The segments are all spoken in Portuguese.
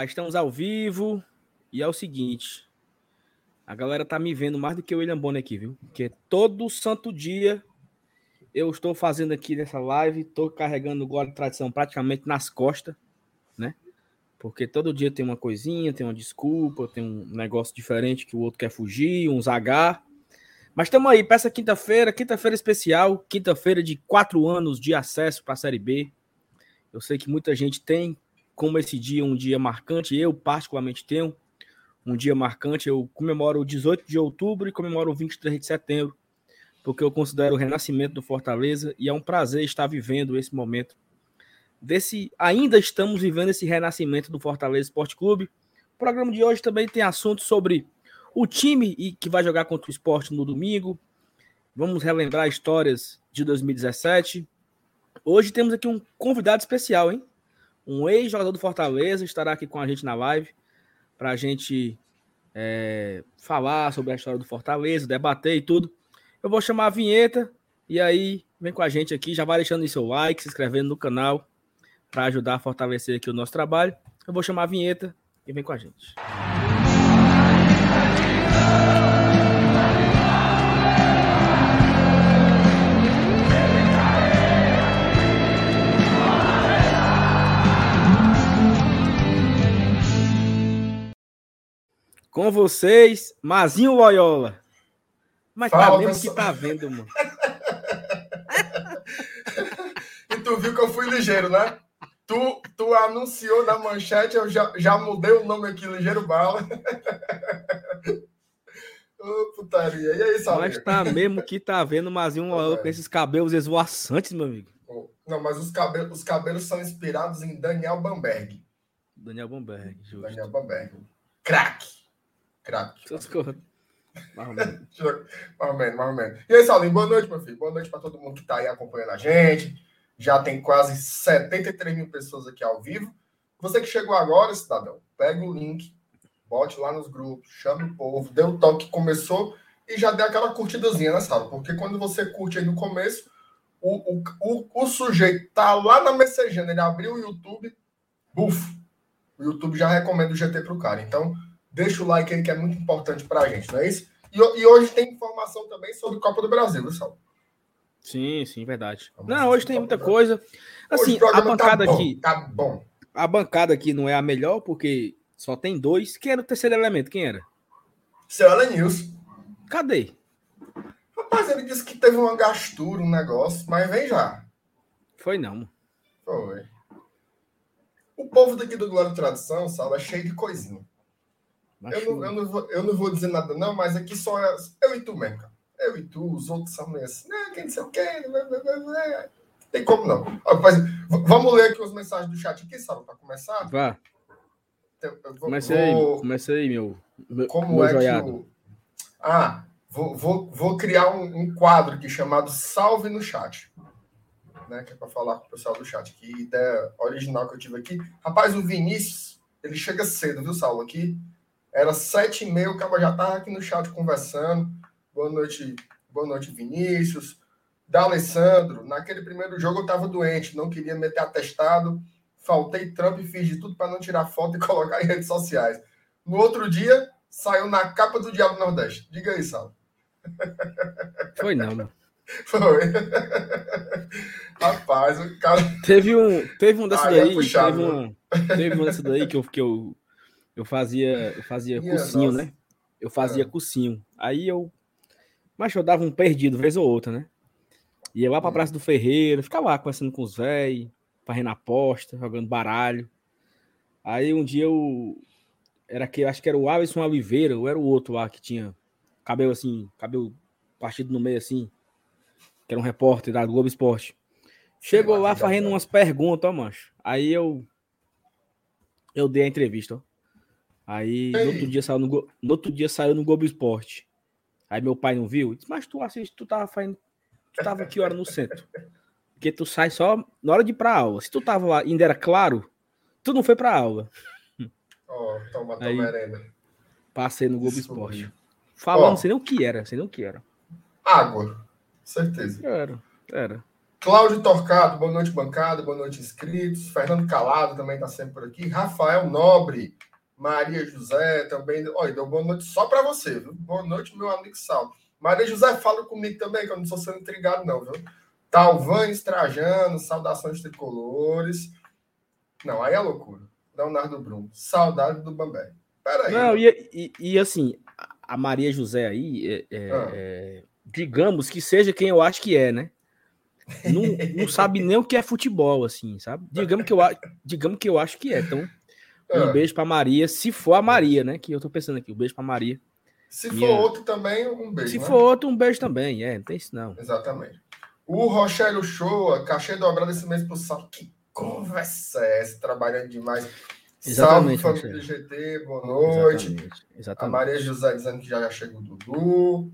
rapaz, estamos ao vivo e é o seguinte. A galera tá me vendo mais do que o William Bonner aqui, viu? Porque todo santo dia eu estou fazendo aqui nessa live, estou carregando o gole de tradição praticamente nas costas, né? Porque todo dia tem uma coisinha, tem uma desculpa, tem um negócio diferente que o outro quer fugir, uns H. Mas estamos aí essa quinta-feira, quinta-feira especial, quinta-feira de quatro anos de acesso para a Série B. Eu sei que muita gente tem como esse dia um dia marcante, eu particularmente tenho um dia marcante. Eu comemoro o 18 de outubro e comemoro o 23 de setembro, porque eu considero o renascimento do Fortaleza e é um prazer estar vivendo esse momento. Desse, ainda estamos vivendo esse renascimento do Fortaleza Esporte Clube. O programa de hoje também tem assuntos sobre o time que vai jogar contra o esporte no domingo. Vamos relembrar histórias de 2017. Hoje temos aqui um convidado especial, hein? Um ex-jogador do Fortaleza estará aqui com a gente na live para a gente é, falar sobre a história do Fortaleza, debater e tudo. Eu vou chamar a vinheta e aí vem com a gente aqui, já vai deixando seu like, se inscrevendo no canal para ajudar a fortalecer aqui o nosso trabalho. Eu vou chamar a vinheta e vem com a gente. Com vocês, Mazinho Loyola. Mas Fala, tá mesmo pessoal. que tá vendo, mano. e tu viu que eu fui ligeiro, né? Tu, tu anunciou na manchete, eu já, já mudei o nome aqui, Ligeiro Bala. Ô, putaria. E aí, Salve? Mas tá mesmo que tá vendo Mazinho Loyola com esses cabelos esvoaçantes, meu amigo. Não, mas os cabelos, os cabelos são inspirados em Daniel Bamberg. Daniel Bamberg, justo. Daniel Bamberg. Crack. Coisas. Mais ou menos. mais ou menos. E aí, Saulinho, boa noite, meu filho. Boa noite para todo mundo que está aí acompanhando a gente. Já tem quase 73 mil pessoas aqui ao vivo. Você que chegou agora, cidadão, pega o link, bote lá nos grupos, chame o povo, dê o toque que começou e já dê aquela curtidazinha, né, Saulo? Porque quando você curte aí no começo, o, o, o, o sujeito tá lá na messagena, ele abriu o YouTube, buf, o YouTube já recomenda o GT pro cara. Então, Deixa o like aí que é muito importante para a gente, não é isso? E, e, hoje tem informação também sobre Copa do Brasil, Sal? Sim, sim, verdade. Vamos não, hoje tem muita coisa. Assim, a bancada tá bom, aqui. Tá bom. A bancada aqui não é a melhor, porque só tem dois. Quem era o terceiro elemento? Quem era? Seu News. Cadê? Rapaz, ele disse que teve uma gastura, um negócio, mas vem já. Foi não. Foi. O povo daqui do Glória e Tradição, Sal, é cheio de coisinha. Eu não, eu, não vou, eu não vou dizer nada, não, mas aqui só é eu e tu mesmo, cara. Eu e tu, os outros são assim, né? Quem não sei o quê, tem como não. Rapaz, vamos ler aqui as mensagens do chat aqui, sabe, para começar? Vá. Comece aí, comece aí, meu. Como meu é joiado. que o... Ah, vou, vou, vou criar um, um, quadro aqui chamado Salve no Chat. Né, que é para falar com o pessoal do chat. Que ideia original que eu tive aqui. Rapaz, o Vinícius, ele chega cedo, viu, Saulo? Aqui era sete e meia, o cara já estava aqui no chat conversando. Boa noite, boa noite, Vinícius. Da Alessandro, naquele primeiro jogo eu estava doente, não queria meter atestado, faltei trampo e fiz de tudo para não tirar foto e colocar em redes sociais. No outro dia, saiu na capa do Diabo Nordeste. Diga aí, Sal. Foi não, mano. Foi. Rapaz, o cara. Teve um, teve um desse aí daí. É puxado, teve, um, teve um desse daí que eu, que eu eu fazia, eu fazia Minha cursinho, nossa. né? Eu fazia é. cursinho. Aí eu. Mas eu dava um perdido, vez ou outra, né? Ia lá pra hum. Praça do Ferreira, ficava lá conversando com os velhos, fazendo aposta, jogando baralho. Aí um dia eu. Era que acho que era o Alisson Oliveira, ou era o outro lá que tinha cabelo assim, cabelo partido no meio assim, que era um repórter da Globo Esporte. Chegou lá fazendo umas perguntas, ó, mancho. Aí eu. Eu dei a entrevista, ó. Aí, no outro, dia saiu no, no outro dia saiu no Globo Esporte. Aí meu pai não viu. Disse, mas tu assiste, tu tava fazendo. Tu tava que hora no centro? Porque tu sai só na hora de ir pra aula. Se tu tava lá ainda era claro, tu não foi pra aula. Ó, oh, toma tua merenda. Passei no Globo Isso Esporte. Falando, oh, sei nem o que era, sei nem o que era. Água. Certeza. Era, era. Cláudio Torcato, boa noite, bancada, boa noite, inscritos. Fernando Calado também está sempre por aqui. Rafael Nobre, Maria José também. Olha, deu boa noite só para você, viu? Boa noite, meu amigo Sal. Maria José, fala comigo também, que eu não sou sendo intrigado, não, viu? Talvan Estrajano, saudações tricolores. Não, aí é loucura. Leonardo Brum, saudade do Bambé. Peraí. Não, e, e, e, assim, a Maria José aí, é, é, ah. é, digamos que seja quem eu acho que é, né? Não, não sabe nem o que é futebol, assim, sabe? Digamos que eu, digamos que eu acho que é. Então, um ah. beijo para Maria, se for a Maria, né? Que eu tô pensando aqui, um beijo para Maria. Se for outro também, um beijo. Se né? for outro, um beijo também, é, não tem isso não. Exatamente. O Rochelio Show, cachê dobrado esse mês pro Sal. Que conversa é essa? Trabalhando demais. Exatamente, Salve, família do GT, boa noite. Exatamente, exatamente. A Maria José dizendo que já chegou o Dudu.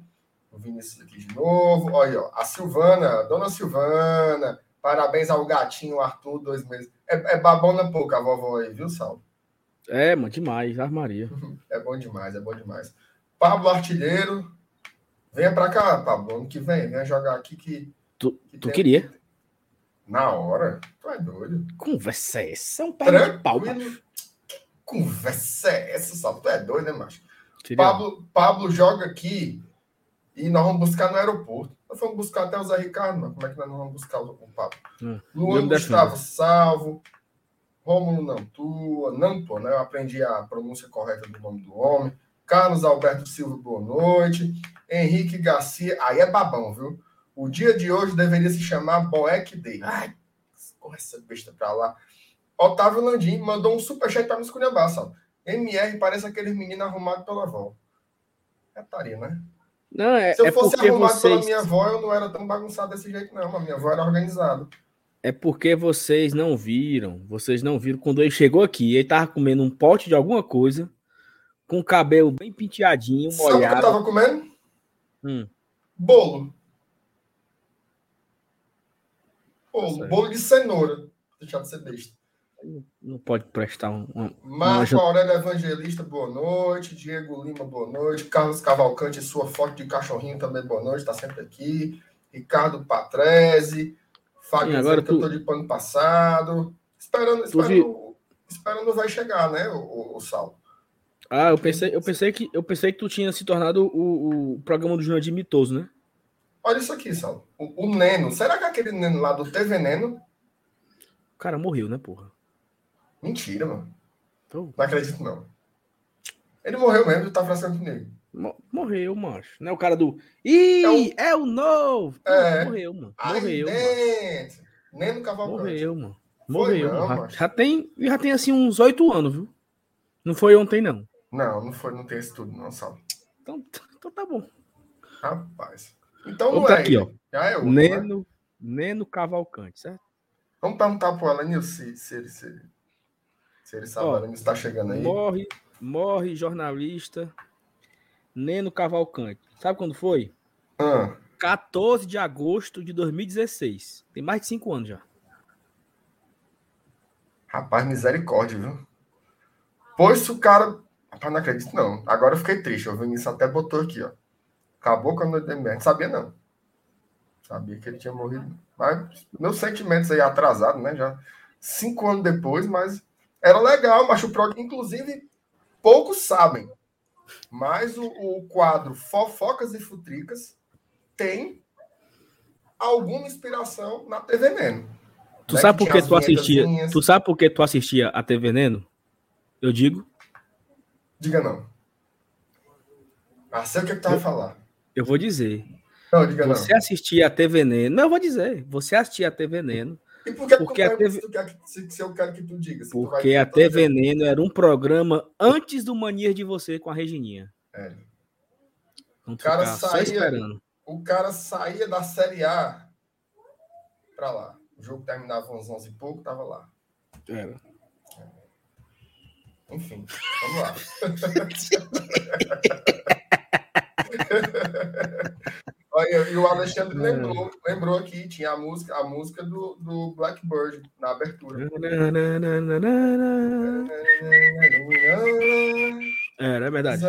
O Vinícius aqui de novo. Olha, ó, a Silvana, dona Silvana. Parabéns ao gatinho Arthur, dois meses. É, é babona pouca a vovó aí, viu, Sal? É, mano, demais, Maria. É bom demais, é bom demais. Pablo Artilheiro, venha pra cá, Pablo, ano que vem, venha jogar aqui que. Tu, que tu queria? Na hora? Tu é doido. Conversa é essa? É um pé de pau, macho. Conversa é essa, só tu é doido, né, macho? Pablo, Pablo joga aqui e nós vamos buscar no aeroporto. Nós vamos buscar até o Zé Ricardo, mas como é que nós não vamos buscar o, Pablo? Hum, Luan Gustavo Salvo, Rômulo Nantua, Nantua, né? Eu aprendi a pronúncia correta do nome do homem. Carlos Alberto Silva, boa noite. Henrique Garcia, aí é babão, viu? O dia de hoje deveria se chamar Boeck Day. Ai, corre essa besta pra lá. Otávio Landim mandou um superchat para me esculhambar, sabe? MR parece aquele menino arrumado pela avó. É taria, né? Não, é, Se eu é fosse arrumado vocês... pela minha avó, eu não era tão bagunçado desse jeito, não. A minha avó era organizada. É porque vocês não viram. Vocês não viram quando ele chegou aqui. Ele tava comendo um pote de alguma coisa com o cabelo bem penteadinho, molhado. Sabe o que eu tava comendo? Hum. Bolo. Bolo. Tá bolo de cenoura. Deixar de ser besta. Não pode prestar um. um Marco uma... Aurélio Evangelista, boa noite. Diego Lima, boa noite. Carlos Cavalcante, sua foto de cachorrinho também, boa noite, está sempre aqui. Ricardo Patrese, Fábio, agora tu... eu tô de pano passado. Esperando, esperando, vi... esperando vai chegar, né, o, o, o Sal. Ah, eu pensei, eu pensei que eu pensei que tu tinha se tornado o, o programa do Jurandir Mitoso, né? Olha isso aqui, Sal. O, o, Neno. Será que aquele Neno lá do TV Neno? O cara morreu, né, porra? Mentira, mano. Tô... Não acredito, não. Ele morreu mesmo, tá fracionando comigo. Morreu, macho. Não é o cara do. Ih, é o, é o novo! É. Morreu, mano. Morreu. Mano. Neno Cavalcante. Morreu, mano. Morreu. Não, já, já, tem, já tem assim uns oito anos, viu? Não foi ontem, não. Não, não foi, não tem esse tudo, não, Sal. Então, então tá bom. Rapaz. Então não é. aqui, ó. Já é outro, Neno, né? Neno Cavalcante, certo? Vamos perguntar pro Alanil se, se ele se, se ele sabe, Alanil está chegando aí. Morre, morre jornalista Neno Cavalcante. Sabe quando foi? Ah. 14 de agosto de 2016. Tem mais de cinco anos já. Rapaz, misericórdia, viu? Pois o cara. Rapaz, não acredito, não. Agora eu fiquei triste. O Vinícius até botou aqui, ó. Acabou com a noite Não sabia, não. Sabia que ele tinha morrido. Mas meus sentimentos aí atrasados, né? Já cinco anos depois, mas era legal, mas o programa, inclusive, poucos sabem. Mas o, o quadro Fofocas e Futricas tem alguma inspiração na TV Veneno. Tu né? sabe por que tu assistia? Tu sabe por que tu assistia a TV Veneno? Eu digo. Diga não. Ah, sei o que, tu vai falar. Eu vou dizer. Não, diga você não. assistia a TV Veneno. Não, eu vou dizer. Você assistia a TV Veneno. E por que porque a TV... se, se eu quero que tu diga? porque a TV Veneno era um programa antes do Manias de Você com a Regininha. É. o cara saía, o cara saía da Série A para lá. O jogo terminava às 11 e pouco, tava lá. Era. Enfim, vamos lá. Olha, e o Alexandre lembrou, lembrou aqui, tinha a música, a música do, do Blackbird na abertura. Era, é verdade.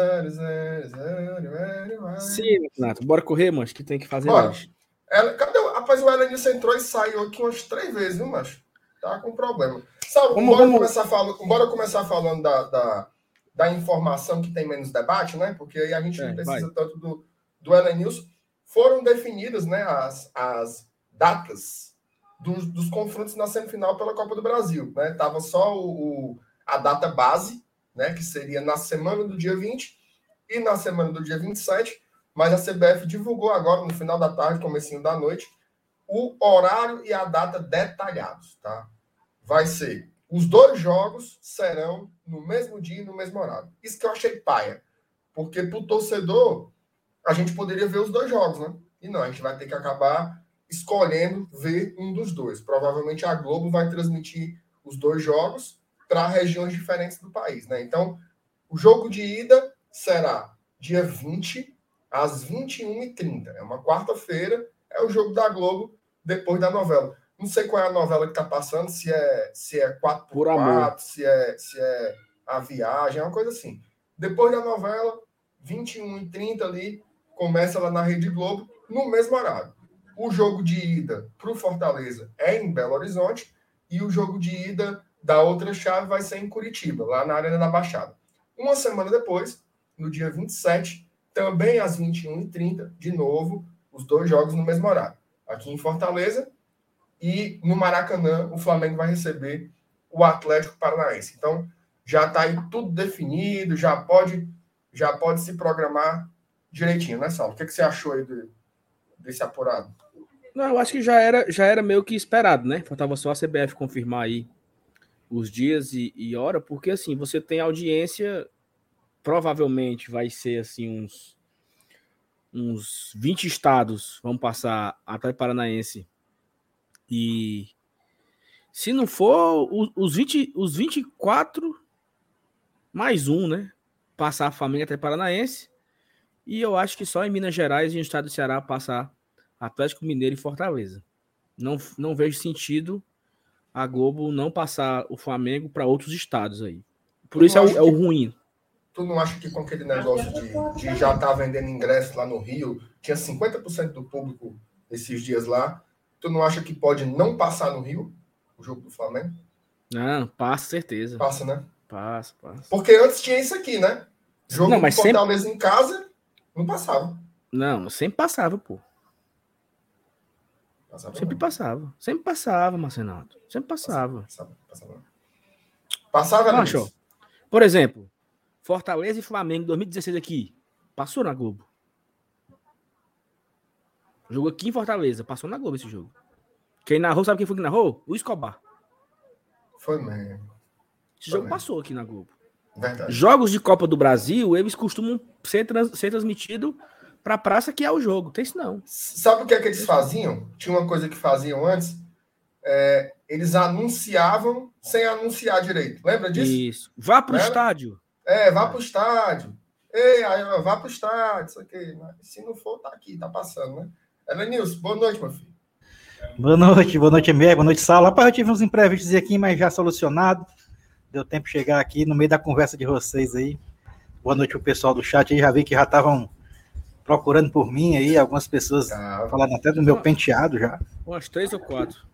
Sim, Renato, bora correr, mas que tem que fazer Bora. hoje. Ela, cadê, Rapaz, o Elenilson entrou e saiu aqui umas três vezes, viu, macho? Tá com problema. Sabe, vamos, bora, vamos... Começar falando, bora começar falando da, da, da, informação que tem menos debate, né? Porque aí a gente é, não precisa vai. tanto do, do Elenilson. Foram definidas né, as, as datas dos, dos confrontos na semifinal pela Copa do Brasil. Né? Tava só o, o, a data base, né, que seria na semana do dia 20 e na semana do dia 27, mas a CBF divulgou agora, no final da tarde, comecinho da noite, o horário e a data detalhados, tá? Vai ser, os dois jogos serão no mesmo dia e no mesmo horário. Isso que eu achei paia, porque para o torcedor, a gente poderia ver os dois jogos, né? E não, a gente vai ter que acabar escolhendo ver um dos dois. Provavelmente a Globo vai transmitir os dois jogos para regiões diferentes do país, né? Então, o jogo de ida será dia 20 às 21h30. É uma quarta-feira, é o jogo da Globo depois da novela. Não sei qual é a novela que está passando, se é se é 4 por 4 se é se é a viagem, é uma coisa assim. Depois da novela, 21h30 ali, começa lá na Rede Globo, no mesmo horário. O jogo de ida para o Fortaleza é em Belo Horizonte e o jogo de ida da outra chave vai ser em Curitiba, lá na Arena da Baixada. Uma semana depois, no dia 27, também às 21h30, de novo, os dois jogos no mesmo horário. Aqui em Fortaleza e no Maracanã, o Flamengo vai receber o Atlético Paranaense. Então, já está aí tudo definido, já pode já pode se programar direitinho, né, Saulo? O que, que você achou aí desse apurado? Não, eu acho que já era, já era meio que esperado, né? Faltava só a CBF confirmar aí os dias e, e hora, porque assim, você tem audiência, provavelmente vai ser assim uns uns 20 estados vão passar até Paranaense. E se não for os 20, os 24 mais um, né? Passar a família até Paranaense. E eu acho que só em Minas Gerais e no estado do Ceará passar Atlético Mineiro e Fortaleza. Não, não vejo sentido a Globo não passar o Flamengo para outros estados aí. Por tu isso é o, é o, ruim. Tu não acha que com aquele negócio de, de já estar tá vendendo ingresso lá no Rio, tinha 50% do público esses dias lá, tu não acha que pode não passar no Rio o jogo do Flamengo? Não, passa, certeza. Passa, né? Passa, passa. Porque antes tinha isso aqui, né? Jogo não, mas Fortaleza sempre... em casa, não passava. Não, sempre passava, pô. Passava sempre não. passava. Sempre passava, Marcenato. Sempre passava. Passava, passava. Passava, passava Por exemplo, Fortaleza e Flamengo 2016 aqui. Passou na Globo. Jogo aqui em Fortaleza. Passou na Globo esse jogo. Quem narrou, sabe quem foi que narrou? O Escobar. Foi mesmo. Esse foi jogo mesmo. passou aqui na Globo. Verdade. Jogos de Copa do Brasil, eles costumam ser, trans, ser transmitidos para a praça que é o jogo. Tem isso não. Sabe o que é que eles faziam? Tinha uma coisa que faziam antes. É, eles anunciavam sem anunciar direito. Lembra disso? Isso. Vá para o estádio. É, vá para o estádio. Ei, aí, vá para o estádio. Isso aqui. Se não for, tá aqui, tá passando, né? Elenilson, boa noite, meu filho. Boa noite, boa noite, MR, boa noite, Sala. Rapaz, eu tive uns imprevistos aqui, mas já solucionado. Deu tempo de chegar aqui no meio da conversa de vocês aí. Boa noite o pessoal do chat aí. Já vi que já estavam procurando por mim aí, algumas pessoas ah, falando até do meu penteado já. Umas três ou quatro.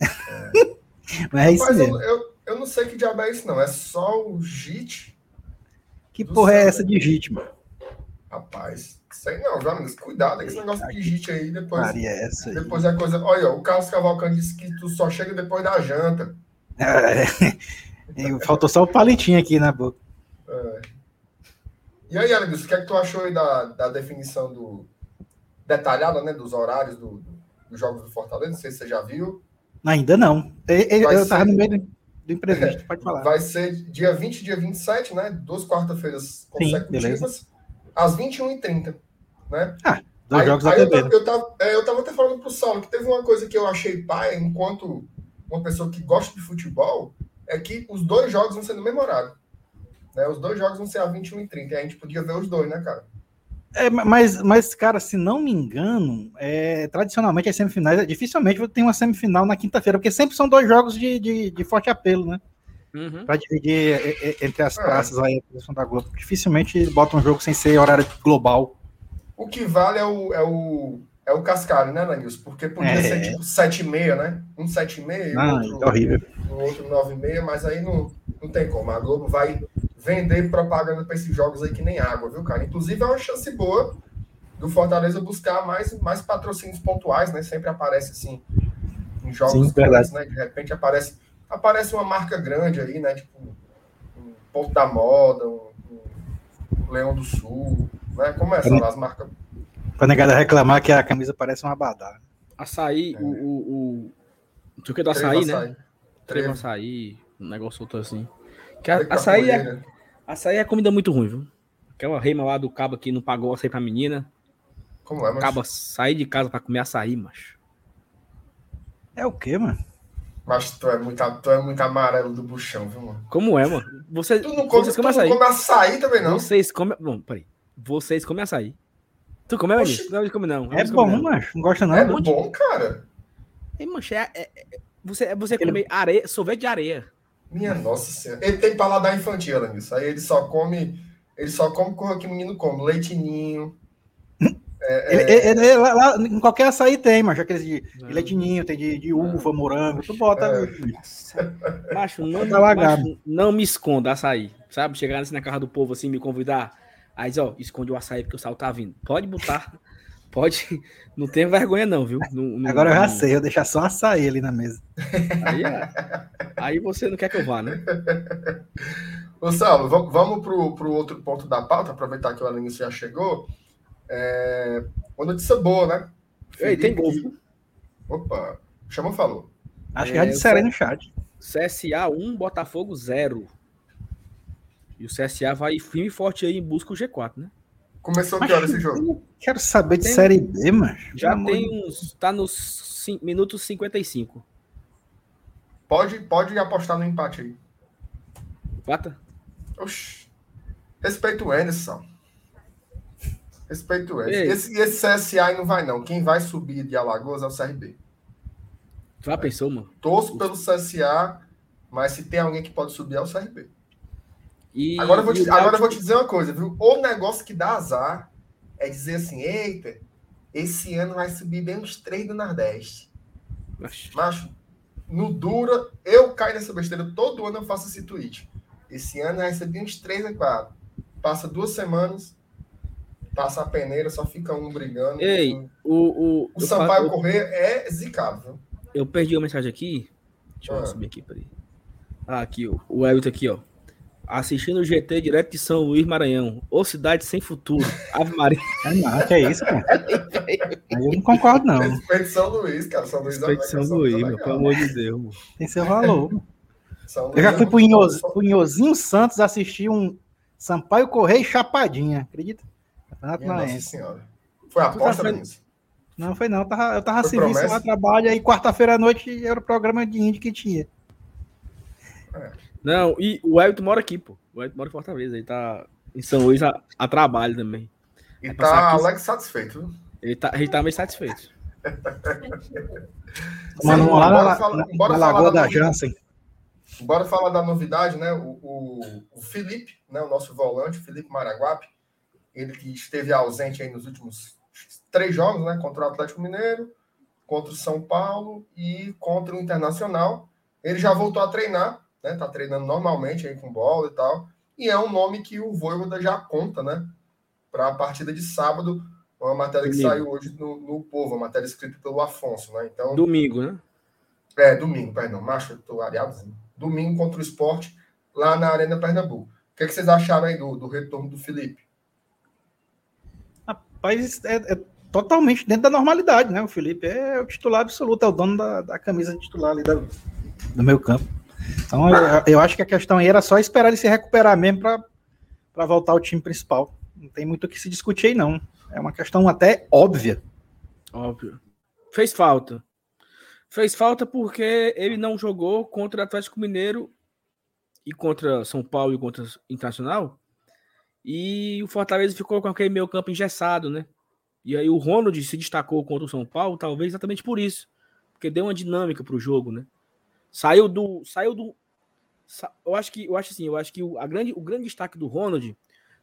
É. Mas é isso Mas mesmo. Eu, eu, eu, não sei que diabo é isso, não. É só o JIT. Que porra é essa de JIT, mano? Rapaz, sei não, Jonas. Cuidado com esse negócio de JIT aí. Depois, Maria, é essa aí. depois é coisa. Olha, o Carlos Cavalcante disse que tu só chega depois da janta. É. Faltou só o palitinho aqui na boca. É. E aí, Alex, o que é que tu achou aí da, da definição do detalhada, né, dos horários do, do, dos jogos do Fortaleza? Não sei se você já viu. Ainda não. Eu, eu tava no meio do, do imprevisto, é, pode falar. Vai ser dia 20 e dia 27, né? Duas quarta-feiras consecutivas, Sim, às 21h30. Né? Ah, dois aí, jogos aí eu, tava, eu, tava, é, eu tava até falando pro Saulo que teve uma coisa que eu achei pai, enquanto uma pessoa que gosta de futebol, é que os dois jogos vão ser no mesmo horário. Né? Os dois jogos vão ser a 21 e 30. E a gente podia ver os dois, né, cara? É, mas, mas, cara, se não me engano, é, tradicionalmente as semifinais, dificilmente tem uma semifinal na quinta-feira, porque sempre são dois jogos de, de, de forte apelo, né? Uhum. Para dividir é, é, entre as é. praças aí, a da Globo. Dificilmente bota um jogo sem ser horário global. O que vale é o, é o, é o Cascalho, né, Lanilson? Porque podia é. ser tipo 7,6, né? Um 7,5 e ah, outro, é horrível. um outro 9,6, mas aí não, não tem como. A Globo vai vender propaganda para esses jogos aí que nem água, viu, cara? Inclusive é uma chance boa do Fortaleza buscar mais, mais patrocínios pontuais, né? Sempre aparece assim em jogos Sim, grandes, né? De repente aparece, aparece uma marca grande aí, né? Tipo um Ponto da Moda, um, um Leão do Sul, né? Começa lá as marcas. Pra negada reclamar que a camisa parece uma badá. Açaí, é. o, o, o. Não sei o que do açaí, Trevo né? Açaí. Trevo açaí, um negócio outro assim. Que a, açaí, é, açaí é comida muito ruim, viu? Aquela reima lá do cabo que não pagou açaí pra menina. Como é, mas... Acaba sair de casa pra comer açaí, macho. É o quê, mano? Mas tu é muito, tu é muito amarelo do buchão, viu, mano? Como é, mano? Você, tu não come, vocês comem açaí. Come açaí também, não? Vocês comem. Bom, peraí. Vocês comem açaí. Tu come, Oxi. Não, não come, não. É bom, come, macho. Não gosta, não. É não. bom, cara. É, mancha, é, é, é, você, você come Ele... areia, sorvete de areia. Minha nossa senhora. Ele tem paladar infantil, nisso. Aí ele só come. Ele só come com que o menino come. Leitinho. É, ele, é... ele, ele, lá, em qualquer açaí tem, mas aqueles de, de leitinho, tem de, de uva, morango, tu bota. É. Macho, não, tá macho, não me esconda açaí, sabe? Chegar assim na casa do povo assim, me convidar. Aí, ó, esconde o açaí porque o sal tá vindo. Pode botar, pode. Não tem vergonha, não, viu? No, Agora eu já sei, eu deixar só açaí ali na mesa. Aí, é, aí você não quer que eu vá, né? Ô, Saulo, vamos pro, pro outro ponto da pauta, aproveitar que o Aline já chegou. É... Uma notícia boa, né? Ei, tem gol. Opa, chama falou. Acho que já disseram aí no chat. CSA 1, Botafogo 0. E o CSA vai firme e forte aí em busca do G4, né? Começou que hora esse jogo? Quero saber de tem, Série B, mas. Já tem uns. Tá nos minutos 55. Pode, pode apostar no empate aí. Empata? Oxi. Respeito o Anderson. Respeito esse. esse. Esse CSA não vai, não. Quem vai subir de Alagoas é o CRB. Já pensou, mano? Torço pelo CSA, mas se tem alguém que pode subir é o CRB. E, agora, eu vou, te, agora eu vou te dizer uma coisa, viu? O negócio que dá azar é dizer assim: eita, esse ano vai subir bem uns três do Nordeste. Macho, Macho no Dura, eu caio nessa besteira. Todo ano eu faço esse tweet. Esse ano vai subir uns três a quatro. Passa duas semanas, passa a peneira, só fica um brigando. Ei, o, o, o Sampaio eu, Correr é zicado, viu? Eu perdi uma mensagem aqui. Deixa eu ah. subir aqui, peraí. Ah, aqui, ó. O Elton aqui, ó. Assistindo o GT direto de São Luís, Maranhão. Ô cidade sem futuro. Ave Maria. É não, que é isso, cara. eu não concordo, não. Respeito São Luís, cara. São Luís Respeito São Luís, meu, pelo amor de Deus. Mano. Tem seu valor. eu já fui pro, Inhoz, pro Inhozinho Santos assistir um Sampaio Correia e Chapadinha, acredita? Campeonato Nossa Senhora. Foi a aposta, tá Não, foi não. Eu tava, eu tava serviço lá, trabalho, aí quarta-feira à noite era o programa de índio que tinha. É. Não, e o Elton mora aqui, pô. O Elton mora em Fortaleza, ele tá em São Luís a, a trabalho também. E tá Alex satisfeito, viu? Ele tá, ele tá meio satisfeito. Mano, lá na, falar, na Lagoa da, da Jansen. Bora falar da novidade, né? O, o, o Felipe, né? o nosso volante, o Felipe Maraguape, ele que esteve ausente aí nos últimos três jogos, né? Contra o Atlético Mineiro, contra o São Paulo e contra o Internacional. Ele já voltou a treinar, né? Tá treinando normalmente aí com bola e tal. E é um nome que o Voivoda já conta, né? Para a partida de sábado, uma matéria domingo. que saiu hoje no, no Povo, uma matéria escrita pelo Afonso, né? Então, domingo, né? É, domingo, perdão. Macho, eu tô areadozinho. Domingo contra o esporte, lá na Arena Pernambuco. O que, é que vocês acharam aí do, do retorno do Felipe? Rapaz, é, é, totalmente dentro da normalidade, né? O Felipe é o titular absoluto, é o dono da, da camisa titular ali da, do meu campo. Então, eu, eu, acho que a questão aí era só esperar ele se recuperar mesmo para voltar ao time principal. Não tem muito o que se discutir aí, não. É uma questão até óbvia. Óbvio. Fez falta. Fez falta porque ele não jogou contra o Atlético Mineiro e contra São Paulo e contra o Internacional e o Fortaleza ficou com aquele meio campo engessado, né? E aí o Ronald se destacou contra o São Paulo, talvez exatamente por isso. Porque deu uma dinâmica para o jogo, né? Saiu do. Saiu do. Eu acho que, eu acho assim, eu acho que o, a grande, o grande destaque do Ronald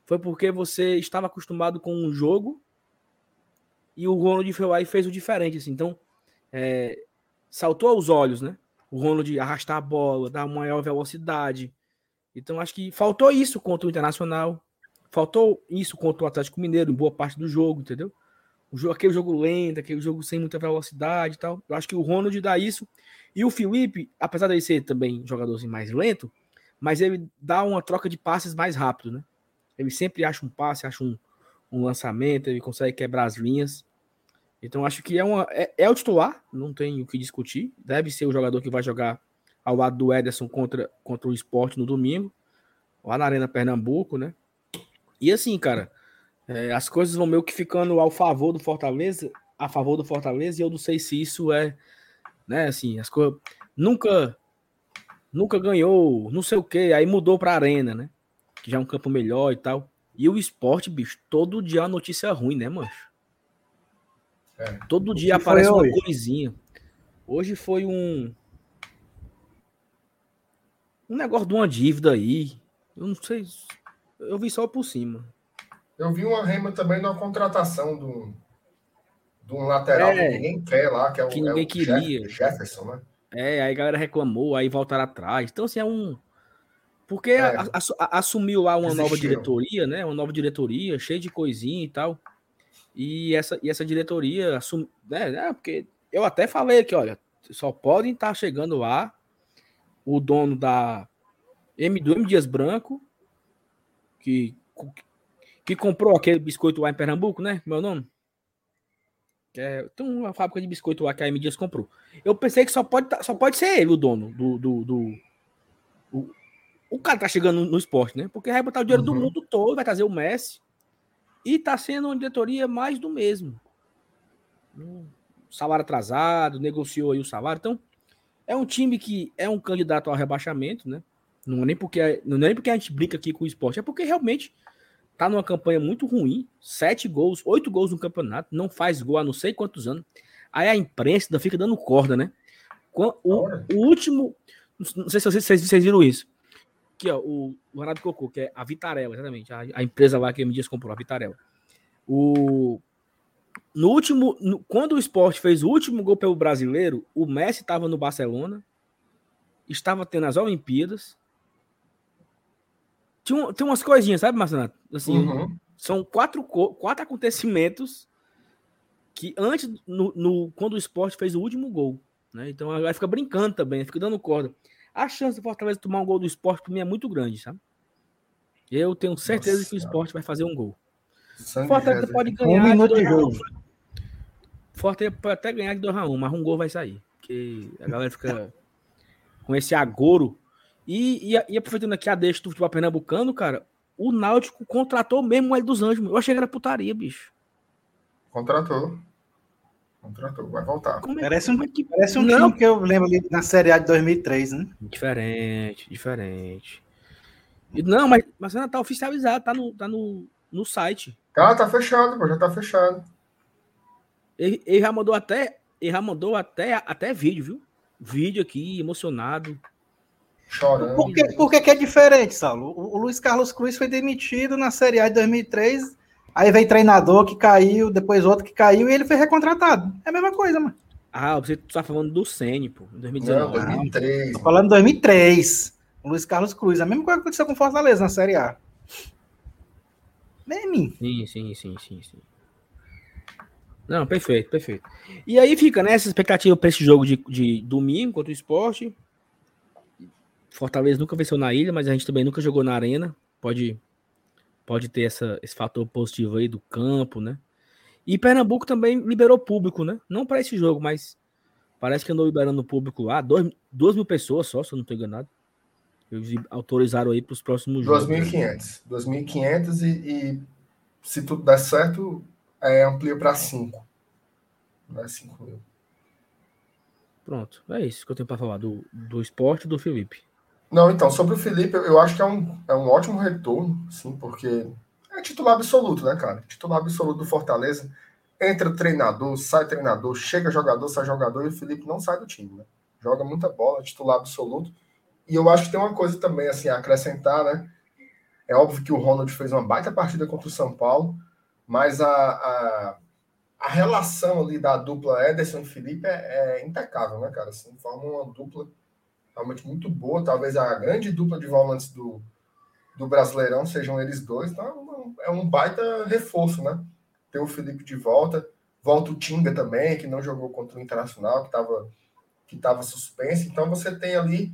foi porque você estava acostumado com um jogo e o Ronald foi lá e fez o diferente, assim. Então, é, saltou aos olhos, né? O Ronald arrastar a bola, dar maior velocidade. Então, acho que faltou isso contra o Internacional. Faltou isso contra o Atlético Mineiro em boa parte do jogo, entendeu? O jogo, aquele jogo lento, aquele jogo sem muita velocidade e tal. Eu acho que o Ronald dá isso. E o Felipe, apesar de ser também jogador mais lento, mas ele dá uma troca de passes mais rápido, né? Ele sempre acha um passe, acha um, um lançamento, ele consegue quebrar as linhas. Então acho que é, uma, é, é, o titular, não tem o que discutir. Deve ser o jogador que vai jogar ao lado do Ederson contra, contra o esporte no domingo, lá na Arena Pernambuco, né? E assim, cara, é, as coisas vão meio que ficando ao favor do Fortaleza, a favor do Fortaleza, e eu não sei se isso é, né, assim, as coisas nunca nunca ganhou, não sei o que, aí mudou para arena, né? Que já é um campo melhor e tal. E o esporte, bicho, todo dia é uma notícia ruim, né, mancho? É. Todo dia aparece uma hoje? coisinha. Hoje foi um um negócio de uma dívida aí. Eu não sei, eu vi só por cima. Eu vi uma rema também numa contratação do, de um lateral é, que ninguém quer lá, que é o, que ninguém é o queria. Jefferson, né? É, aí a galera reclamou, aí voltaram atrás. Então, assim, é um. Porque é. a, a, assumiu lá uma Existiu. nova diretoria, né? Uma nova diretoria, cheia de coisinha e tal. E essa, e essa diretoria assumiu. Né, né? Porque eu até falei aqui, olha, só podem estar chegando lá o dono da M do M Dias Branco, que que comprou aquele biscoito lá em Pernambuco, né? Meu nome? É, tem uma fábrica de biscoito lá que a M Dias comprou. Eu pensei que só pode, tá, só pode ser ele o dono do. do, do o, o cara tá chegando no, no, esporte, né? Porque vai botar o dinheiro uhum. do mundo todo, vai trazer o Messi. E tá sendo uma diretoria mais do mesmo. Salário atrasado, negociou aí o salário. Então, é um time que é um candidato ao rebaixamento, né? Não é nem porque, não é nem porque a gente brinca aqui com o esporte, é porque realmente tá numa campanha muito ruim, sete gols, oito gols no campeonato, não faz gol há não sei quantos anos. Aí a imprensa ainda fica dando corda, né? O, o último, não sei se vocês, vocês viram isso. Aqui, ó, o, o Renato Cocô, que é a Vitarella, exatamente, a, a empresa lá que me diz comprou, a Vitarella. O, no último, no, quando o esporte fez o último gol pelo brasileiro, o Messi estava no Barcelona, estava tendo as Olimpíadas, tinha, tem umas coisinhas, sabe, Marcelo? Assim, uhum. São quatro, quatro acontecimentos que antes, no, no, quando o esporte fez o último gol. Né? Então aí fica brincando também, fica dando corda. A chance do Fortaleza tomar um gol do esporte, para mim, é muito grande, sabe? Eu tenho certeza Nossa, que o esporte vai fazer um gol. Fortaleza pode ganhar. Um minuto de jogo. Fortaleza pode até ganhar de 2 a 1 mas um gol vai sair. Porque a galera fica com esse agouro e, e, e aproveitando aqui a deixa do futebol pernambucano, cara, o Náutico contratou mesmo o L dos Anjos. Eu achei que era putaria, bicho. Contratou. Contratou, vai voltar. É, parece um, que... parece um Não. time que eu lembro ali na Série A de 2003, né? Diferente, diferente. Não, mas, mas ainda tá oficializado, tá no, tá no, no site. Tá, tá fechado, pô, já tá fechado. Ele, ele já mandou até, ele já mandou até, até vídeo, viu? Vídeo aqui, emocionado. Chorando. Por que, por que, que é diferente, Saulo? O, o, Luiz Carlos Cruz foi demitido na Série A de 2003, aí vem treinador que caiu, depois outro que caiu e ele foi recontratado. É a mesma coisa, mano. Ah, você tá falando do Sene, pô, em 2019. Não, 2003. Tô falando em 2003. O Luiz Carlos Cruz. A mesma coisa que aconteceu com Fortaleza na Série A. Meme. Sim, sim, sim, sim, sim. Não, perfeito, perfeito. E aí fica, né, essa expectativa para esse jogo de, de domingo contra o esporte. Fortaleza nunca venceu na ilha, mas a gente também nunca jogou na arena. Pode, pode ter essa, esse fator positivo aí do campo, né? E Pernambuco também liberou público, né? Não para esse jogo, mas parece que andou liberando público lá. Dois, duas mil pessoas só, se eu não estou enganado. Eles autorizaram aí para os próximos jogos. 2.500. 2.500 e, e se tudo der certo, é, amplia para 5. Não é 5 mil. Pronto, é isso que eu tenho para falar do, do esporte do Felipe. Não, então, sobre o Felipe, eu acho que é um, é um ótimo retorno, sim, porque é titular absoluto, né, cara? Titular absoluto do Fortaleza. Entra treinador, sai treinador, chega jogador, sai jogador, e o Felipe não sai do time, né? Joga muita bola, titular absoluto. E eu acho que tem uma coisa também, assim, a acrescentar, né? É óbvio que o Ronald fez uma baita partida contra o São Paulo, mas a, a, a relação ali da dupla Ederson e Felipe é, é impecável, né, cara? Assim, formam uma dupla realmente muito boa. Talvez a grande dupla de volantes do, do Brasileirão sejam eles dois. Então, é um baita reforço, né? Ter o Felipe de volta. Volta o Tinga também, que não jogou contra o Internacional, que estava que tava suspenso. Então, você tem ali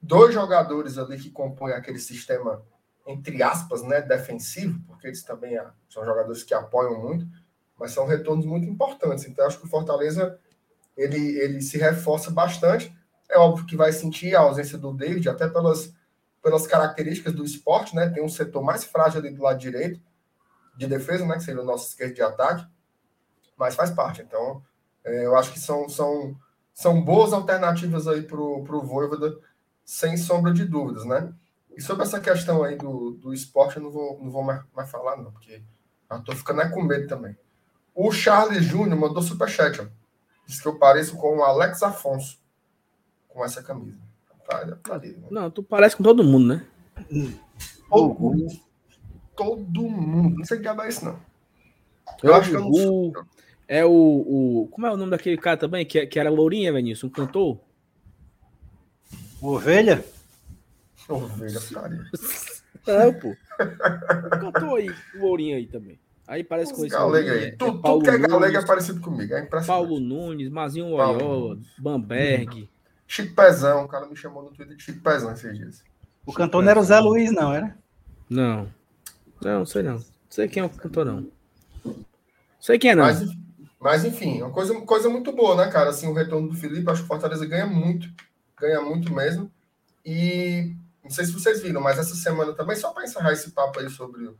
dois jogadores ali que compõem aquele sistema, entre aspas, né, defensivo, porque eles também são jogadores que apoiam muito, mas são retornos muito importantes. Então, acho que o Fortaleza ele, ele se reforça bastante. É óbvio que vai sentir a ausência do David, até pelas, pelas características do esporte, né? Tem um setor mais frágil ali do lado direito, de defesa, né? Que seria o nosso esquerdo de ataque, mas faz parte. Então, é, eu acho que são, são, são boas alternativas aí para o Voivoda, sem sombra de dúvidas, né? E sobre essa questão aí do, do esporte, eu não vou, não vou mais, mais falar, não, porque eu tô ficando é com medo também. O Charles Júnior mandou superchat, ó. Diz que eu pareço com o Alex Afonso com essa camisa. Tá, né? Não, tu parece com todo mundo, né? Todo, mundo. todo mundo. Não sei que diabo é isso, não. Eu, eu acho que eu não. É o, o. Como é o nome daquele cara também? Que, que era Lourinha, Vinícius? Um cantor? Ovelha? Ovelha, cara. Não, pô. Cantou aí, Lourinha aí também. Aí parece com esse. Galega aí. É, tu, é tudo que é galega é parecido comigo. É impressionante. Paulo Nunes, Mazinho Oyola, Bamberg. Chico Pezão, o cara me chamou no Twitter de Chico Pezão esses dias. O cantor não era o Zé Luiz, não, era? Não. Não, sei não. Sei quem é o cantor, não. Sei quem é, não. Mas, mas enfim, uma coisa, coisa muito boa, né, cara? Assim, o retorno do Felipe, acho que o Fortaleza ganha muito. Ganha muito mesmo. E não sei se vocês viram, mas essa semana também, só para encerrar esse papo aí sobre,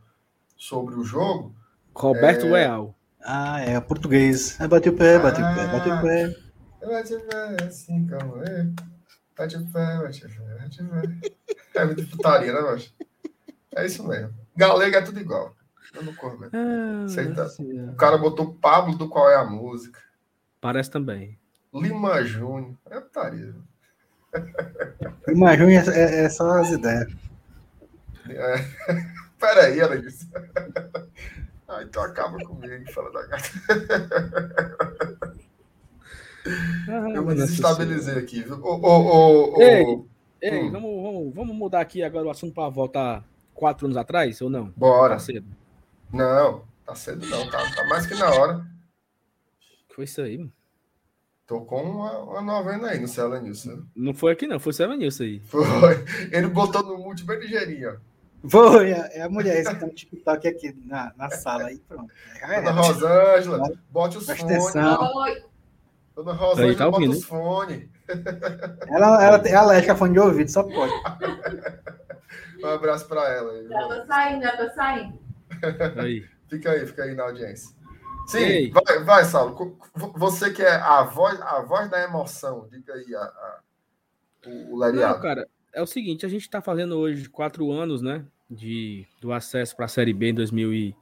sobre o jogo. Roberto é... Leal. Ah, é, português. É, bate o pé, bate ah, o pé, bate o pé. Bate o pé, assim como é. Bate o pé, bate o pé, bate o pé. É muito putaria, né, macho? É isso mesmo. Galega é tudo igual. Eu não corro, ah, tá... O cara botou Pablo do Qual é a Música. Parece também. Lima Júnior. É putaria. Lima Júnior é, é só as ideias. É. Peraí, ela disse. Ah, então acaba comigo, fala da gata. Eu me desestabilizei aqui, viu? Ô, ô, ô, ei, ei hum. vamos, vamos, vamos mudar aqui agora o assunto para voltar quatro anos atrás, ou não? Bora. Tá cedo. Não, tá cedo não, tá, tá mais que na hora. Que foi isso aí, mano? Tô com uma, uma novena aí no Cela News. Não foi aqui, não, foi o Cela News aí. Foi. Ele botou no multi bem ligeirinho, ó. Foi, é, é a mulher que tá no TikTok aqui na, na sala aí, pronto. É, Dona Rosângela, bote os fones. Dona Rosângela, tá bota os fones. Ela, ela tem alérgica a fone de ouvido, só pode. um abraço para ela. Já tô saindo, já tô saindo. Aí. Fica aí, fica aí na audiência. Sim, vai, vai, Saulo. Você que é a voz, a voz da emoção, diga aí a, a o, o Não, cara, é o seguinte, a gente está fazendo hoje quatro anos, né? De, do acesso para a Série B em 2000 e...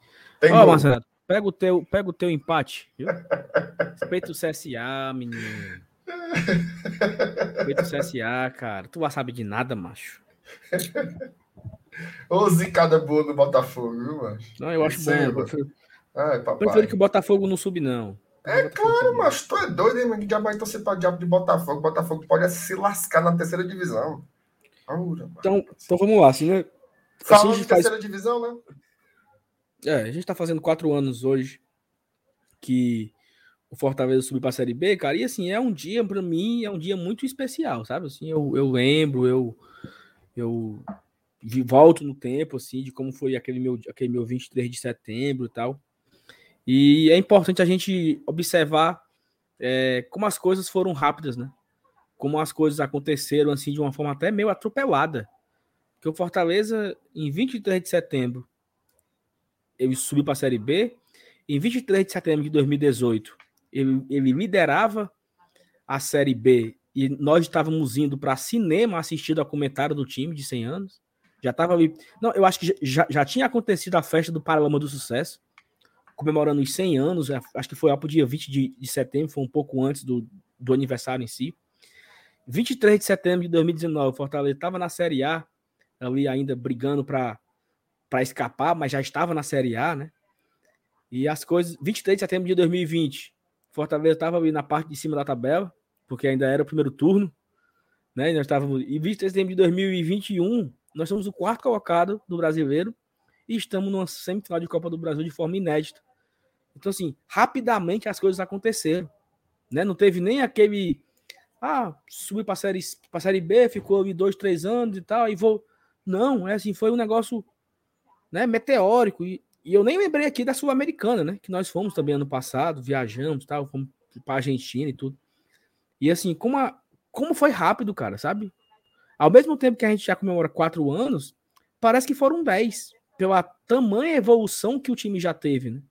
Ó, oh, Marcelo, pega o teu, pega o teu empate, viu? Respeita o CSA, menino. Respeita o CSA, cara. Tu não sabe de nada, macho. Ô, zicada boa do Botafogo, viu, macho? Não, eu acho bom. Eu prefiro, Ai, prefiro que o Botafogo não sube, não. É claro, mas tu é doido, hein, mano? Que diabo vai torcer pra diabo de Botafogo. Botafogo pode se lascar na terceira divisão. Então, então vamos lá, assim, né? Falando assim, de terceira faz... divisão, né? É, a gente está fazendo quatro anos hoje que o Fortaleza subiu para a Série B, cara, e assim, é um dia, para mim, é um dia muito especial, sabe? Assim, eu, eu lembro, eu, eu volto no tempo, assim, de como foi aquele meu, aquele meu 23 de setembro e tal. E é importante a gente observar é, como as coisas foram rápidas, né? como as coisas aconteceram assim de uma forma até meio atropelada. Que o Fortaleza, em 23 de setembro, ele subiu para a Série B. Em 23 de setembro de 2018, ele, ele liderava a Série B e nós estávamos indo para cinema assistindo a comentário do time de 100 anos. Já estava ali. Não, eu acho que já, já tinha acontecido a festa do Paralama do Sucesso, comemorando os 100 anos. Acho que foi para o dia 20 de, de setembro, foi um pouco antes do, do aniversário em si. 23 de setembro de 2019, o Fortaleza estava na Série A, ali ainda brigando para escapar, mas já estava na Série A, né? E as coisas, 23 de setembro de 2020, Fortaleza estava ali na parte de cima da tabela, porque ainda era o primeiro turno, né? E nós estávamos e 23 de setembro de 2021, nós somos o quarto colocado do Brasileiro e estamos numa semifinal de Copa do Brasil de forma inédita. Então assim, rapidamente as coisas aconteceram, né? Não teve nem aquele ah, subi para série para série B, ficou ali dois, três anos e tal, e vou não, é assim, foi um negócio né, meteórico e, e eu nem lembrei aqui da Sul-Americana, né? Que nós fomos também ano passado, viajamos, tal, fomos para Argentina e tudo. E assim, como, a, como foi rápido, cara, sabe? Ao mesmo tempo que a gente já comemora quatro anos, parece que foram dez, pela tamanha evolução que o time já teve, né?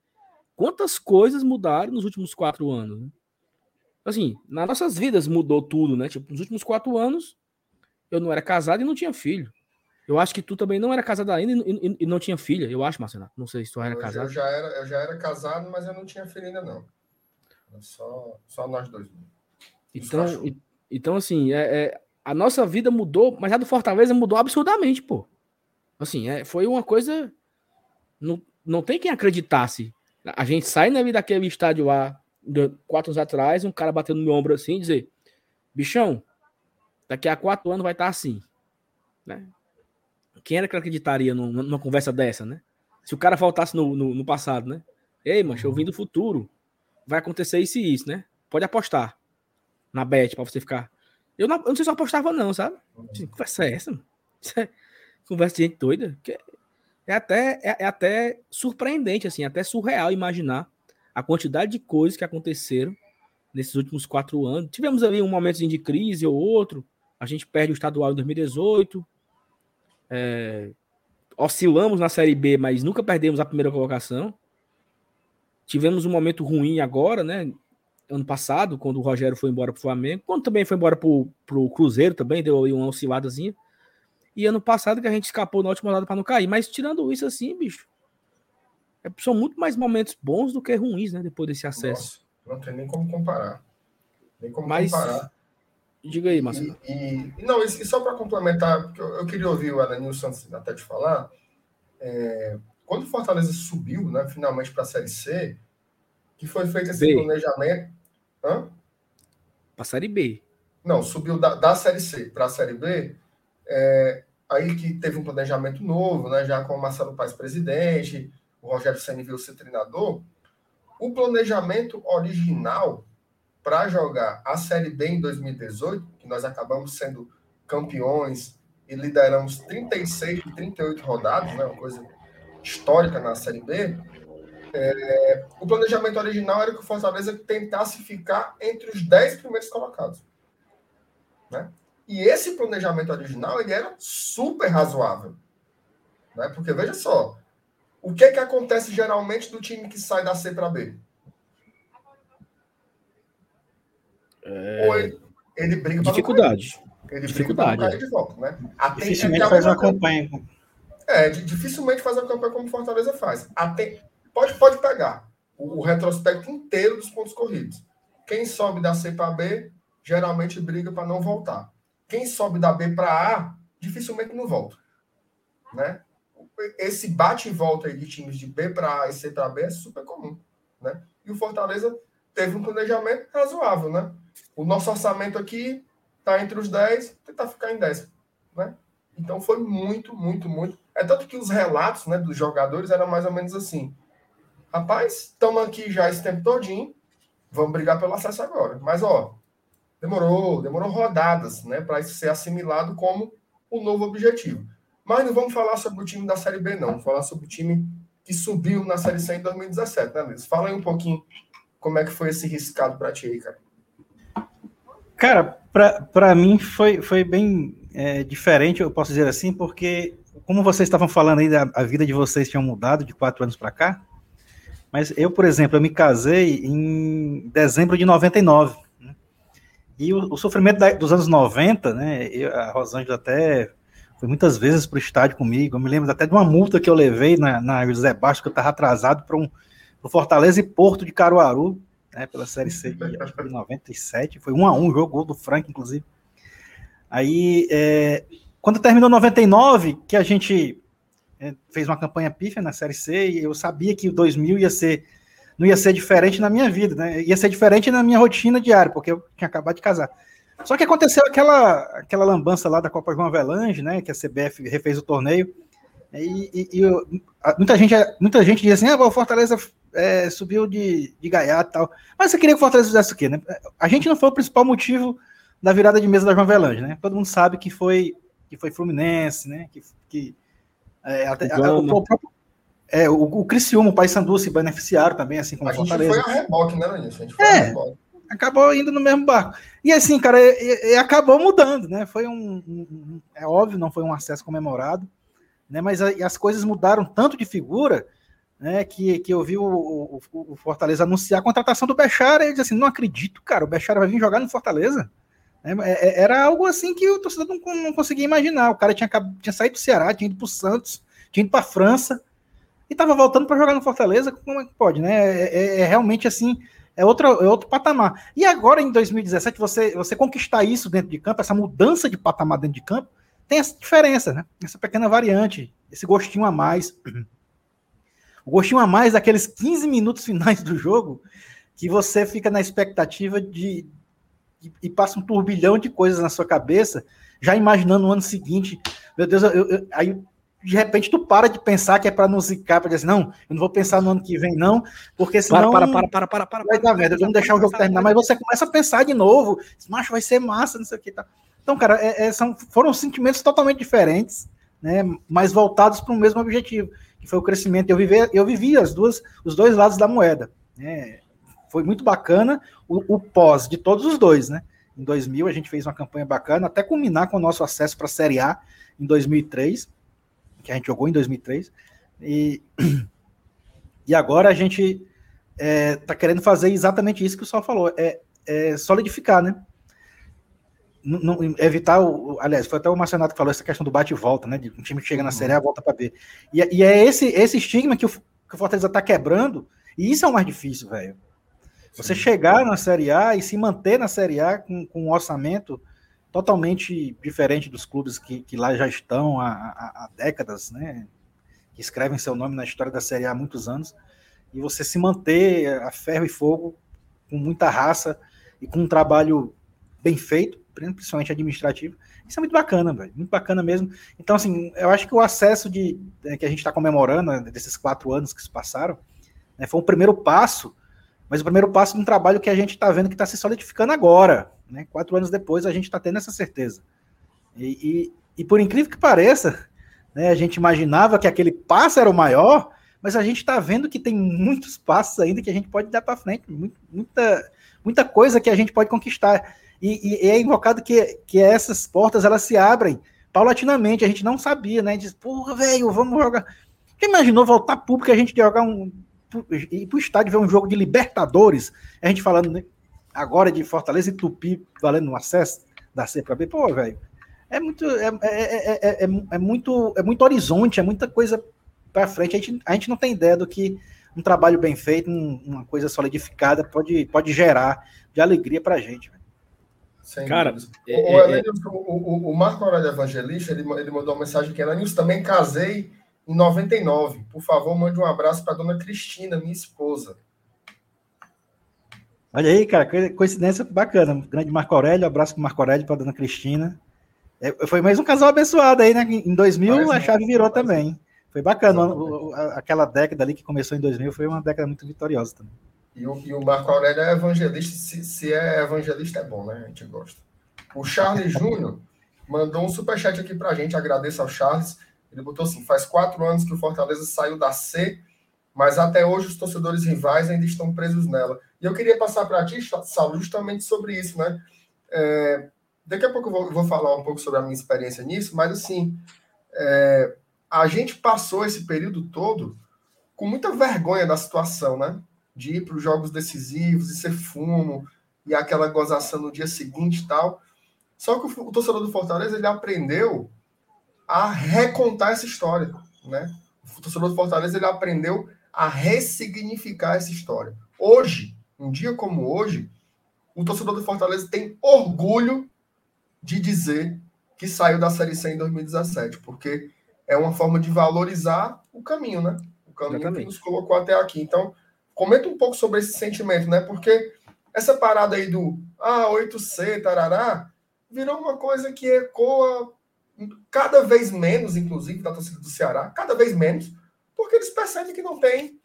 Quantas coisas mudaram nos últimos quatro anos, né? Assim, nas nossas vidas mudou tudo, né? Tipo, nos últimos quatro anos, eu não era casado e não tinha filho. Eu acho que tu também não era casado ainda e, e, e não tinha filha. Eu acho, Marcelo. Não sei se tu era eu, casado. Eu já era, eu já era casado, mas eu não tinha filha ainda, não. Só, só nós dois. Então, então assim, é, é, a nossa vida mudou, mas a do Fortaleza mudou absurdamente, pô. Assim, é, foi uma coisa. Não, não tem quem acreditasse. A gente sai na vida daquele estádio lá, quatro anos atrás, um cara batendo no meu ombro assim e dizer: bichão, daqui a quatro anos vai estar assim. Né? Quem era que acreditaria numa, numa conversa dessa, né? Se o cara faltasse no, no, no passado, né? Ei, mancha, eu vim do futuro. Vai acontecer isso e isso, né? Pode apostar na bet pra você ficar. Eu não, eu não sei se eu apostava, não, sabe? Que conversa é essa? Isso é conversa de gente doida. É, até, é, é até surpreendente, assim, até surreal imaginar a quantidade de coisas que aconteceram nesses últimos quatro anos. Tivemos ali um momento de crise ou outro. A gente perde o estadual em 2018. É, oscilamos na Série B, mas nunca perdemos a primeira colocação. Tivemos um momento ruim agora, né? Ano passado, quando o Rogério foi embora para o Flamengo, quando também foi embora para o Cruzeiro, também deu aí uma osciladazinha. E ano passado que a gente escapou na última rodada para não cair. Mas tirando isso assim, bicho, é, são muito mais momentos bons do que ruins, né? Depois desse acesso. Nossa, não tem nem como comparar. Nem como mas, comparar. Diga aí, Marcelo. E, e, não, e só para complementar, porque eu, eu, queria ouvir o Alanil Santos até te falar. É, quando o Fortaleza subiu, né, finalmente para a Série C, que foi feito esse B. planejamento. Hã? Para a Série B. Não, subiu da, da Série C para a Série B. É, aí que teve um planejamento novo, né, já com o Marcelo Paes presidente, o Rogério Senna veio ser treinador. O planejamento original para jogar a Série B em 2018, que nós acabamos sendo campeões e lideramos 36 de 38 rodadas, né, uma coisa histórica na Série B, é, o planejamento original era que o Fortaleza tentasse ficar entre os 10 primeiros colocados. Né? E esse planejamento original ele era super razoável. Né? Porque veja só, o que, que acontece geralmente do time que sai da C para B? É... Ou ele, ele briga para Dificuldade. Ele Dificuldade. Briga de volta, né? Até, dificilmente faz uma campanha. É, dificilmente faz a campanha como Fortaleza faz. Até, pode, pode pegar o, o retrospecto inteiro dos pontos corridos. Quem sobe da C para B, geralmente briga para não voltar. Quem sobe da B para A, dificilmente não volta. Né? Esse bate e volta de times de B para A e C para B é super comum. Né? E o Fortaleza teve um planejamento razoável, né? O nosso orçamento aqui está entre os 10, tentar ficar em 10. Né? Então foi muito, muito, muito. É tanto que os relatos né, dos jogadores eram mais ou menos assim. Rapaz, estamos aqui já esse tempo todinho, vamos brigar pelo acesso agora. Mas, ó, demorou, demorou rodadas né, para isso ser assimilado como o novo objetivo. Mas não vamos falar sobre o time da Série B, não. Vamos falar sobre o time que subiu na Série C em 2017, né, Luiz? Fala aí um pouquinho como é que foi esse riscado para ti aí, cara. Cara, para mim foi, foi bem é, diferente, eu posso dizer assim, porque, como vocês estavam falando aí, a, a vida de vocês tinha mudado de quatro anos para cá, mas eu, por exemplo, eu me casei em dezembro de 99, né? e o, o sofrimento da, dos anos 90, né, eu, a Rosângela até foi muitas vezes para o estádio comigo, eu me lembro até de uma multa que eu levei na, na José Bastos, que eu estava atrasado para um Fortaleza e Porto de Caruaru, né, pela Série C de, acho que 97, foi um a um, jogo gol do Frank, inclusive. Aí, é, quando terminou 99, que a gente é, fez uma campanha pífia na Série C e eu sabia que o 2000 ia ser não ia ser diferente na minha vida, né? Ia ser diferente na minha rotina diária, porque eu tinha acabado de casar. Só que aconteceu aquela aquela lambança lá da Copa João Avelange, né? Que a CBF refez o torneio. E, e, e eu, muita gente muita gente diz assim: ah, o Fortaleza é, subiu de, de gaiato e tal. Mas você queria que o Fortaleza fizesse o quê, né? A gente não foi o principal motivo da virada de mesa da João Avelange, né? Todo mundo sabe que foi que foi Fluminense, né? Que, que é, até, a, o, o, próprio, é, o, o Criciúma, o Paysandu se beneficiaram também, assim como a Fortaleza. gente foi a reboque, né? A gente foi é, a reboque. acabou indo no mesmo barco. E assim, cara, e, e acabou mudando, né? Foi um, um, É óbvio, não foi um acesso comemorado, né? Mas a, as coisas mudaram tanto de figura, né? Que, que eu vi o, o, o Fortaleza anunciar a contratação do Bechara e ele disse assim: não acredito, cara, o Bechara vai vir jogar no Fortaleza. É, é, é, era algo assim que o torcedor não, não conseguia imaginar. O cara tinha, tinha saído do Ceará, tinha ido para o Santos, tinha ido para a França e estava voltando para jogar no Fortaleza. Como é que pode, né? É, é, é, realmente assim, é outro, é outro patamar. E agora, em 2017, você, você conquistar isso dentro de campo, essa mudança de patamar dentro de campo, tem essa diferença, né? Essa pequena variante, esse gostinho a mais. O gostinho a mais daqueles 15 minutos finais do jogo que você fica na expectativa de, e, e, passa um turbilhão de coisas na sua cabeça, já imaginando o ano seguinte. Meu Deus, eu, eu, aí de repente tu para de pensar que é para não zicar, para dizer assim, não, eu não vou pensar no ano que vem, não, porque senão. Para, para, para, para, para. Vai dar merda, vamos deixar o jogo terminar, mas você começa a pensar de novo, macho, vai ser massa, não sei o que. Tá. Então, cara, é, é, são, foram sentimentos totalmente diferentes, né, mas voltados para o mesmo objetivo, que foi o crescimento. Eu vivi, eu vivi as duas, os dois lados da moeda. Né? foi muito bacana o, o, pós de todos os dois, né? Em 2000 a gente fez uma campanha bacana, até culminar com o nosso acesso para a Série A em 2003, que a gente jogou em 2003. E, e agora a gente está é, tá querendo fazer exatamente isso que o Sol falou, é, é solidificar, né? Não, evitar o. Aliás, foi até o Marcenato que falou essa questão do bate e volta, né? De um time que chega na Série A, volta para B. E, e, é esse, esse estigma que o, que o Fortaleza está quebrando, e isso é o mais difícil, velho. Você chegar na Série A e se manter na Série A com, com um orçamento totalmente diferente dos clubes que, que lá já estão há, há, há, décadas, né? Que escrevem seu nome na história da Série A há muitos anos, e você se manter a ferro e fogo, com muita raça e com um trabalho bem feito, principalmente administrativo, isso é muito bacana, velho, muito bacana mesmo. Então, assim, eu acho que o acesso de né, que a gente está comemorando, né, desses quatro anos que se passaram, né, foi um primeiro passo mas o primeiro passo de um trabalho que a gente está vendo que está se solidificando agora. Né? Quatro anos depois, a gente está tendo essa certeza. E, e, e, por incrível que pareça, né, a gente imaginava que aquele passo era o maior, mas a gente está vendo que tem muitos passos ainda que a gente pode dar para frente, muita, muita coisa que a gente pode conquistar. E, e, é invocado que, que essas portas elas se abrem paulatinamente. A gente não sabia, né? Diz, porra, velho, vamos jogar. Quem imaginou voltar público e a gente jogar um ir para o estádio ver um jogo de Libertadores, a gente falando né, agora de Fortaleza e Tupi valendo um acesso da C para B, pô, velho, é muito, é, é, é, é, muito, é muito horizonte, é muita coisa para frente. A gente, a gente não tem ideia do que um trabalho bem feito, um, uma coisa solidificada pode, pode gerar de alegria para a gente. Cara, é, o, é, o, o, o, Marco Aurélio Evangelista, ele, ele mandou uma mensagem que era Nilson, também casei em 99. Por favor, mande um abraço para dona Cristina, minha esposa. Olha aí, cara, coincidência bacana. Grande Marco Aurélio, abraço para Marco Aurélio, para dona Cristina. É, foi mais um casal abençoado aí, né? Em 2000 Parece a chave virou também. Foi bacana. O, aquela década ali que começou em 2000 foi uma década muito vitoriosa também. E o, e o Marco Aurélio é evangelista. Se, se, é evangelista, é bom, né? A gente gosta. O Charles Júnior mandou um superchat aqui pra gente. Agradeço ao Charles. Ele botou assim: faz quatro anos que o Fortaleza saiu da C, mas até hoje os torcedores rivais ainda estão presos nela. E eu queria passar para ti, Saulo, justamente sobre isso, né? É, daqui a pouco eu vou, vou, falar um pouco sobre a minha experiência nisso, mas assim, é, a gente passou esse período todo com muita vergonha da situação, né? De ir para os jogos decisivos e ser fumo e aquela gozação no dia seguinte e tal. Só que o, o torcedor do Fortaleza ele aprendeu a recontar essa história, né? O torcedor do Fortaleza ele aprendeu a ressignificar essa história. Hoje, um dia como hoje, o torcedor do Fortaleza tem orgulho de dizer que saiu da Série C em 2017, porque é uma forma de valorizar o caminho, né? O caminho Exatamente. que nos colocou até aqui. Então, comenta um pouco sobre esse sentimento, né? Porque essa parada aí do ah, 8C, tarará, virou uma coisa que ecoa cada vez menos, inclusive, da torcida do Ceará, cada vez menos, porque eles percebem que não tem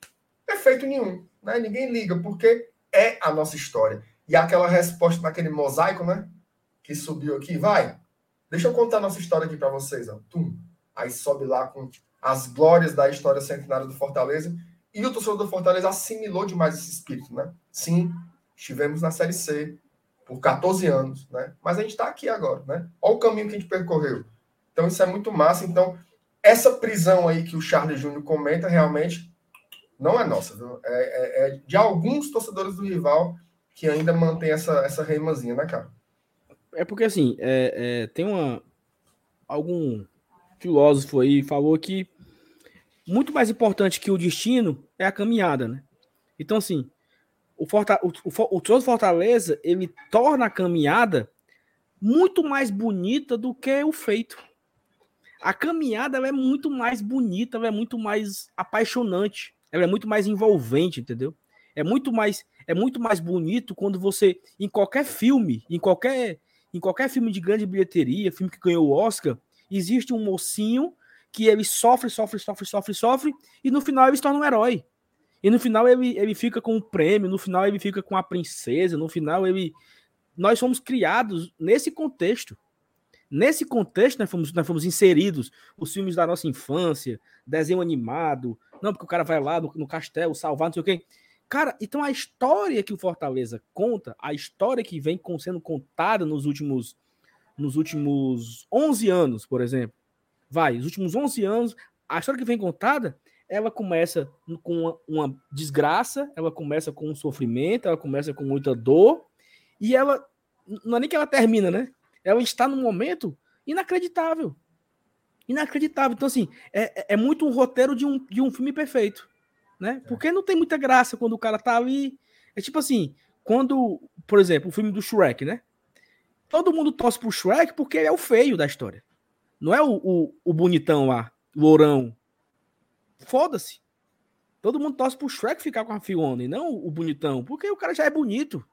efeito nenhum, né? Ninguém liga, porque é a nossa história. E aquela resposta naquele mosaico, né? Que subiu aqui, vai. Deixa eu contar a nossa história aqui para vocês, ó. Tum. Aí sobe lá com as glórias da história centenária do Fortaleza. E o torcedor do Fortaleza assimilou demais esse espírito, né? Sim, estivemos na Série C por 14 anos, né? Mas a gente está aqui agora, né? Olha o caminho que a gente percorreu. Então isso é muito massa. Então, essa prisão aí que o Charles Júnior comenta realmente não é nossa, viu? É, é, é, de alguns torcedores do rival que ainda mantém essa, essa reimazinha, né, cara? É porque assim, é, é, tem uma. Algum filósofo aí falou que muito mais importante que o destino é a caminhada, né? Então, assim, o, Forta, o, o, o Fortaleza ele torna a caminhada muito mais bonita do que o feito. A caminhada é muito mais bonita, é muito mais apaixonante, é muito mais envolvente, entendeu? É muito mais é muito mais bonito quando você em qualquer filme, em qualquer em qualquer filme de grande bilheteria, filme que ganhou o Oscar, existe um mocinho que ele sofre, sofre, sofre, sofre, sofre e no final ele se torna um herói. E no final ele, ele fica com o prêmio, no final ele fica com a princesa, no final ele nós fomos criados nesse contexto. Nesse contexto, nós fomos, nós fomos inseridos os filmes da nossa infância, desenho animado, não, porque o cara vai lá no, no castelo salvar, não sei o quê. Cara, então a história que o Fortaleza conta, a história que vem sendo contada nos últimos nos últimos 11 anos, por exemplo, vai, os últimos 11 anos, a história que vem contada, ela começa com uma, uma desgraça, ela começa com um sofrimento, ela começa com muita dor, e ela, não é nem que ela termina, né? ela está num momento inacreditável. Inacreditável. Então, assim, é, é, é muito um roteiro de um, de um filme perfeito. Né? É. Porque não tem muita graça quando o cara tá ali. É tipo assim, quando, por exemplo, o filme do Shrek, né? Todo mundo torce pro Shrek porque ele é o feio da história. Não é o, o, o bonitão lá, lourão. Foda-se. Todo mundo torce pro Shrek ficar com a Fiona não o bonitão, porque o cara já é bonito.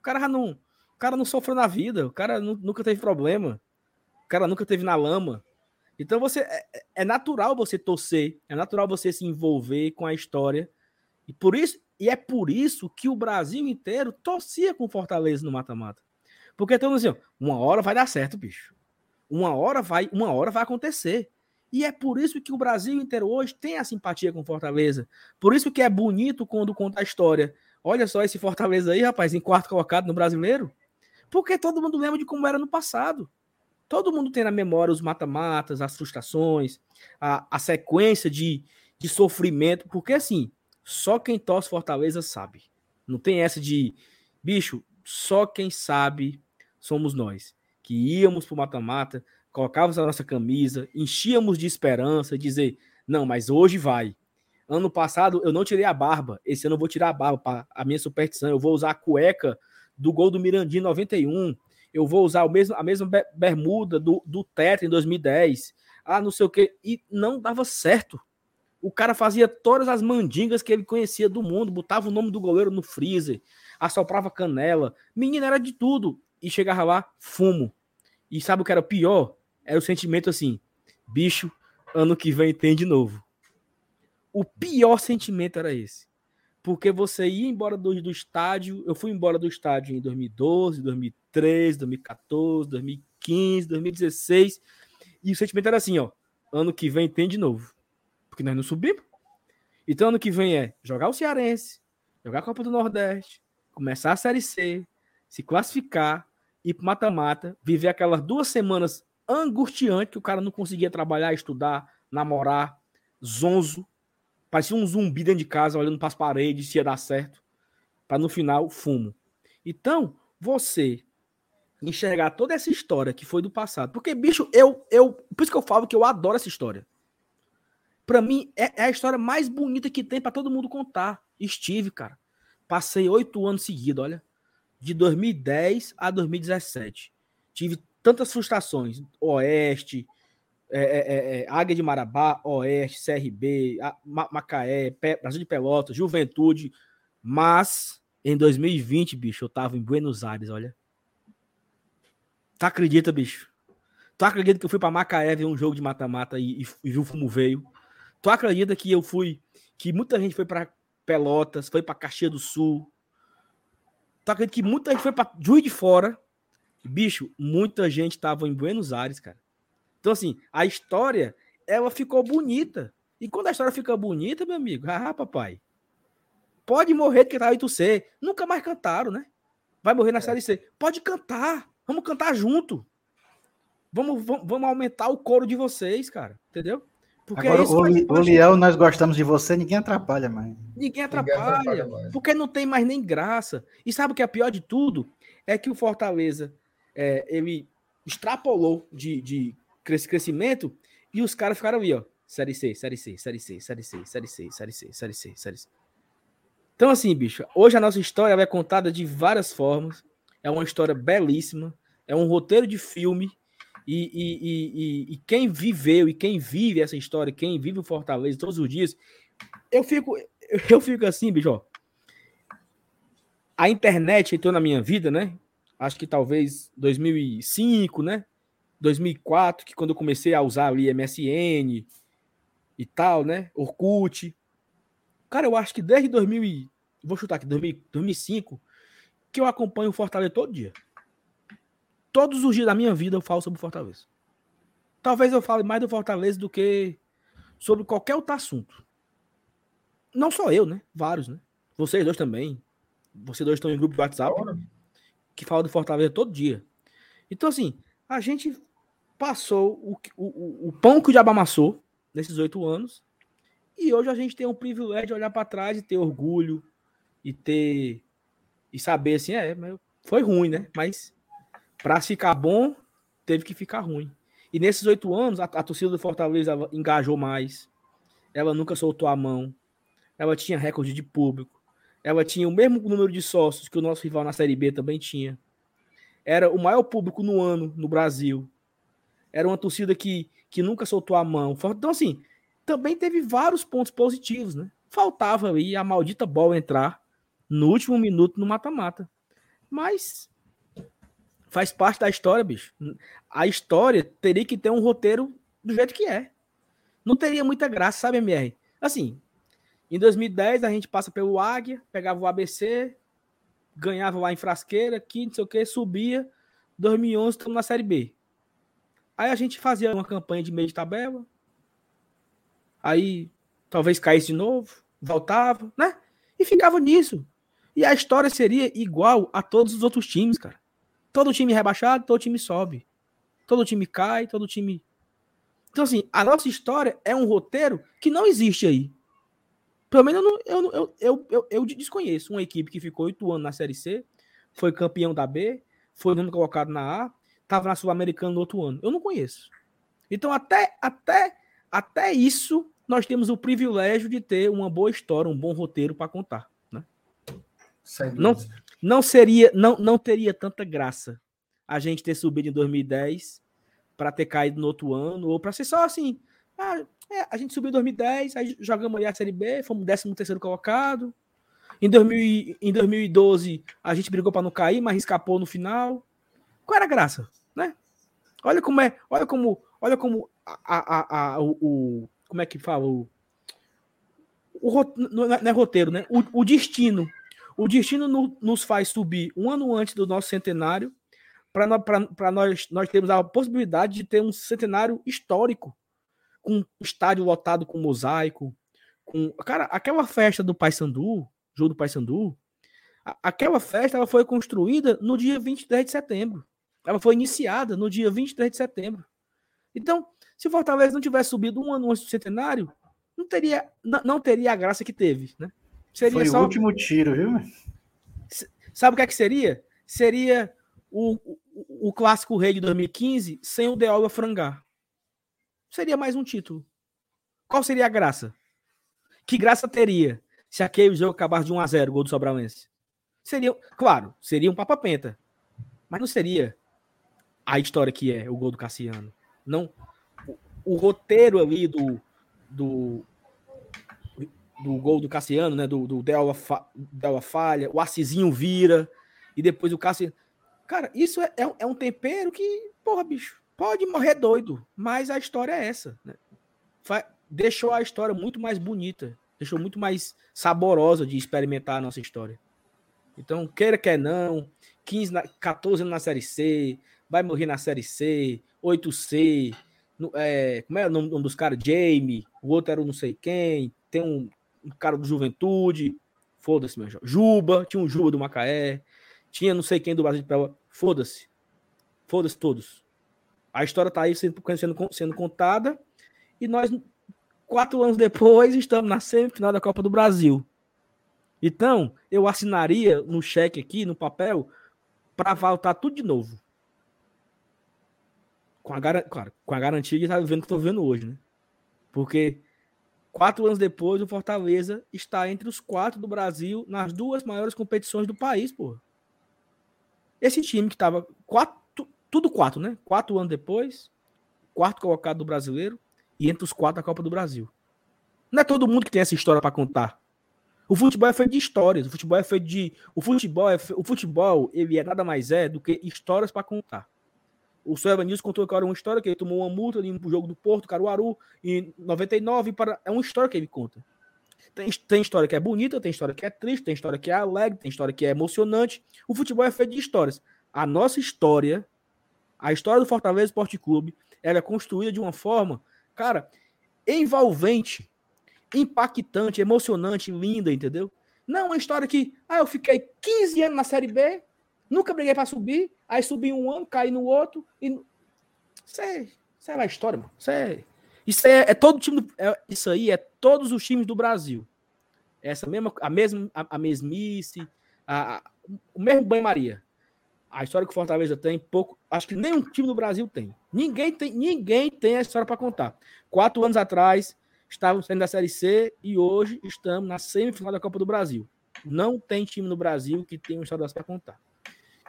O cara não, cara não sofreu na vida, o cara nunca teve problema, o cara nunca teve na lama. Então você é, é, é, natural você torcer, é natural você se envolver com a história. E por isso, e é por isso que o Brasil inteiro torcia com Fortaleza no mata-mata. Porque todo assim, uma hora vai dar certo, bicho. Uma hora vai, uma hora vai acontecer. E é por isso que o Brasil inteiro hoje tem a simpatia com Fortaleza. Por isso que é bonito quando conta a história. Olha só esse Fortaleza aí, rapaz, em quarto colocado no Brasileiro. Porque todo mundo lembra de como era no passado. Todo mundo tem na memória os mata-matas, as frustrações, a, a sequência de, de sofrimento. Porque assim, só quem torce Fortaleza sabe. Não tem essa de, bicho, só quem sabe somos nós. Que íamos pro mata-mata, colocávamos a nossa camisa, enchíamos de esperança, dizer, não, mas hoje vai. Ano passado eu não tirei a barba, esse ano eu vou tirar a barba para a minha superstição, eu vou usar a cueca do gol do Mirandinho 91. Eu vou usar o mesmo, a mesma bermuda do, do Tetra em 2010. Ah, não sei o quê. E não dava certo. O cara fazia todas as mandingas que ele conhecia do mundo, botava o nome do goleiro no freezer, assoprava canela. Menino era de tudo. E chegava lá, fumo. E sabe o que era pior? Era o sentimento assim: bicho, ano que vem tem de novo. O pior sentimento era esse porque você ia embora do, do estádio. Eu fui embora do estádio em 2012, 2013, 2014, 2015, 2016. E o sentimento era assim: ó, ano que vem tem de novo. Porque nós não subimos. Então, ano que vem é jogar o Cearense, jogar a Copa do Nordeste, começar a Série C, se classificar, ir para mata-mata, viver aquelas duas semanas angustiantes que o cara não conseguia trabalhar, estudar, namorar, zonzo, Parecia um zumbi dentro de casa, olhando para as paredes, se ia dar certo. Para no final, fumo. Então, você enxergar toda essa história que foi do passado. Porque, bicho, eu. eu por isso que eu falo que eu adoro essa história. Para mim, é, é, a história mais bonita que tem para todo mundo contar. Estive, cara. Passei oito anos seguidos, olha. De 2010 a 2017. Tive tantas frustrações. Oeste, é, é, é, Águia de Marabá, Oeste, CRB, Macaé, Brasil de Pelotas, Juventude. Mas em 2020, bicho, eu tava em Buenos Aires, olha. Tu acredita, bicho? Tu acredita que eu fui para Macaé ver um jogo de mata-mata e, e, e fumo veio? Tu acredita que eu fui, que muita gente foi para Pelotas, foi para Caxias do Sul? Tu acredita que muita gente foi para Juiz de Fora? Bicho, muita gente tava em Buenos Aires, cara. Então, assim, a história, ela ficou bonita. E quando a história fica bonita, meu amigo, ah, papai, pode morrer de cantar tu C. Nunca mais cantaram, né? Vai morrer na é. série C. Pode cantar. Vamos cantar junto. Vamos, vamos, vamos aumentar o coro de vocês, cara. Entendeu? Porque Agora, é o, o Liel, nós gostamos de você, ninguém atrapalha mais. Ninguém atrapalha, ninguém atrapalha mais. porque não tem mais nem graça. E sabe o que é pior de tudo? É que o Fortaleza, é, ele extrapolou de, de crescimento e os caras ficaram ali, ó. Série C, Série C, Série C, Série C, Série C, Série C, Série C, Série C. Então, assim, bicho, hoje a nossa história é contada de várias formas. É uma história belíssima. É um roteiro de filme. E, e, e, e, quem viveu e quem vive essa história, quem vive o Fortaleza todos os dias, eu fico, eu fico assim, bicho. A internet entrou na minha vida, né? Acho que talvez 2005, né? 2004, que quando eu comecei a usar ali MSN e tal, né? Orkut. Cara, eu acho que desde 2000 vou chutar aqui, 2005, que eu acompanho o Fortaleza todo dia. Todos os dias da minha vida eu falo sobre o Fortaleza. Talvez eu fale mais do Fortaleza do que sobre qualquer outro assunto. Não só eu, né? Vários, né? Vocês dois também. Vocês dois estão em grupo de WhatsApp que fala do Fortaleza todo dia. Então, assim, a gente passou o, o, o pão que o diabo amassou nesses oito anos. E hoje a gente tem o privilégio de olhar para trás e ter orgulho e ter e saber assim, é, foi ruim, né? Mas para ficar bom, teve que ficar ruim. E nesses oito anos, a, a torcida do Fortaleza engajou mais. Ela nunca soltou a mão. Ela tinha recorde de público. Ela tinha o mesmo número de sócios que o nosso rival na Série B também tinha. Era o maior público no ano no Brasil. Era uma torcida que, que nunca soltou a mão. Então, assim, também teve vários pontos positivos, né? Faltava aí a maldita bola entrar no último minuto no mata-mata. Mas faz parte da história, bicho. A história teria que ter um roteiro do jeito que é. Não teria muita graça, sabe, MR? Assim, em 2010 a gente passa pelo Águia, pegava o ABC, ganhava lá em Frasqueira, aqui, não sei o que, subia. 2011 estamos na Série B. Aí a gente fazia uma campanha de meio de tabela. Aí talvez caísse de novo, voltava, né? E ficava nisso. E a história seria igual a todos os outros times, cara. Todo time rebaixado, todo time sobe. Todo time cai, todo time. Então, assim, a nossa história é um roteiro que não existe aí. Pelo menos eu, eu, eu, eu, eu, eu desconheço uma equipe que ficou oito anos na Série C, foi campeão da B, foi no colocado na A, estava na Sul-Americana no outro ano. Eu não conheço. Então, até, até, até isso, nós temos o privilégio de ter uma boa história, um bom roteiro para contar. Né? Não, não seria, não, não teria tanta graça a gente ter subido em 2010 para ter caído no outro ano, ou para ser só assim. Ah, é, a gente subiu em 2010, aí jogamos ali a Série B, fomos 13 terceiro colocado. Em, 2000, em 2012, a gente brigou para não cair, mas escapou no final. Qual era a graça? né? Olha como é, olha como, olha como a, a, a, o, o como é que fala o, o não é roteiro, né? O, o destino, o destino no, nos faz subir um ano antes do nosso centenário para nós nós termos a possibilidade de ter um centenário histórico com estádio lotado com mosaico, com cara aquela festa do Paysandu, jogo do Paysandu, aquela festa ela foi construída no dia 23 de setembro. Ela foi iniciada no dia 23 de setembro. Então, se o Fortaleza não tivesse subido um ano antes do centenário, não teria, não, não teria a graça que teve, né? Seria foi só... o último tiro, viu? Sabe o que é que seria? Seria o, o, o clássico rei de 2015 sem o Deola frangar. Seria mais um título. Qual seria a graça? Que graça teria se aquele jogo acabasse de 1 a 0 gol do Sobralense? Seria, claro, seria um papapenta. Mas não seria a história que é o gol do Cassiano. Não o roteiro ali do, do, do gol do Cassiano, né? Do, do Delva, Delva falha, o Assisinho vira, e depois o Cassiano. Cara, isso é, é, é, um tempero que, porra, bicho, pode morrer doido, mas a história é essa. Né? deixou a história muito mais bonita, deixou muito mais saborosa de experimentar a nossa história. Então, queira que não, 15 na, 14 anos na Série C, vai morrer na Série C, 8C, no, é, como é o nome, nome dos caras? Jamie, o outro era não sei quem, tem um, um cara do Juventude, foda-se, meu Juba, tinha um Juba do Macaé, tinha não sei quem do Brasil para foda-se, foda-se todos. A história tá aí sendo, sendo, sendo contada e nós, quatro anos depois, estamos na semifinal da Copa do Brasil. Então, eu assinaria no cheque aqui, no papel, para voltar tudo de novo. Com a, claro, com a garantia de estar vivendo o que estou vivendo hoje, né? Porque quatro anos depois, o Fortaleza está entre os quatro do Brasil nas duas maiores competições do país, pô. Esse time que estava quatro, tudo quatro, né? Quatro anos depois, quarto colocado do brasileiro e entre os quatro da Copa do Brasil. Não é todo mundo que tem essa história para contar. O futebol é feito de histórias. O futebol é feito de. O futebol, é fe... o futebol ele é nada mais é do que histórias para contar. O Sr. Evanilson contou agora uma história que ele tomou uma multa ali no jogo do Porto, Caruaru, em 99. Para... É uma história que ele conta. Tem, tem história que é bonita, tem história que é triste, tem história que é alegre, tem história que é emocionante. O futebol é feito de histórias. A nossa história, a história do Fortaleza Esporte Clube, ela é construída de uma forma, cara, envolvente impactante, emocionante, linda, entendeu? Não uma história que, ah, eu fiquei 15 anos na Série B, nunca briguei para subir, aí subi um ano, caí no outro, e. Isso é, é a história, mano. Isso é. Isso é, é todo time. Do, é, isso aí é todos os times do Brasil. Essa mesma, a mesma, a, a mesmice, a, a, o mesmo banho-maria. A história que o Fortaleza tem, pouco. Acho que nenhum time do Brasil tem. Ninguém tem, ninguém tem a história para contar. Quatro anos atrás, estávamos saindo da Série C e hoje estamos na semifinal da Copa do Brasil. Não tem time no Brasil que tenha uma história para contar.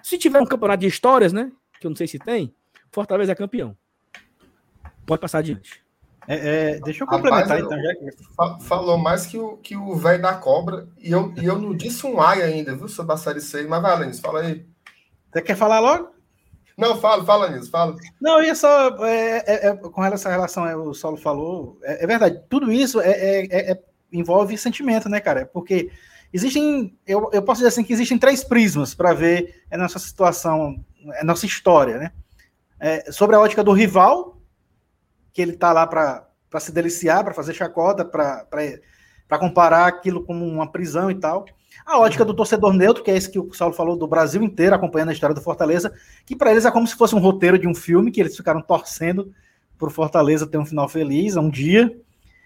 Se tiver um campeonato de histórias, né? Que eu não sei se tem, Fortaleza é campeão. Pode passar adiante. É, é, deixa eu complementar Rapaz, então. Já Falou mais que o que o velho da cobra. E eu, e eu não disse um ai ainda, viu, sobre a Série C. Mas vai, Lênis, fala aí. Você quer falar logo? Não, fala, fala nisso, fala. Não, e só é, é, é, com essa relação, é, o Saulo falou, é, é verdade, tudo isso é, envolve sentimento, né, cara? Porque existem, eu, eu posso dizer assim, que existem três prismas para ver a nossa situação, a nossa história, né? sobre a ótica do rival, que ele tá lá para se deliciar, para fazer chacota, para comparar aquilo como uma prisão e tal. A ótica do torcedor neutro, que é esse que o Saulo falou do Brasil inteiro, acompanhando a história do Fortaleza, que para eles é como se fosse um roteiro de um filme, que eles ficaram torcendo por Fortaleza ter um final feliz um dia.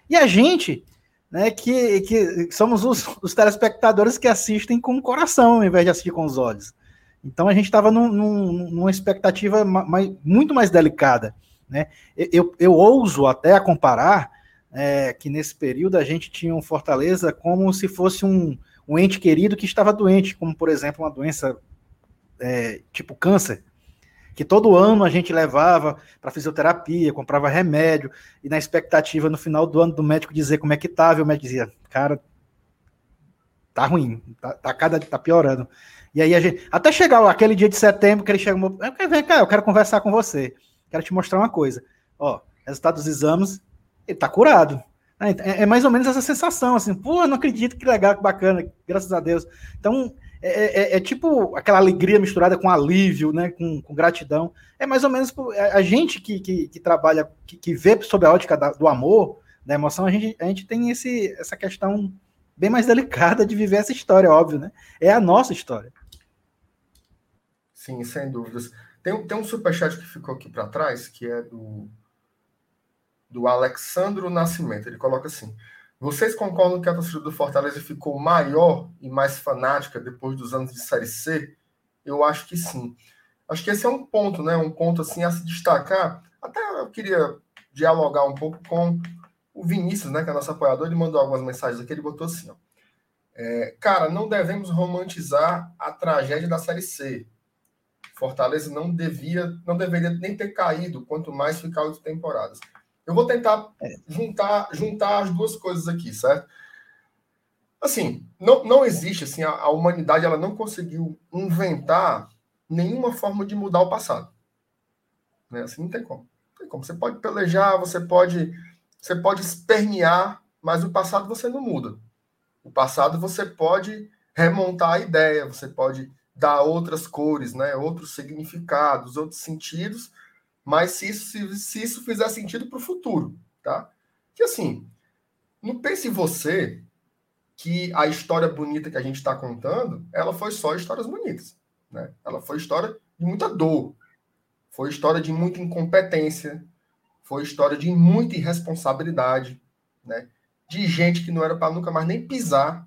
E a gente, né, que, que somos os, os telespectadores que assistem com o coração, ao invés de assistir com os olhos. Então a gente estava num, num, numa expectativa mais, muito mais delicada. Né? Eu, eu ouso até comparar é, que nesse período a gente tinha um Fortaleza como se fosse um, um ente querido que estava doente, como por exemplo uma doença é, tipo câncer, que todo ano a gente levava para fisioterapia, comprava remédio, e na expectativa no final do ano do médico dizer como é que estava, e o médico dizia, cara, tá ruim, tá, tá, cada, tá piorando. E aí a gente, até chegar aquele dia de setembro, que ele chegou, vem cá, eu quero conversar com você, quero te mostrar uma coisa. Ó, resultado dos exames, ele tá curado. É, é, é, mais ou menos essa sensação, assim, pô, não acredito, que legal, que bacana, graças a Deus. Então, é, é, é tipo aquela alegria misturada com alívio, né, com, com gratidão. É mais ou menos é, a gente que, que, que trabalha, que, que, vê sob a ótica da, do amor, da emoção, a gente, a gente tem esse, essa questão bem mais delicada de viver essa história, óbvio, né? É a nossa história. Sim, sem dúvidas. Tem, tem um superchat que ficou aqui para trás, que é do do Alexandro Nascimento. Ele coloca assim: Vocês concordam que a torcida do Fortaleza ficou maior e mais fanática depois dos anos de Série C? Eu acho que sim. Acho que esse é um ponto, né? Um ponto assim a se destacar. Até eu queria dialogar um pouco com o Vinícius, né? Que é nosso apoiador. Ele mandou algumas mensagens aqui. Ele botou assim: ó, é, Cara, não devemos romantizar a tragédia da Série C. Fortaleza não devia, não deveria nem ter caído, quanto mais ficar oito temporadas. Eu vou tentar é. juntar, juntar as duas coisas aqui, certo? Assim, não, não existe, assim, a, a humanidade ela não conseguiu inventar nenhuma forma de mudar o passado. Né? Assim, não tem como. Não tem como. Você pode pelejar, você pode, você pode espernear, mas o passado você não muda. O passado você pode remontar a ideia, você pode dar outras cores, né? outros significados, outros sentidos, mas se isso, se, se isso fizer sentido para o futuro, tá? Que assim, não pense você que a história bonita que a gente está contando, ela foi só histórias bonitas, né? Ela foi história de muita dor, foi história de muita incompetência, foi história de muita irresponsabilidade, né? De gente que não era para nunca mais nem pisar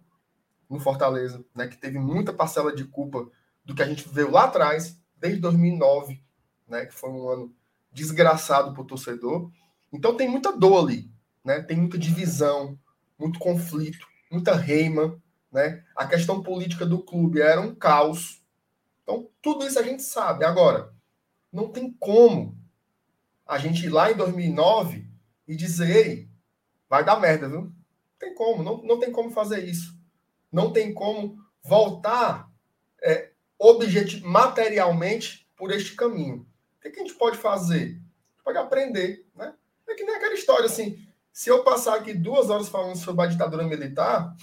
no Fortaleza, né? Que teve muita parcela de culpa do que a gente viu lá atrás, desde 2009, né? Que foi um ano desgraçado para o torcedor. Então tem muita dor ali, né? Tem muita divisão, muito conflito, muita reima, né? A questão política do clube era um caos. Então tudo isso a gente sabe. Agora não tem como a gente ir lá em 2009 e dizer, ei, vai dar merda, viu? Não tem como, não, não tem como fazer isso. Não tem como voltar é, materialmente por este caminho. O que, que a gente pode fazer? Pode aprender, né? É que nem aquela história assim, se eu passar aqui duas horas falando sobre a ditadura militar,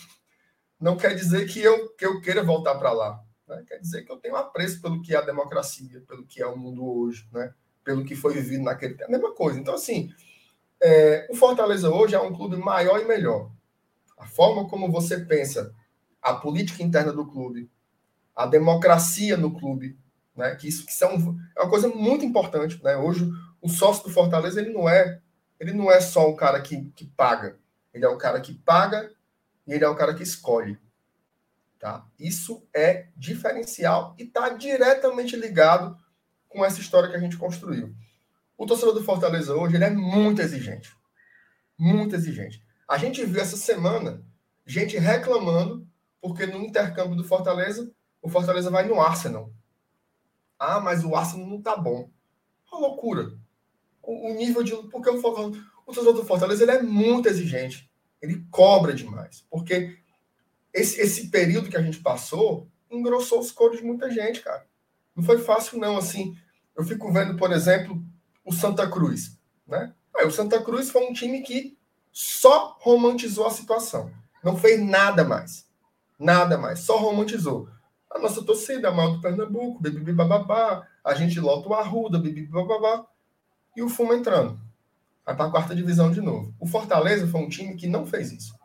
não quer dizer que eu, que eu queira voltar para lá. Né? Quer dizer que eu tenho apreço pelo que é a democracia, pelo que é o mundo hoje, né? pelo que foi vivido naquele tempo. É a mesma coisa. Então, assim, é, o Fortaleza hoje é um clube maior e melhor. A forma como você pensa a política interna do clube, a democracia no clube, né? Que isso que são, é uma coisa muito importante, né? Hoje o sócio do Fortaleza ele não é ele não é só o cara que, que paga, ele é o cara que paga e ele é o cara que escolhe, tá? Isso é diferencial e está diretamente ligado com essa história que a gente construiu. O torcedor do Fortaleza hoje ele é muito exigente, muito exigente. A gente viu essa semana gente reclamando porque no intercâmbio do Fortaleza o Fortaleza vai no Arsenal. Ah, mas o Arsenal não tá bom. Uma loucura. O, o nível de. Porque o, o torcedor do Fortaleza ele é muito exigente. Ele cobra demais. Porque esse, esse período que a gente passou engrossou os coros de muita gente, cara. Não foi fácil, não. Assim, eu fico vendo, por exemplo, o Santa Cruz. Né? Aí, o Santa Cruz foi um time que só romantizou a situação. Não fez nada mais. Nada mais. Só romantizou a nossa torcida, maior do Pernambuco, bibibi a gente lota o Arruda, bibibi e o Fumo entrando. Vai para a quarta divisão de novo. O Fortaleza foi um time que não fez isso.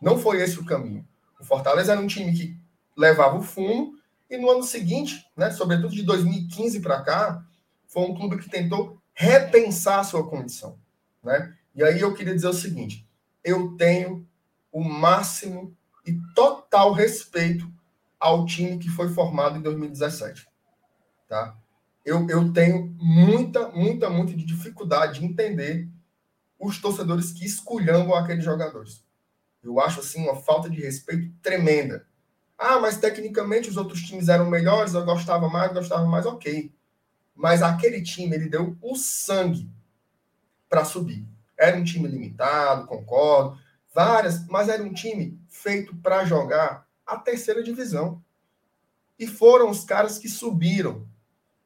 Não foi esse o caminho. O Fortaleza era um time que levava o fumo, e no ano seguinte, né, sobretudo de 2015 para cá, foi um clube que tentou repensar a sua condição. Né? E aí eu queria dizer o seguinte: eu tenho o máximo e total respeito ao time que foi formado em 2017. Tá? Eu, eu tenho muita, muita, muita dificuldade de entender os torcedores que esculhambam aqueles jogadores. Eu acho assim uma falta de respeito tremenda. Ah, mas tecnicamente os outros times eram melhores, eu gostava mais, gostava mais, ok. Mas aquele time, ele deu o sangue para subir. Era um time limitado, concordo, várias, mas era um time feito para jogar a terceira divisão. E foram os caras que subiram.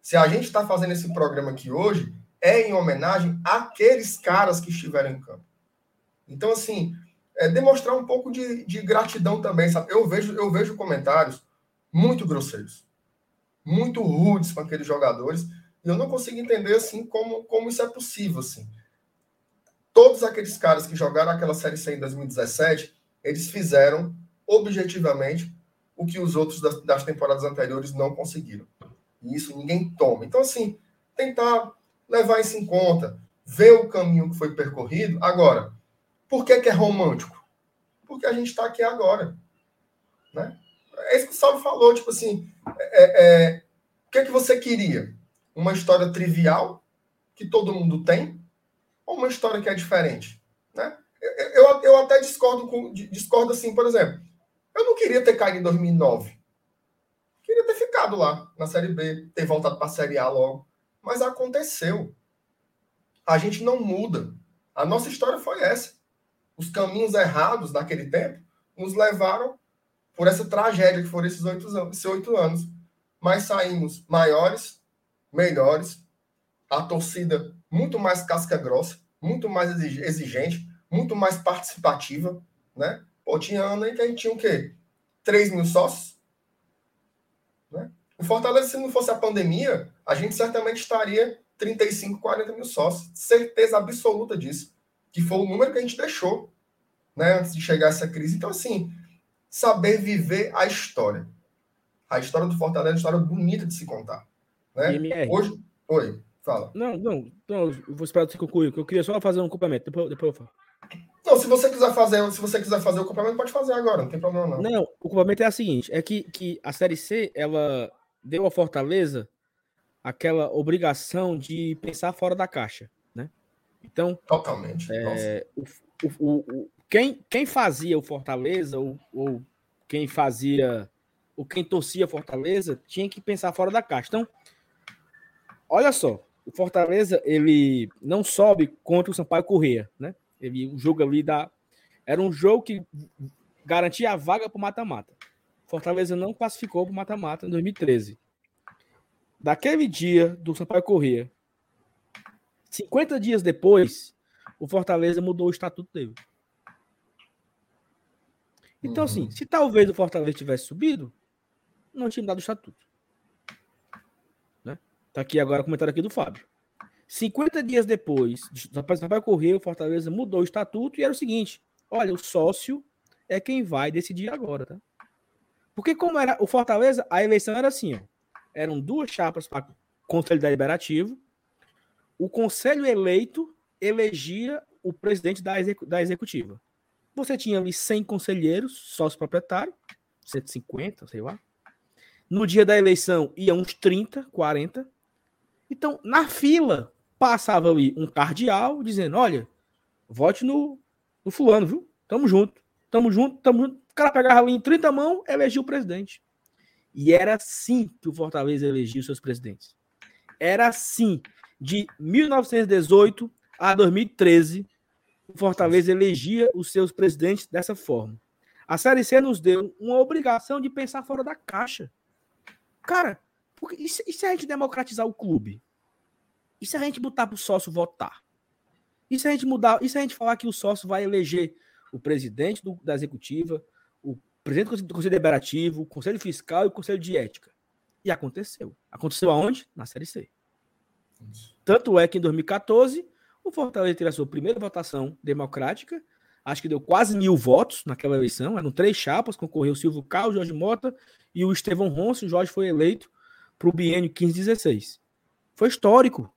Se a gente está fazendo esse programa aqui hoje, é em homenagem àqueles caras que estiveram em campo. Então, assim, é demonstrar um pouco de, de gratidão também, sabe? Eu vejo, eu vejo comentários muito grosseiros, muito rudes com aqueles jogadores, e eu não consigo entender, assim, como, como isso é possível, assim. Todos aqueles caras que jogaram aquela Série C em 2017, eles fizeram objetivamente o que os outros das, das temporadas anteriores não conseguiram. E isso ninguém toma. Então, assim, tentar levar isso em conta, ver o caminho que foi percorrido. Agora, por que, que é romântico? Porque a gente está aqui agora. Né? É isso que o Salvo falou, tipo assim, é, é, o que, é que você queria? Uma história trivial, que todo mundo tem, ou uma história que é diferente? Né? Eu, eu, eu até discordo, com, discordo assim, por exemplo, eu não queria ter caído em 2009. Queria ter ficado lá na Série B, ter voltado para a Série A logo. Mas aconteceu. A gente não muda. A nossa história foi essa. Os caminhos errados daquele tempo nos levaram por essa tragédia que foram esses oito anos, esses oito anos. Mas saímos maiores, melhores, a torcida muito mais casca grossa, muito mais exigente, muito mais participativa, né? Pô, tinha ano aí que a gente tinha o quê? 3 mil sócios? Né? O Fortaleza, se não fosse a pandemia, a gente certamente estaria 35, 40 mil sócios. Certeza absoluta disso. Que foi o número que a gente deixou né, antes de chegar essa crise. Então, assim, saber viver a história. A história do Fortaleza é uma história bonita de se contar. Né? Hoje. Oi, fala. Não, não, não, eu vou esperar você concluir, eu queria só fazer um complemento, depois, depois eu falo. Não, se você quiser fazer, se você quiser fazer o complemento, pode fazer agora, não tem problema não. Não, o complemento é o seguinte, é que, que a Série C, ela deu à Fortaleza aquela obrigação de pensar fora da caixa, né? Então, totalmente. É, o, o, o, quem, quem fazia o Fortaleza ou, ou quem fazia ou quem torcia Fortaleza tinha que pensar fora da caixa. Então, olha só, o Fortaleza ele não sobe contra o Sampaio Corrêa, né? Ele o jogo ali da era um jogo que garantia a vaga para o mata-mata. Fortaleza não classificou para o mata-mata em 2013. Daquele dia do Sampaio Corrêa, 50 dias depois, o Fortaleza mudou o estatuto dele. Então, assim, uhum. assim, se talvez o Fortaleza tivesse subido, não tinha mudado o estatuto. Né? Tá aqui agora o comentário aqui do Fábio. 50 dias depois, vai correr, o Fortaleza mudou o estatuto e era o seguinte: olha, o sócio é quem vai decidir agora, tá? Porque como era o Fortaleza, a eleição era assim, ó. Eram duas chapas para conselho deliberativo. O conselho eleito elegia o presidente da, execu da executiva. Você tinha ali 100 conselheiros, sócio proprietário, 150, sei lá. No dia da eleição ia uns 30, 40. Então, na fila, passava ali um cardeal dizendo: olha, vote no, no fulano, viu? Tamo junto, tamo junto, tamo junto. O cara pegava ali em 30 mãos, elegia o presidente. E era assim que o Fortaleza elegia os seus presidentes. Era assim, de 1918 a 2013, o Fortaleza elegia os seus presidentes dessa forma. A Série C nos deu uma obrigação de pensar fora da caixa. Cara, porque, e, se, se a gente democratizar o clube? E se a gente botar para o sócio votar? E se a gente mudar? E se a gente falar que o sócio vai eleger o presidente do, da executiva, o presidente do Conselho Deliberativo, o Conselho Fiscal e o Conselho de Ética? E aconteceu. Aconteceu aonde? Na Série C. Tanto é que em 2014 o Fortaleza teve a sua primeira votação democrática, acho que deu quase mil votos naquela eleição, eram três chapas, concorreu o Silvio Carlos, Jorge Mota e o Estevão Ronce, o Jorge foi eleito para o biênio 15-16. Foi histórico.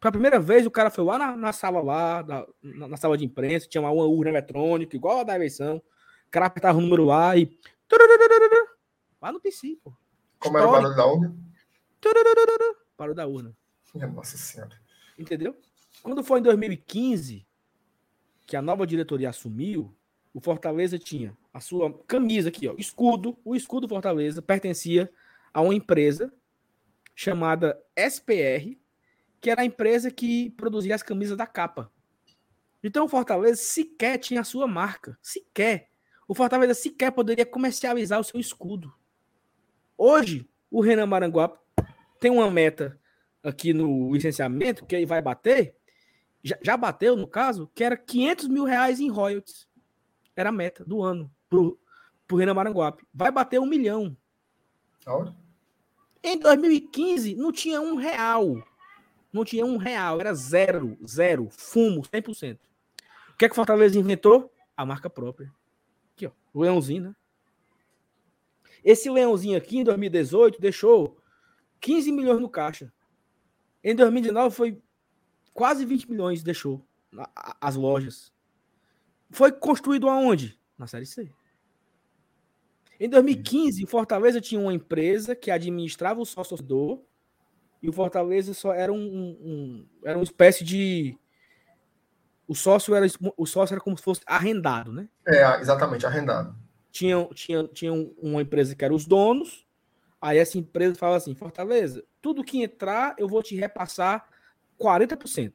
Pela primeira vez, o cara foi lá na, na sala lá, na, na, sala de imprensa, tinha uma urna eletrônica, igual a da eleição, o cara apertava o número lá e... Lá no PC, pô. Como era o barulho da urna? Barulho da urna. Nossa Senhora. Entendeu? Quando foi em 2015 que a nova diretoria assumiu, o Fortaleza tinha a sua camisa aqui, ó, escudo. O escudo Fortaleza pertencia a uma empresa chamada SPR, que era a empresa que produzia as camisas da capa. Então o Fortaleza sequer tinha a sua marca, sequer. O Fortaleza sequer poderia comercializar o seu escudo. Hoje, o Renan Maranguape tem uma meta aqui no licenciamento que ele vai bater, já, já bateu, no caso, que era 500 mil reais em royalties. Era a meta do ano pro, pro Renan Maranguape. Vai bater um milhão. Aonde? Em 2015, não tinha um real. Não tinha um real. Era zero, zero. Fumo, 100%. O que é que Fortaleza inventou? A marca própria. Aqui, ó. O leãozinho, né? Esse leãozinho aqui, em 2018, deixou 15 milhões no caixa. Em 2019, foi quase 20 milhões deixou as lojas. Foi construído aonde? Na Série C. Em 2015, o Fortaleza tinha uma empresa que administrava o sócio torcedor e o Fortaleza só era um, um, era uma espécie de o sócio era o sócio era como se fosse arrendado, né? É, exatamente, arrendado. Tinha, tinha, tinha uma empresa que era os donos, aí essa empresa fala assim, Fortaleza, tudo que entrar eu vou te repassar 40%.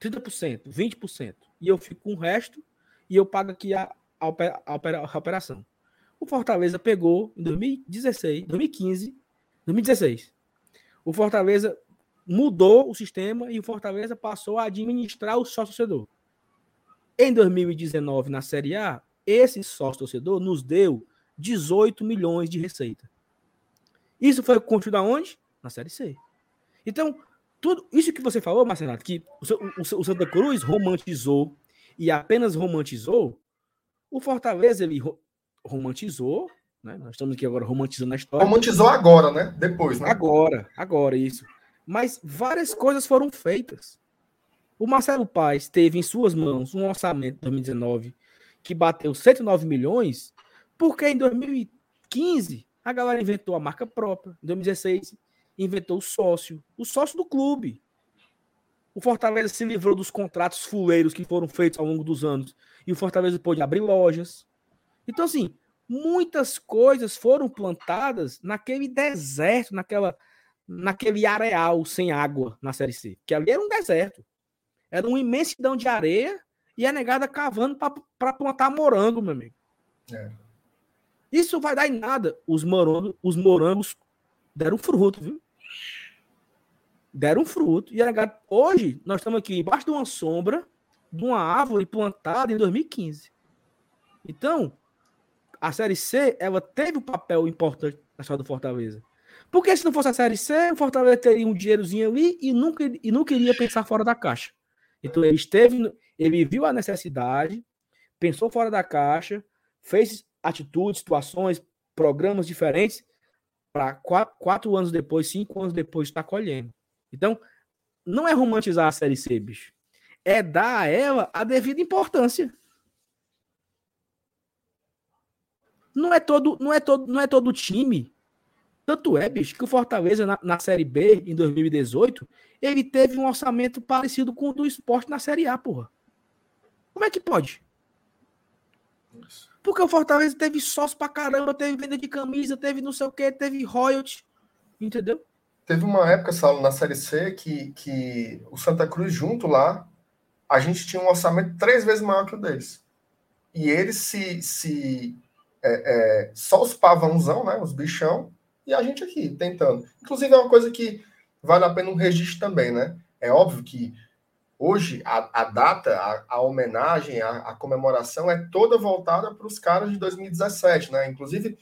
30%, 20%. E eu fico com o resto e eu pago aqui a, a, a, a operação. O Fortaleza pegou em 2016, 2015, 2016. O Fortaleza mudou o sistema e o Fortaleza passou a administrar o sócio-torcedor. Em 2019, na Série A, esse sócio-torcedor nos deu 18 milhões de receita. Isso foi construído aonde? Na Série C. Então, tudo isso que você falou, Marcelo, que o, o, o Santa Cruz romantizou e apenas romantizou, o Fortaleza ele romantizou, né? Nós estamos aqui agora romantizando a história. Romantizou agora, né? Depois, né? Agora, agora isso. Mas várias coisas foram feitas. O Marcelo Paes teve em suas mãos um orçamento de 2019 que bateu 109 milhões, porque em 2015 a galera inventou a marca própria. Em 2016 inventou o sócio, o sócio do clube. O Fortaleza se livrou dos contratos fuleiros que foram feitos ao longo dos anos e o Fortaleza pôde abrir lojas. Então, assim, muitas coisas foram plantadas naquele deserto, naquela, naquele areal sem água na Série C. Que ali era um deserto. Era uma imensidão de areia e a negada cavando para plantar morango, meu amigo. É. Isso vai dar em nada. Os morangos, os morangos deram fruto, viu? Deram fruto. E a negada, hoje, nós estamos aqui embaixo de uma sombra de uma árvore plantada em 2015. Então, a Série C, ela teve um papel importante na história do Fortaleza. Porque se não fosse a Série C, o Fortaleza teria um dinheirozinho ali e nunca, e nunca iria pensar fora da caixa. Então ele esteve, ele viu a necessidade, pensou fora da caixa, fez atitudes, situações, programas diferentes para quatro, quatro, anos depois, cinco anos depois estar colhendo. Então, não é romantizar a Série C, bicho. É dar a ela a devida importância. Não é todo, não é todo, não é todo time. Tanto é, bicho, que o Fortaleza na, na Série B em 2018, ele teve um orçamento parecido com o do esporte na Série A, porra. Como é que pode? Porque o Fortaleza teve sócio pra caramba, teve venda de camisa, teve não sei o que, teve royalty, entendeu? Teve uma época, Saulo, na Série C, que, que o Santa Cruz junto lá, a gente tinha um orçamento três vezes maior que o deles. E eles se, se é, é, só os pavãozão, né? Os bichão, e a gente aqui tentando. Inclusive, é uma coisa que vale a pena um registro também, né? É óbvio que hoje a, a data, a, a homenagem, a, a, comemoração é toda voltada para os caras de 2017, né? Inclusive,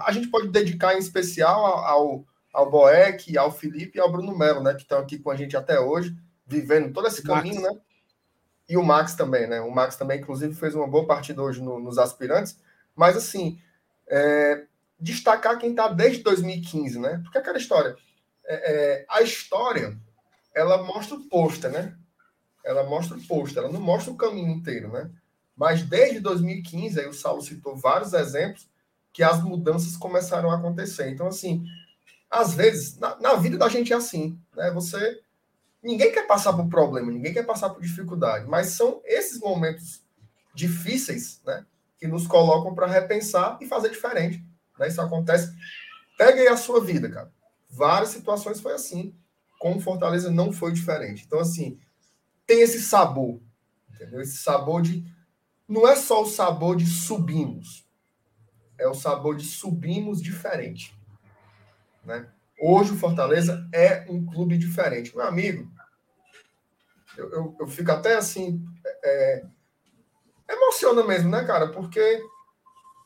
a gente pode dedicar em especial ao, ao Boeck, ao Felipe e ao Bruno Melo, né? Que estão aqui com a gente até hoje, vivendo todo esse caminho, Max. né? E o Max também, né? O Max também, inclusive, fez uma boa partida hoje no, nos aspirantes. Mas, assim, é, destacar quem está desde 2015, né? Porque aquela história, é, é, a história, ela mostra o pôster, né? Ela mostra o pôster, ela não mostra o caminho inteiro, né? Mas desde 2015, aí o Saulo citou vários exemplos que as mudanças começaram a acontecer. Então, assim, às vezes, na, na vida da gente é assim, né? Você. Ninguém quer passar por problema, ninguém quer passar por dificuldade, mas são esses momentos difíceis, né? Que nos colocam para repensar e fazer diferente. Né? Isso acontece. Pegue aí a sua vida, cara. Várias situações foi assim. Com Fortaleza não foi diferente. Então, assim, tem esse sabor. Entendeu? Esse sabor de. Não é só o sabor de subimos. É o sabor de subimos diferente. Né? Hoje o Fortaleza é um clube diferente. Meu amigo, eu, eu, eu fico até assim. É, emociona mesmo, né, cara? Porque,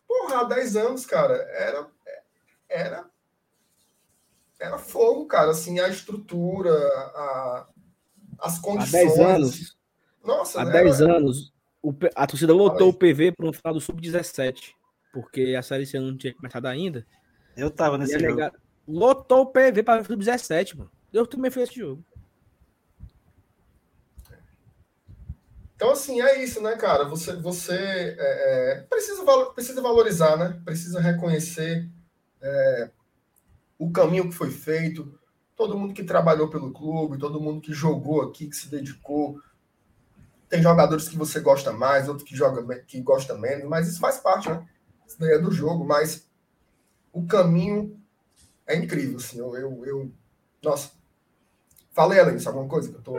porra, há 10 anos, cara, era. Era. Era fogo, cara, assim, a estrutura, a, as condições. Há 10 anos. Nossa, há né, 10 anos, o, a torcida lotou o PV para um final do Sub-17, porque a Série C não tinha começado ainda. Eu tava nesse jogo. lotou o PV para o Sub-17, mano. Eu também fui esse jogo. Então, assim, é isso, né, cara? Você, você é, é, precisa, precisa valorizar, né? Precisa reconhecer é, o caminho que foi feito, todo mundo que trabalhou pelo clube, todo mundo que jogou aqui, que se dedicou. Tem jogadores que você gosta mais, outros que, joga, que gosta menos, mas isso faz parte, né? Isso daí é do jogo, mas o caminho é incrível, assim. Eu, eu, eu... Nossa. Falei, Alex, alguma coisa que eu tô.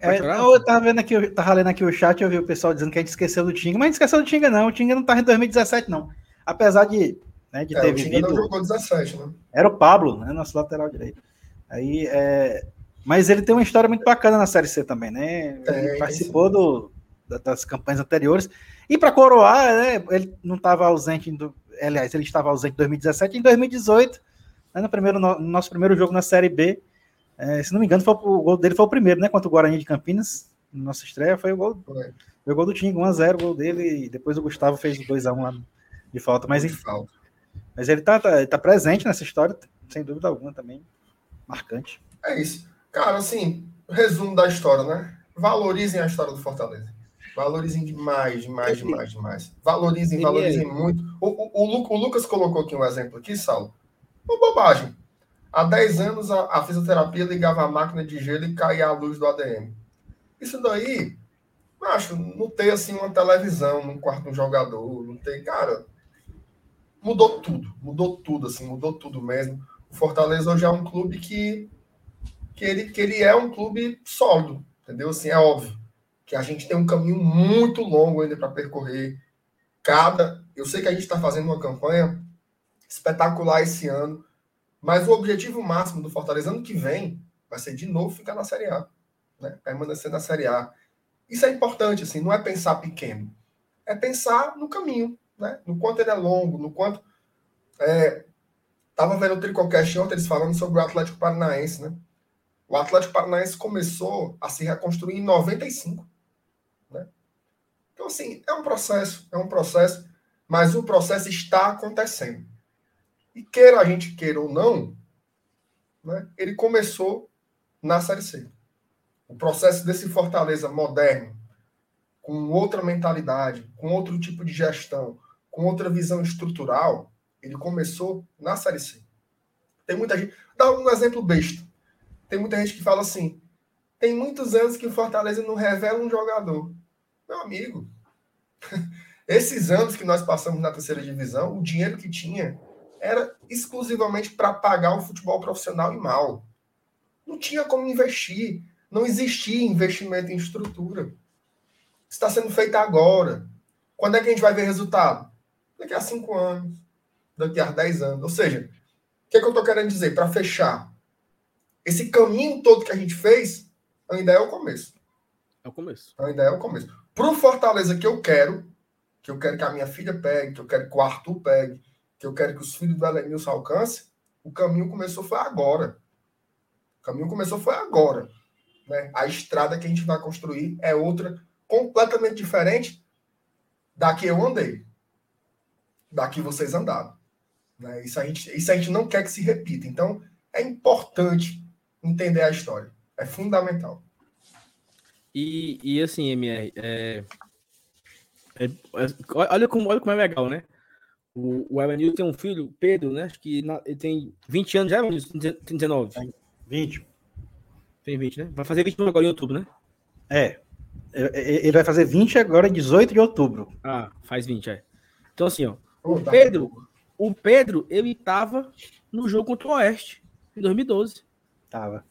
É, eu tava vendo aqui, eu tava lendo aqui o chat, eu vi o pessoal dizendo que a gente esqueceu do Tinga, mas a gente esqueceu do Tinga, não. O Tinga não tá em 2017, não. Apesar de, né, de É, ter o Tinga vivido. não jogou 17, né? Era o Pablo, né? Nosso lateral direito. Aí, é... Mas ele tem uma história muito bacana na Série C também, né? Ele tem participou do, da- das campanhas anteriores. E para coroar, né, ele não estava ausente, em do... aliás, ele estava ausente em 2017 em 2018, né, no, primeiro, no nosso primeiro jogo na Série B. é, se não me engano, foi, o gol dele foi o primeiro, né? Contra o Guarani de Campinas. Nossa estreia foi o gol, Foi. foi o gol do Tinga, 1x0 o gol dele, e depois o Gustavo fez o 2x1 lá de falta. Mas, enfim, Falta. mas ele tá, tá, tá presente nessa história, sem dúvida alguma também. Marcante. É isso. Cara, assim, resumo da história, né? Valorizem a história do Fortaleza. Valorizem demais, demais, demais, demais. Valorizem, valorizem é- muito. O, o, o Lucas colocou aqui um exemplo aqui, Saulo. Uma bobagem. Há 10 anos a, a fisioterapia ligava a máquina de gelo e caía a luz do ADM. Isso daí, macho, não ter assim uma televisão no quarto um jogador, não tem, cara, mudou tudo, mudou tudo, assim, mudou tudo mesmo. O Fortaleza hoje é um clube que, que, ele, que ele é um clube sólido, entendeu? Assim, é óbvio que a gente tem um caminho muito longo ainda para percorrer. Cada, eu sei que a gente está fazendo uma campanha espetacular esse ano, mas o objetivo máximo do Fortaleza ano que vem vai ser de novo ficar na Série A, né? Permanecer na Série A. Isso é importante, assim, não é pensar pequeno, é pensar no caminho, né? No quanto ele é longo, no quanto é, Tava vendo o Tricocast ontem, eles falando sobre o Atlético Paranaense, né? O Atlético Paranaense começou a se reconstruir em 95, né? Então, assim, é um processo, é um processo, mas o processo está acontecendo. E queira a gente queira ou não, né? Ele começou na Série C. O processo desse Fortaleza moderno, com outra mentalidade, com outro tipo de gestão, com outra visão estrutural, ele começou na Série C. Tem muita gente. Dá um exemplo besta. Tem muita gente que fala assim: tem muitos anos que o Fortaleza não revela um jogador. Meu amigo, esses anos que nós passamos na terceira divisão, o dinheiro que tinha era exclusivamente para pagar o futebol profissional e mal. Não tinha como investir. Não existia investimento em estrutura. Está sendo feito agora. Quando é que a gente vai ver resultado? Daqui a cinco anos daqui a 10 anos. Ou seja, o que, é que eu estou querendo dizer? Para fechar, esse caminho todo que a gente fez ainda é o começo. É o começo. Ainda é o começo. Para o Fortaleza que eu quero, que eu quero que a minha filha pegue, que eu quero que o Arthur pegue, que eu quero que os filhos do Elenilson alcancem, o caminho começou foi agora. O caminho começou foi agora. Né? A estrada que a gente vai construir é outra, completamente diferente da que eu andei. Da que vocês andaram. Né? Isso, a gente, isso a gente não quer que se repita. Então, é importante entender a história. É fundamental. E, e assim, MR, é, é- é- olha, como, olha como é legal, né? O, o Evanilson tem um filho, Pedro, né? Acho que na- ele tem 20 anos já, Evanilson? Tem 19. 20. Tem 20, né? Vai fazer 21 agora em outubro, né? É. É, é, Ele vai fazer 20 agora em 18 de outubro. Ah, faz 20, é. Então, assim, ó. Ô, tá Pedro, bom. o Pedro, ele tava no jogo contra o Oeste, em 2012. Tava.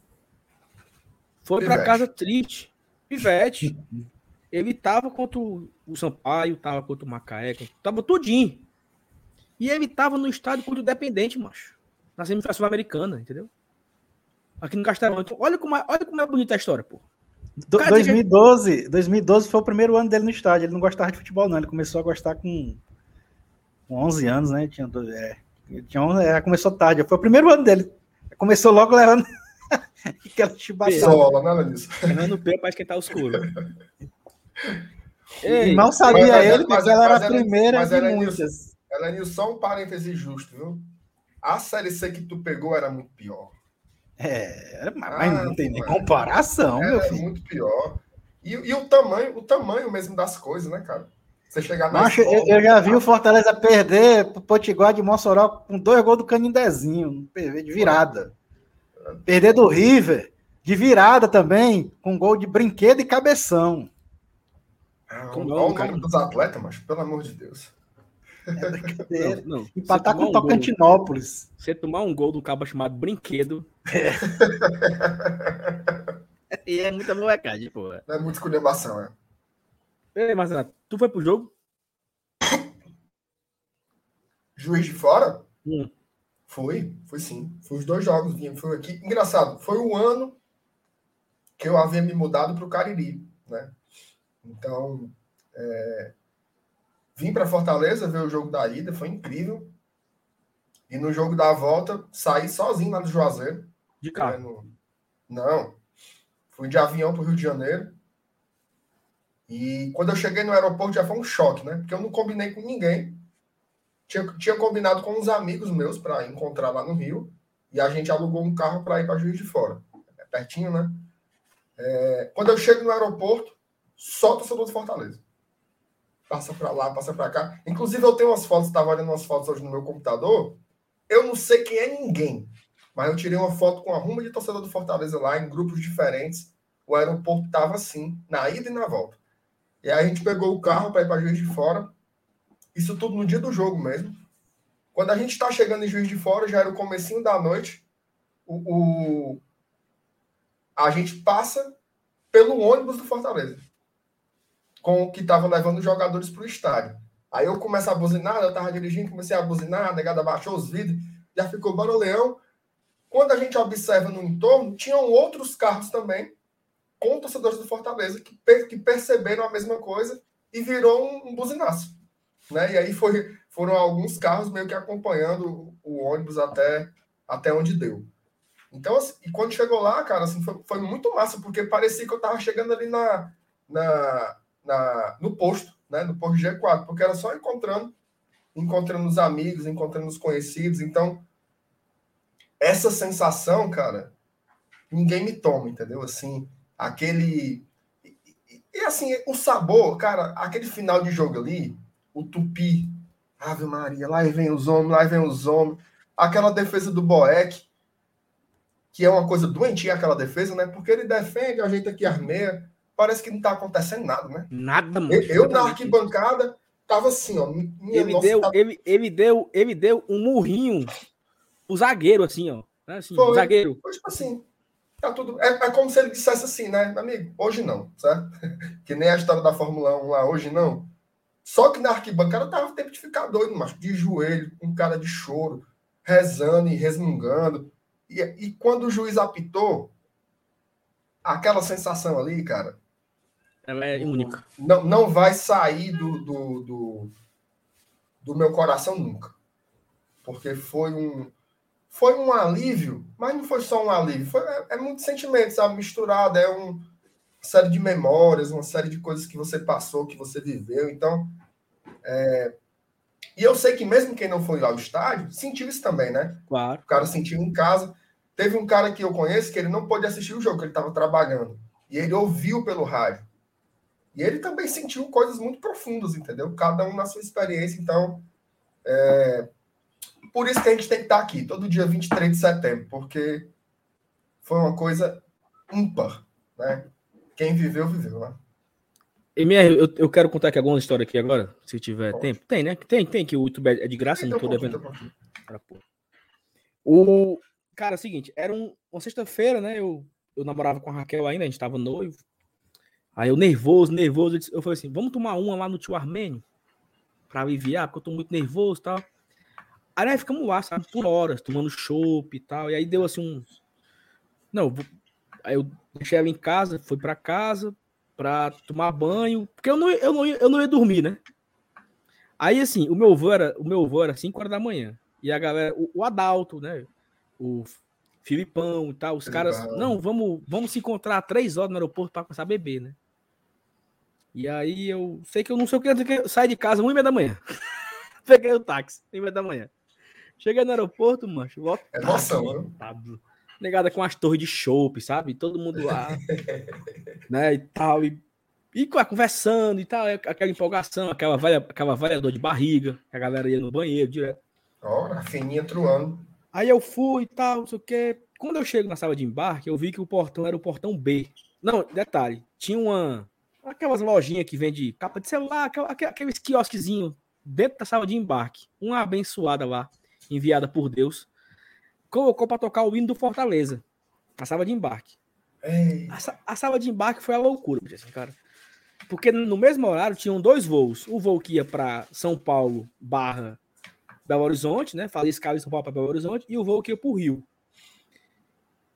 Foi pra Pivete. casa triste. Pivete. Ele tava contra o o Sampaio, tava contra o Macaé, tava tudinho. E ele tava no estádio contra o Dependente, macho. Na semifinal sul-americana, entendeu? Aqui no Castelão. Então, olha como é, olha como é bonita a história, pô. Do- Cara, 2012, 2012 foi o primeiro ano dele no estádio. Ele não gostava de futebol, não. Ele começou a gostar com, com 11 anos, né? Tinha, é, tinha 11, é, começou tarde. Foi o primeiro ano dele. Começou logo levando aquela chibatada. Sola, nada disso. Fernando P pra esquentar os couro. E Ei, mal sabia mas- ele, mas- porque ela era mas a primeira mas de muitas. Elenil, só um parêntese justo, viu? A Série C que tu pegou era muito pior. É, mas Ah, não tem nem comparação, meu Era filho. muito pior. E, e o tamanho, o tamanho mesmo das coisas, né, cara? Você chegar na Macho, eu, escola- eu já vi o Fortaleza perder pro Potiguar de Mossoró com dois gols do Canindezinho, de virada. Perder do River, de virada também, com gol de brinquedo e cabeção. Ah, olha não, o cara? nome dos atletas, mas pelo amor de Deus. É brincadeira. não, não. Empatar com um gol- Tocantinópolis. Você tomar um gol do cabo chamado Brinquedo. e é muita molecagem, pô. Não é muita esculhambação, é. Ei, Marcelo, tu foi pro jogo? Juiz de fora? Hum. Fui, fui sim. Fui os dois jogos, fui aqui. Engraçado, foi o ano que eu havia me mudado para o Cariri, né? Então, é, vim para Fortaleza ver o jogo da ida, foi incrível. E no jogo da volta, saí sozinho lá do Juazeiro. De carro. Não. Fui de avião para o Rio de Janeiro. E quando eu cheguei no aeroporto já foi um choque, né? Porque eu não combinei com ninguém. Tinha, tinha combinado com uns amigos meus para encontrar lá no Rio. E a gente alugou um carro para ir para Juiz de Fora. É pertinho, né? É, quando eu chego no aeroporto, só torcedor do Fortaleza. Passa para lá, passa para cá. Inclusive, eu tenho umas fotos, estava olhando umas fotos hoje no meu computador. Eu não sei quem é ninguém. Mas eu tirei uma foto com a ruma de torcedor do Fortaleza lá, em grupos diferentes. O aeroporto estava assim, na ida e na volta. E aí a gente pegou o carro para ir para Juiz de Fora. Isso tudo no dia do jogo mesmo. Quando a gente está chegando em Juiz de Fora, já era o comecinho da noite. O, o- A gente passa pelo ônibus do Fortaleza. Com que estava levando os jogadores para o estádio. Aí eu começo a buzinar, eu estava dirigindo, comecei a buzinar, a negada baixou os vidros, já ficou Bora Leão. Quando a gente observa no entorno, tinham outros carros também, com torcedores do Fortaleza, que, que perceberam a mesma coisa e virou um, um buzinaço. Né? E aí foi, foram alguns carros meio que acompanhando o ônibus até, até onde deu. Então, assim, e quando chegou lá, cara, assim, foi, foi muito massa, porque parecia que eu tava chegando ali na, na, na, no posto, né? No posto G4, porque era só encontrando, encontrando os amigos, encontrando os conhecidos. Então, essa sensação, cara, ninguém me toma, entendeu? Assim, aquele. E, assim, o sabor, cara, aquele final de jogo ali, o tupi, Ave Maria, lá vem os homens, lá vem os homens. Aquela defesa do Boeck, que é uma coisa doentia aquela defesa, né? Porque ele defende, ajeita aqui as meias, parece que não tá acontecendo nada, né? Nada, mano. Eu, eu na arquibancada tava assim, ó. Ele nossa, deu, tá- ele, ele deu, ele deu um murrinho o zagueiro, assim, ó. né, Assim, Foi. o zagueiro. Foi tipo assim, tá tudo. É, é como se ele dissesse assim, né, amigo? Hoje não, certo? que nem a história da Fórmula 1 lá, hoje não. Só que na arquibancada tava tempo de ficar doido, mas de joelho, com cara de choro, rezando e resmungando. E, e quando o juiz apitou, aquela sensação ali, cara, Ela é única. não, não vai sair do, do, do, do meu coração nunca. Porque foi um, foi um alívio, mas não foi só um alívio, foi, é, é muito sentimento, sabe? Misturado, é um, uma série de memórias, uma série de coisas que você passou, que você viveu. Então, é, e eu sei que mesmo quem não foi ao estádio, sentiu isso também, né? Claro. O cara sentiu em casa. Teve um cara que eu conheço que ele não pôde assistir o jogo, que ele estava trabalhando. E ele ouviu pelo rádio. E ele também sentiu coisas muito profundas, entendeu? Cada um na sua experiência. Então, é... por isso que a gente tem que estar aqui, todo dia 23 de setembro, porque foi uma coisa ímpar, né? Quem viveu, viveu, né? MR, eu, eu quero contar aqui alguma história aqui agora, se tiver Pode. tempo. Tem, né? Tem, tem, que o YouTube é de graça, não tô devendo. O cara, é o seguinte, era um- uma sexta-feira, né? Eu, eu namorava com a Raquel ainda, a gente tava noivo. Aí eu nervoso, nervoso, eu, disse- eu falei assim: vamos tomar uma lá no tio Armênio pra aliviar, porque eu tô muito nervoso e tal. Aí nós ficamos lá, sabe, por horas, tomando chopp e tal. E aí deu assim um. Não, aí eu deixei ela em casa, fui pra casa pra tomar banho, porque eu não, ia- eu não, eu não ia dormir, né? Aí assim, o meu voo era, o meu voo era 5 horas da manhã. E a galera, o, o Adalto, né? O Filipão e tal, os caras, não, vamos, vamos se encontrar três horas no aeroporto para começar a beber, né? E aí eu sei que eu não sei o que, eu saí de casa uma e meia da manhã. Peguei o táxi, uma e meia da manhã. Cheguei no aeroporto, mano, lotado, né? lotado. Negada com as torres de chopp, sabe? Todo mundo lá, né, e tal, e, e co- conversando e tal, aquela empolgação, aquela velha, aquela velha dor de barriga, a galera ia no banheiro direto. Ó, a fininha truando. Aí eu fui e tal, não sei o quê. Quando eu chego na sala de embarque, eu vi que o portão era o portão B. Não, detalhe, tinha uma. Aquelas lojinhas que vende capa de celular, aquela- aquele- aqueles quiosquezinhos dentro da sala de embarque. Uma abençoada lá, enviada por Deus, colocou para tocar o hino do Fortaleza, na sala de embarque. A, a sala de embarque foi a loucura, cara. Porque no mesmo horário tinham dois voos. O voo que ia para São Paulo barra Belo Horizonte, né? Fazia escala de São Paulo para Belo Horizonte, e o voo que ia para o Rio.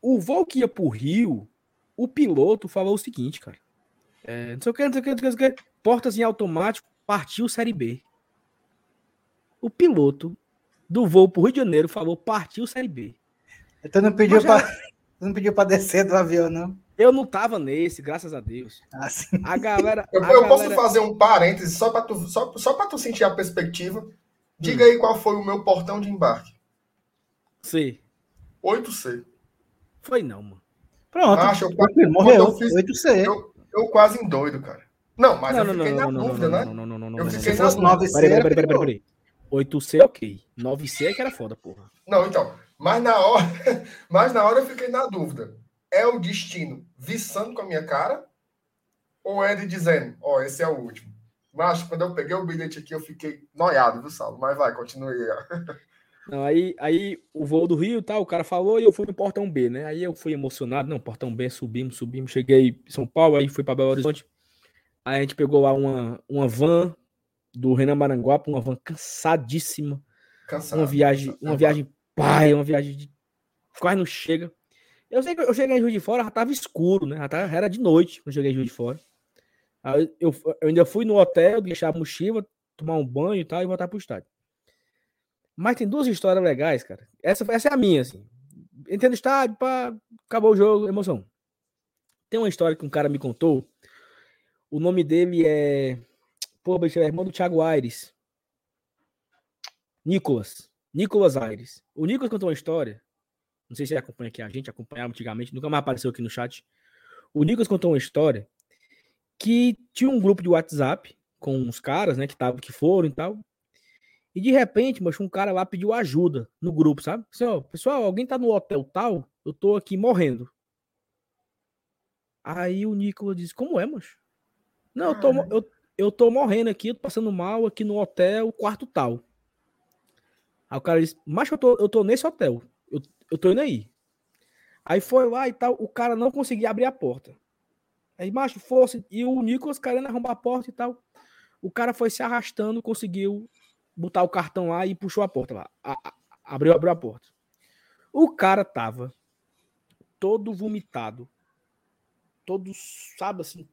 O voo que ia para o Rio, o piloto falou o seguinte, cara. É, não sei o que, não sei o que, não sei o que, não sei o que. Portas em automático, partiu Série B. O piloto do voo para o Rio de Janeiro falou partiu Série B. Então não pediu para não pediu para descer do avião, não. Eu não tava nesse, graças a Deus. Assim. A galera. eu, a eu posso galera- fazer um parêntese só para tu, só, só pra tu sentir a perspectiva. Diga aí qual foi o meu portão de embarque. Sim. 8C. Foi não, mano. Pronto. Acho, eu- morreu. quando eu fiz- 8C. Eu, eu quase endoido, cara. Não, mas não, eu não, fiquei não, na não, dúvida, não, né? não, não, não, não, não, Eu fiquei na dúvida. 9C, Peraí, era peraí, peraí, peraí, perigoso. peraí. 8C, ok. 9C é que era foda, porra. Não, então. Mas na hora, mas na hora eu fiquei na dúvida. É o destino viçando com a minha cara? Ou é de dizendo, ó, esse é o último? Mas quando eu peguei o bilhete aqui, eu fiquei noiado, viu, Saulo? Mas vai, continue aí. Não, aí, aí o voo do Rio e tal, o cara falou e eu fui no portão B, né? Aí eu fui emocionado, não, portão B, subimos, subimos, cheguei em São Paulo, aí fui para Belo Horizonte. Aí a gente pegou lá uma, uma van do Renan Maranguape, uma van cansadíssima. Cansado. uma viagem, uma viagem pai, uma viagem de quase não chega. Eu sei que eu cheguei em Juiz de Fora, já tava escuro, né? Já tava, era de noite quando eu cheguei em Juiz de Fora. Aí eu, eu ainda fui no hotel, deixar a mochila, tomar um banho e tal, e voltar pro estádio. Mas tem duas histórias legais, cara. Essa, essa é a minha, assim. Entrei no estádio, pá, acabou o jogo, emoção. Tem uma história que um cara me contou. O nome dele é. Pô, bicho, é irmão do Thiago Aires. Nicolas. Nicolas Aires. O Nicolas contou uma história. Não sei se ele acompanha aqui a gente, acompanhava antigamente, nunca mais apareceu aqui no chat. O Nicolas contou uma história que tinha um grupo de WhatsApp com uns caras, né, que tavam, que foram e tal. E de repente, mas um cara lá pediu ajuda no grupo, sabe? Assim, ó, pessoal, alguém tá no hotel tal, eu tô aqui morrendo. Aí o Nicolas disse: Como é, mancho? Não, eu tô, eu, eu tô morrendo aqui, eu tô passando mal aqui no hotel, quarto tal. Aí o cara disse, mas eu tô, eu tô nesse hotel. Eu, eu tô indo aí. Aí foi lá e tal, o cara não conseguia abrir a porta. Aí, macho, fosse. E o Nicolas querendo arrombar a porta e tal. O cara foi se arrastando, conseguiu botar o cartão lá e puxou a porta lá. A- a- abriu, abriu a porta. O cara tava todo vomitado. Todo, sabe assim.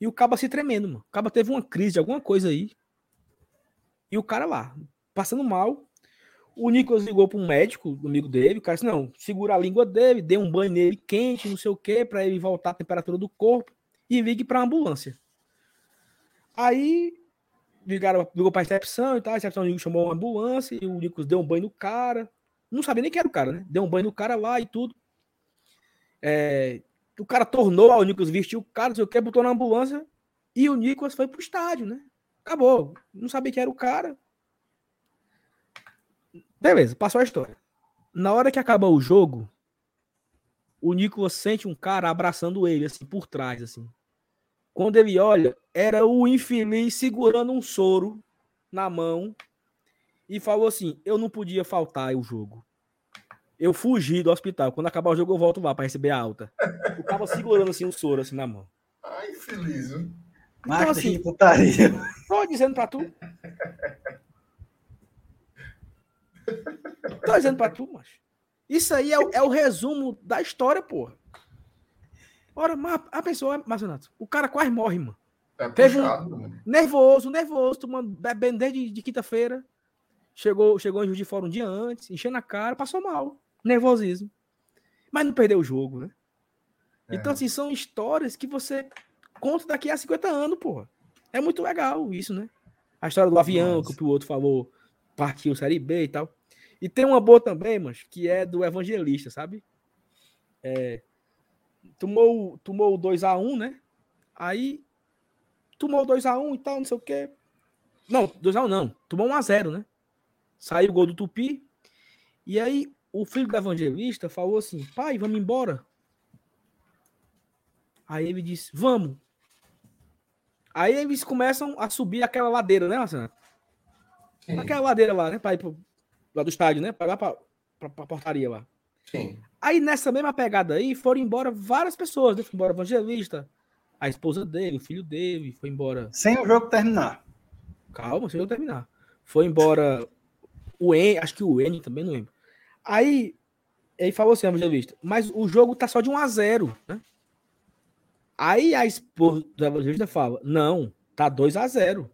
E o caba se tremendo, mano. O caba teve uma crise de alguma coisa aí. E o cara lá, passando mal. O Nicolas ligou para um médico, amigo dele. O cara disse: Não, segura a língua dele, dê um banho nele quente, não sei o que, para ele voltar a temperatura do corpo e ligue para ambulância. Aí ligaram, ligou para a recepção e tal. A recepção chamou uma ambulância e o Nicolas deu um banho no cara. Não sabia nem quem era o cara, né? Deu um banho no cara lá e tudo. É, o cara tornou, o Nicolas vestiu o cara, não sei o que, botou na ambulância e o Nicolas foi pro estádio, né? Acabou. Não sabia quem era o cara. Beleza, passou a história. Na hora que acabou o jogo, o Nicolas sente um cara abraçando ele, assim, por trás, assim. Quando ele olha, era o infeliz segurando um soro na mão e falou assim: Eu não podia faltar o jogo. Eu fugi do hospital. Quando acabar o jogo, eu volto lá para receber a alta. O cara segurando assim um soro assim na mão. Ai, feliz. viu? Macho, Então, assim, assim, putaria. Tô dizendo pra tu. Tô dizendo pra tu, macho. Isso aí é, é o resumo da história, porra. Ora, mas a pessoa, Marcionato, o cara quase morre, mano. É Teve um- puxado, mano. Nervoso, nervoso, tomando, bebendo desde de quinta-feira. Chegou, chegou em Juiz de Fora um dia antes, enchendo a cara, passou mal. Nervosismo. Mas não perdeu o jogo, né? É. Então, assim, são histórias que você conta daqui a 50 anos, porra. É muito legal isso, né? A história do avião Nossa. que o piloto falou, partiu Série B e tal. E tem uma boa também, mas que é do evangelista, sabe? É, tomou, tomou o 2x1, né? Aí tomou o 2x1 e tal, não sei o quê. Não, 2x1 não. Tomou 1x0, né? Saiu o gol do Tupi. E aí o filho do evangelista falou assim: pai, vamos embora. Aí ele disse: vamos. Aí eles começam a subir aquela ladeira, né, Marcelo? Sim. Aquela ladeira lá, né? Pra ir pro, lá do estádio, né? Pra lá pra, pra portaria lá. Sim. Aí nessa mesma pegada aí, foram embora várias pessoas, né? Foi embora o evangelista, a esposa dele, o filho dele, foi embora. Sem o jogo terminar. Calma, deixa eu terminar. Foi embora o En, acho que o N também, não lembro. Aí ele falou assim, evangelista, mas o jogo tá só de 1 a 0 né? Aí a esposa do evangelista fala: Não, tá 2 a 0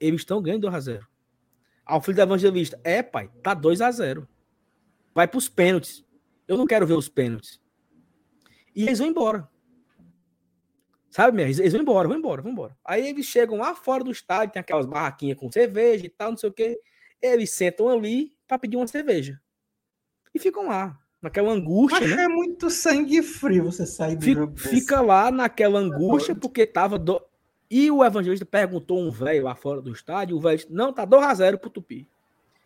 Eles estão ganhando 2 a 0 Ao filho do evangelista: É, pai, tá 2 a 0 Vai pros pênaltis. Eu não quero ver os pênaltis. E eles vão embora. Sabe, minha? Eles vão embora, vão embora, vão embora. Aí eles chegam lá fora do estádio, tem aquelas barraquinhas com cerveja e tal, não sei o quê. Eles sentam ali para pedir uma cerveja. E ficam lá, naquela angústia, Mas né? é muito sangue frio você sair do Fica, fica lá naquela angústia porque tava. Do... E o evangelista perguntou um velho lá fora do estádio, o velho disse, não, tá 2x0 pro Tupi.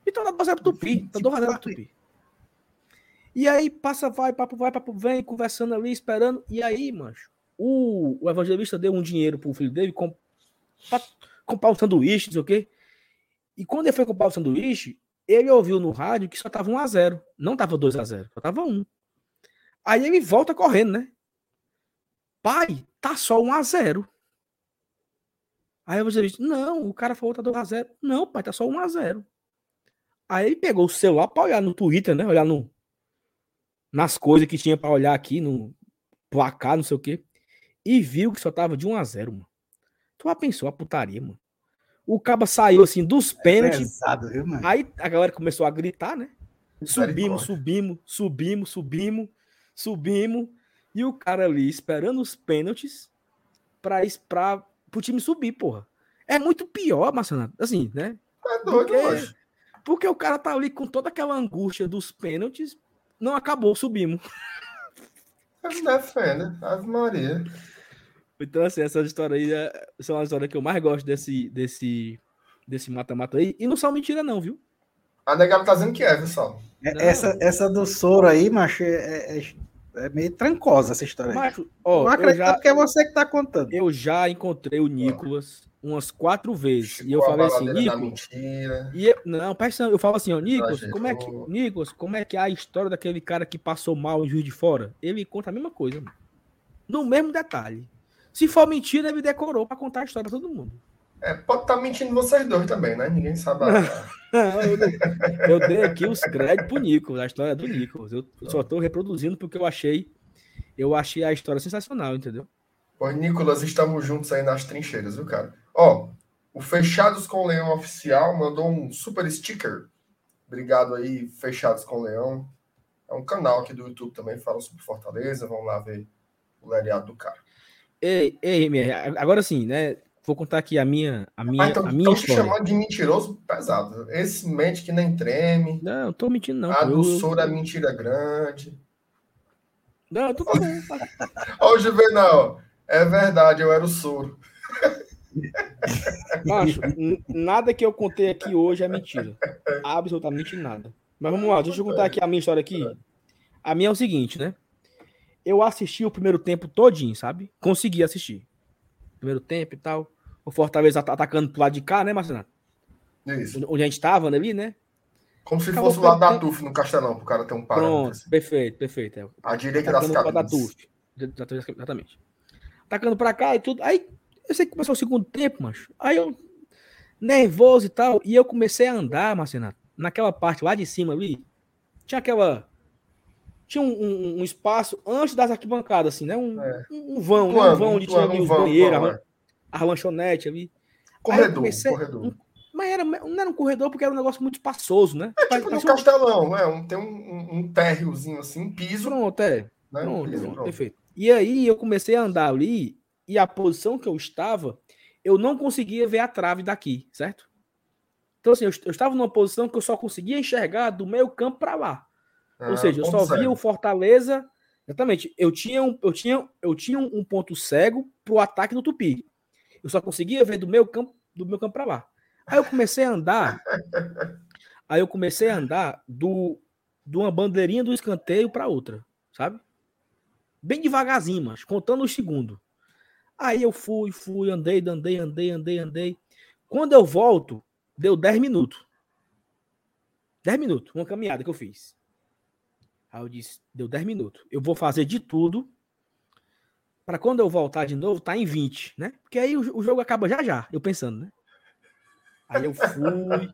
Então tá 2x0 pro Tupi, tá 2x0 pro Tupi. E aí passa, vai, papo vai, papo vem, conversando ali, esperando. E aí, mancho, o, o evangelista deu um dinheiro pro filho dele com, pra comprar um sanduíche, não sei o quê. E quando ele foi comprar o sanduíche, ele ouviu no rádio que só tava 1x0. Não tava 2x0, só tava 1. Aí ele volta correndo, né? Pai, tá só 1x0. Aí você diz, não, o cara falou tá 2x0. Não, pai, tá só 1x0. Aí ele pegou o celular pra olhar no Twitter, né? Olhar no, nas coisas que tinha pra olhar aqui, no placar, não sei o quê. E viu que só tava de 1x0, mano. Tu já pensou a putaria, mano? O caba saiu assim dos pênaltis. Pesado, viu? Aí a galera começou a gritar, né? Subimos, subimos, subimos, subimos, subimos. E o cara ali esperando os pênaltis pra, pra, pro time subir, porra. É muito pior, Marcelo. Assim, né? É doido, Porque-. Porque o cara tá ali com toda aquela angústia dos pênaltis. Não acabou, subimos. Defenda. Ave Maria. Então, assim, essa história aí é, são as histórias que eu mais gosto desse desse desse mata-mata aí. E não são mentira, não, viu? A negada tá dizendo que é, pessoal. É- Não. Essa, essa do soro aí, macho, é, é- é meio trancosa essa história aí. Mas, ó, Não eu acredito já, porque é você que tá contando. eu já encontrei o Nicolas umas quatro vezes. e eu Chegou falei assim, Nicolas. E eu, não, presta eu falo assim, ó, Nicolas, como é que, Nicolas, como é que é a história daquele cara que passou mal em Juiz de Fora? Ele conta a mesma coisa, mano. no mesmo detalhe. Se for mentira, ele decorou pra contar a história pra todo mundo. É, pode estar mentindo vocês dois também, né? Ninguém sabe. eu, dei- eu dei aqui os créditos pro Nicolas, a história do Nicolas. Eu só tô reproduzindo porque eu achei, eu achei a história sensacional, entendeu? Pois, Nicolas, estamos juntos aí nas trincheiras, viu, cara? Ó, o Fechados com o Leão Oficial mandou um super sticker. Obrigado aí, Fechados com o Leão. É um canal aqui do YouTube também, fala sobre Fortaleza. Vamos lá ver o lereado do cara. Ei, ei, MR, agora sim, né? Vou contar aqui a minha, a minha, Ah, então, a minha história. chamando de mentiroso pesado. Esse mente que nem treme. Não, não tô mentindo, não. a pô. do Eu- é mentira grande. Não, tudo bom. tá. Ó, o Juvenal. É verdade, eu era o soro. Macho, nada que eu contei aqui hoje é mentira. Absolutamente nada. Mas vamos lá, deixa eu contar aqui a minha história aqui. A minha é o seguinte, né? Eu assisti o primeiro tempo todinho, sabe? Consegui assistir. Primeiro tempo e tal. O Fortaleza tá atacando pro lado de cá, né, Marcelo? Isso. Onde a gente tava, ali, né? Como se Acabou fosse o lado da TUF no Castelão, pro cara ter um parâmetro. Pronto, assim. perfeito, perfeito. É. A direita das Atacando pro lado da cabines. TUF. Exatamente. Atacando pra cá e tudo. Aí, eu sei que começou o segundo tempo, macho. Aí eu, nervoso e tal, e eu comecei a andar, Marcenato, naquela parte lá de cima ali. Tinha aquela. Tinha um, um- um espaço antes das arquibancadas, assim, né? Um, É. um, vão, né? Plano, Um vão onde tinha plano, ali os vão, banheiros, a, é. a lanchonete ali. Corredor, comecei- corredor. mas era, não era um corredor porque era um negócio muito espaçoso, né? É tipo no Parecia um- Castelão, né? Um, tem um, um, térreozinho assim, um piso. Pronto, é. Né? Pronto, Piso, pronto. perfeito. E aí eu comecei a andar ali e a posição que eu estava, eu não conseguia ver a trave daqui, certo? Então assim, eu, eu estava numa posição que eu só conseguia enxergar do meio campo para lá. Ah, Ou seja, eu só cego. via o Fortaleza. Exatamente. Eu tinha um, eu tinha, eu tinha um ponto cego pro ataque do Tupi. Eu só conseguia ver do meu campo, do meu campo para lá. Aí eu comecei a andar. aí eu comecei a andar do de uma bandeirinha do escanteio para outra, sabe? Bem devagarzinho, mas contando os segundos. Aí eu fui, fui, andei, andei, andei, andei, andei. Quando eu volto, deu 10 minutos. 10 minutos, uma caminhada que eu fiz. Aí eu disse, deu 10 minutos. Eu vou fazer de tudo para quando eu voltar de novo, tá em 20, né? Porque aí o, o jogo acaba já já, eu pensando, né? Aí eu fui.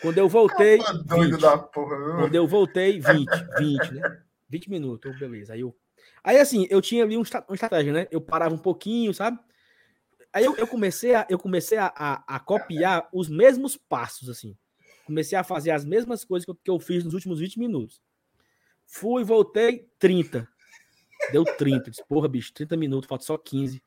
Quando eu voltei. Tá doido 20. da porra. viu? Quando eu voltei, 20, 20, né? 20 minutos, beleza. Aí eu. Aí assim, eu tinha ali um uma estratégia, né? Eu parava um pouquinho, sabe? Aí eu, eu comecei, a, eu comecei a, a, a copiar os mesmos passos, assim. Comecei a fazer as mesmas coisas que eu, que eu fiz nos últimos 20 minutos. Fui, voltei, 30. Deu 30. Disse, porra, bicho, 30 minutos, falta só 15.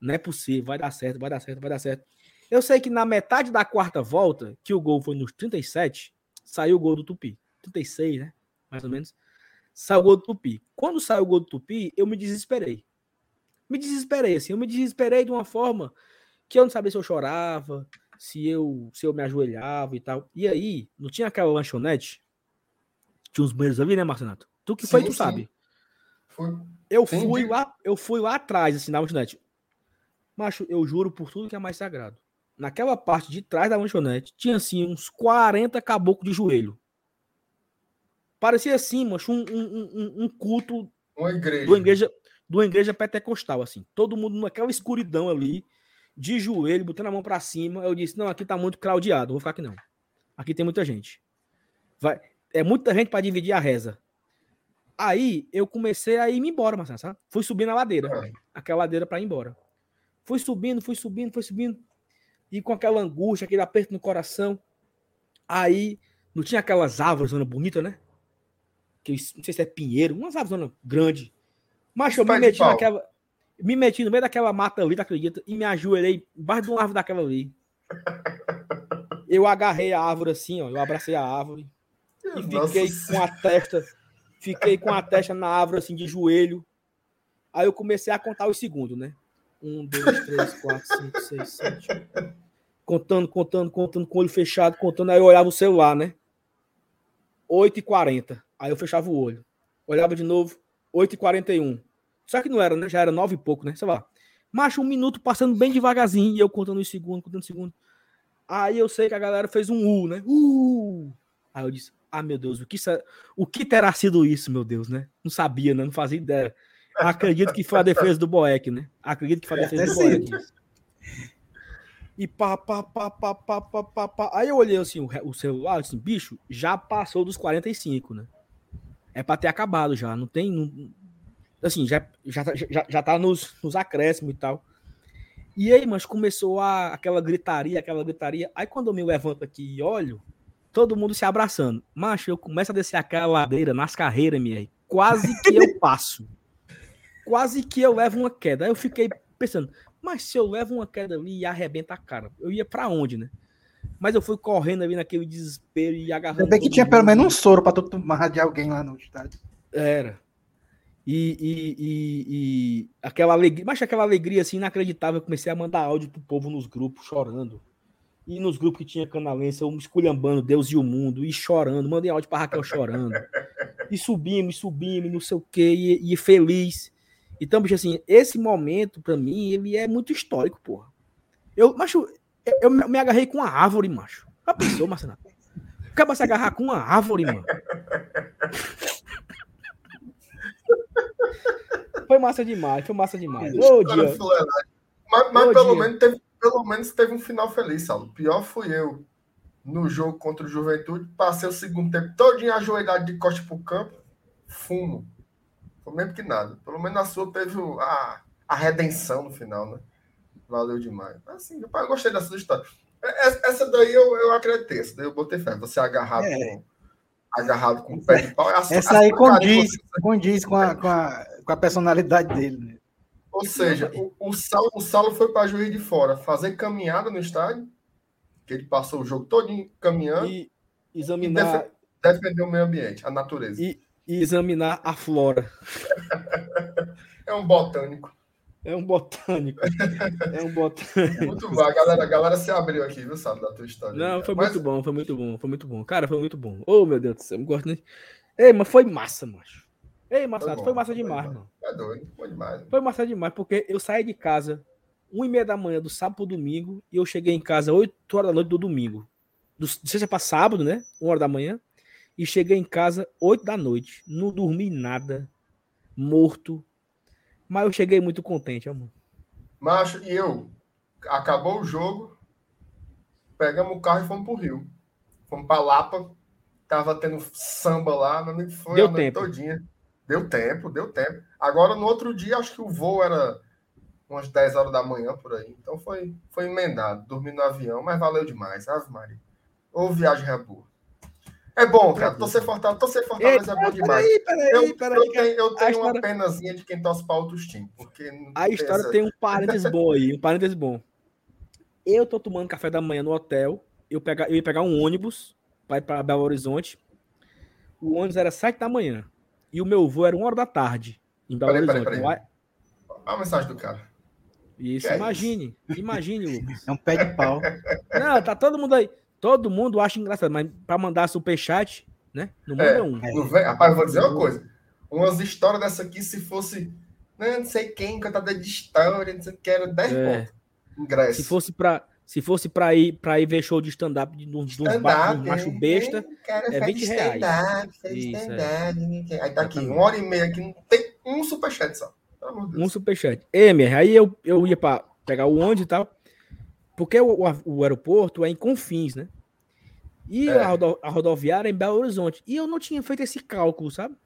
Não é possível, vai dar certo, vai dar certo, vai dar certo. Eu sei que na metade da quarta volta, que o gol foi nos 37, saiu o gol do Tupi. 36, né? Mais ou menos. Saiu o gol do Tupi. Quando saiu o gol do Tupi, eu me desesperei. Me desesperei, assim. Eu me desesperei de uma forma que eu não sabia se eu chorava, se eu, se eu me ajoelhava e tal. E aí, não tinha aquela lanchonete? Tinha uns banheiros ali, né, Marcenato? Tu que foi, Sim, tu sim. sabe. Fui. Eu Sim, fui lá, eu fui lá atrás, assim, na lanchonete. Macho, eu juro por tudo que é mais sagrado. Naquela parte de trás da lanchonete, tinha assim uns 40 caboclos de joelho. Parecia assim, macho, um, um, um- um culto Uma igreja. uma igreja, de uma igreja pentecostal, assim. Todo mundo naquela escuridão ali, de joelho, botando a mão pra cima. Eu disse: não, aqui tá muito claudiado, vou ficar aqui não. Aqui tem muita gente. Vai, é muita gente para dividir a reza. Aí eu comecei a ir embora, Marcelo, sabe? Fui subindo a ladeira, Ah, aquela ladeira para ir embora. Fui subindo, fui subindo, fui subindo. E com aquela angústia, aquele aperto no coração. Aí não tinha aquelas árvores zona bonita, né? Que eu não sei se é pinheiro, umas árvores zona grande. Mas eu me meti naquela. Me meti no meio daquela mata ali, tu acredita? E me ajoelhei embaixo de uma árvore daquela ali. Eu agarrei a árvore assim, ó. Eu abracei a árvore e Nossa fiquei com a testa, fiquei com a testa na árvore assim de joelho. Aí eu comecei a contar os segundos, né? Um, dois, três, quatro, cinco, seis, sete. Contando, contando, contando, com o olho fechado, contando. Aí eu olhava o celular, né? 8 e 40 Aí eu fechava o olho. Olhava de novo, 8 e 41 Só que não era, né? Já era 9 e pouco, né? Sei lá. Macho, um minuto passando bem devagarzinho e eu contando os segundos, contando os segundos. Aí eu sei que a galera fez um U, né? Uh! Aí eu disse, ah, meu Deus, o que, o que terá sido isso, meu Deus, né? Não sabia, né? Não fazia ideia. Acredito que foi a defesa do Boeck, né? Acredito que foi a defesa do Boeck. E pá, pá, pá, pá, pá, pá, pá, pá. Aí eu olhei assim, o celular, assim, bicho, já passou dos 45, né? É pra ter acabado já, não tem... não- assim, já, já, tá- já, já tá nos, nos acréscimos e tal. E aí, mas começou a, aquela gritaria, aquela gritaria. Aí quando eu me levanto aqui e olho, todo mundo se abraçando. Macho, eu começo a descer aquela ladeira nas carreiras, minha. Quase que eu passo. Quase que eu levo uma queda. Aí eu fiquei pensando, mas se eu levo uma queda ali e arrebenta a cara, eu ia pra onde, né? Mas eu fui correndo ali naquele desespero e agarrando. Ainda bem que tinha pelo mundo. menos um soro pra tu tomar de alguém lá no estádio. Era. E, e, e, e aquela alegria, mas aquela alegria assim inacreditável. Eu comecei a mandar áudio pro povo nos grupos, chorando. E nos grupos que tinha canalense, eu esculhambando Deus e o mundo, e chorando. Mandei áudio pra Raquel chorando. E subimos, e subimos, não sei o quê, e, feliz. Então, bicho, assim, esse momento, pra mim, ele é muito histórico, porra. Eu, macho, eu, eu me agarrei com uma árvore, macho. Já pensou, Marcelo? Acaba se agarrar com uma árvore, mano. Foi massa demais, foi massa demais. Ô, dia. Mas, mas pelo, dia. menos teve, pelo menos teve um final feliz, Saulo. Pior fui eu no jogo contra o Juventude. Passei o segundo tempo todinho ajoelhado de costa pro campo. Fumo. Foi mesmo que nada. Pelo menos na sua teve a, a redenção no final, né? Valeu demais. Assim, eu gostei dessa história. É, Essa essa daí eu, eu acreditei. Essa daí eu botei fé. Você agarrado É. com. Agarrado com o pé de pau. As- Essa as aí condiz, você- condiz com, a, com, a, com a personalidade dele. Né? Ou seja, o, o, Saulo, o Saulo foi para Juiz de Fora fazer caminhada no estádio, que ele passou o jogo todo caminhando, e, E examinar, defender o meio ambiente, a natureza. e, e examinar a flora. É um botânico. É um botânico. É um botânico. Muito bom. A galera, a galera se abriu aqui, viu, sabe, da tua história. Não, foi Mas- muito bom, foi muito bom, foi muito bom. Cara, foi muito bom. Ô, meu Deus do céu, não gosto nem. Ei, mas foi massa, macho. Ei, Marcelo, bom, foi massa foi demais, mano. É doido, foi demais. Foi massa demais, porque eu saí de casa uma e meia da manhã do sábado pro domingo e eu cheguei em casa 8 horas da noite do domingo. Do, de sexta pra sábado, né? Uma hora da manhã. E cheguei em casa 8 da noite. Não dormi nada. Morto. Mas eu cheguei muito contente, amor. Macho, e eu? Acabou o jogo. Pegamos o carro e fomos pro Rio. Fomos pra Lapa. Tava tendo samba lá, não foi Deu a noite tempo. todinha. Deu tempo, deu tempo. Agora, no outro dia, acho que o voo era umas 10 horas da manhã por aí. Então foi, foi emendado. Dormi no avião, mas valeu demais. Ave Maria. Ou viagem é boa. É bom, cara. Torcer Fortaleza, torcer Fortaleza é bom demais. Peraí, peraí, Eu, peraí. eu tenho, eu tenho uma história- penazinha de quem torce para outros times. Porque A história essa- tem um parênteses bom aí, um parênteses bom. Eu tô tomando café da manhã no hotel, eu, pega, eu ia pegar um ônibus para ir para Belo Horizonte. O ônibus era 7 da manhã e o meu voo era 1 hora da tarde em Belo Peraí, peraí, Horizonte. peraí. Lá- Olha a mensagem do cara. Isso, Que é imagine, imagine, Lucas. É um pé de pau. Não, tá todo mundo aí. Todo mundo acha engraçado, mas para mandar superchat, né? Não manda É. um. Não vem- Rapaz, eu vou dizer uma coisa. Umas histórias dessa aqui, se fosse. Né, não sei quem, cantador de história, não sei o que, era 10 É. pontos. Ingresso. Se fosse para se fosse para ir para ir ver show de stand-up de uns macho besta, é faz 20 reais. Isso, é. Aí tá aqui, uma hora e meia aqui, não tem um superchat só. Um superchat. Emer, aí eu, eu ia para pegar o ônibus e tal, porque o, o, o aeroporto é em Confins, né? E É. a, rodo- a rodoviária é em Belo Horizonte. E eu não tinha feito esse cálculo, sabe?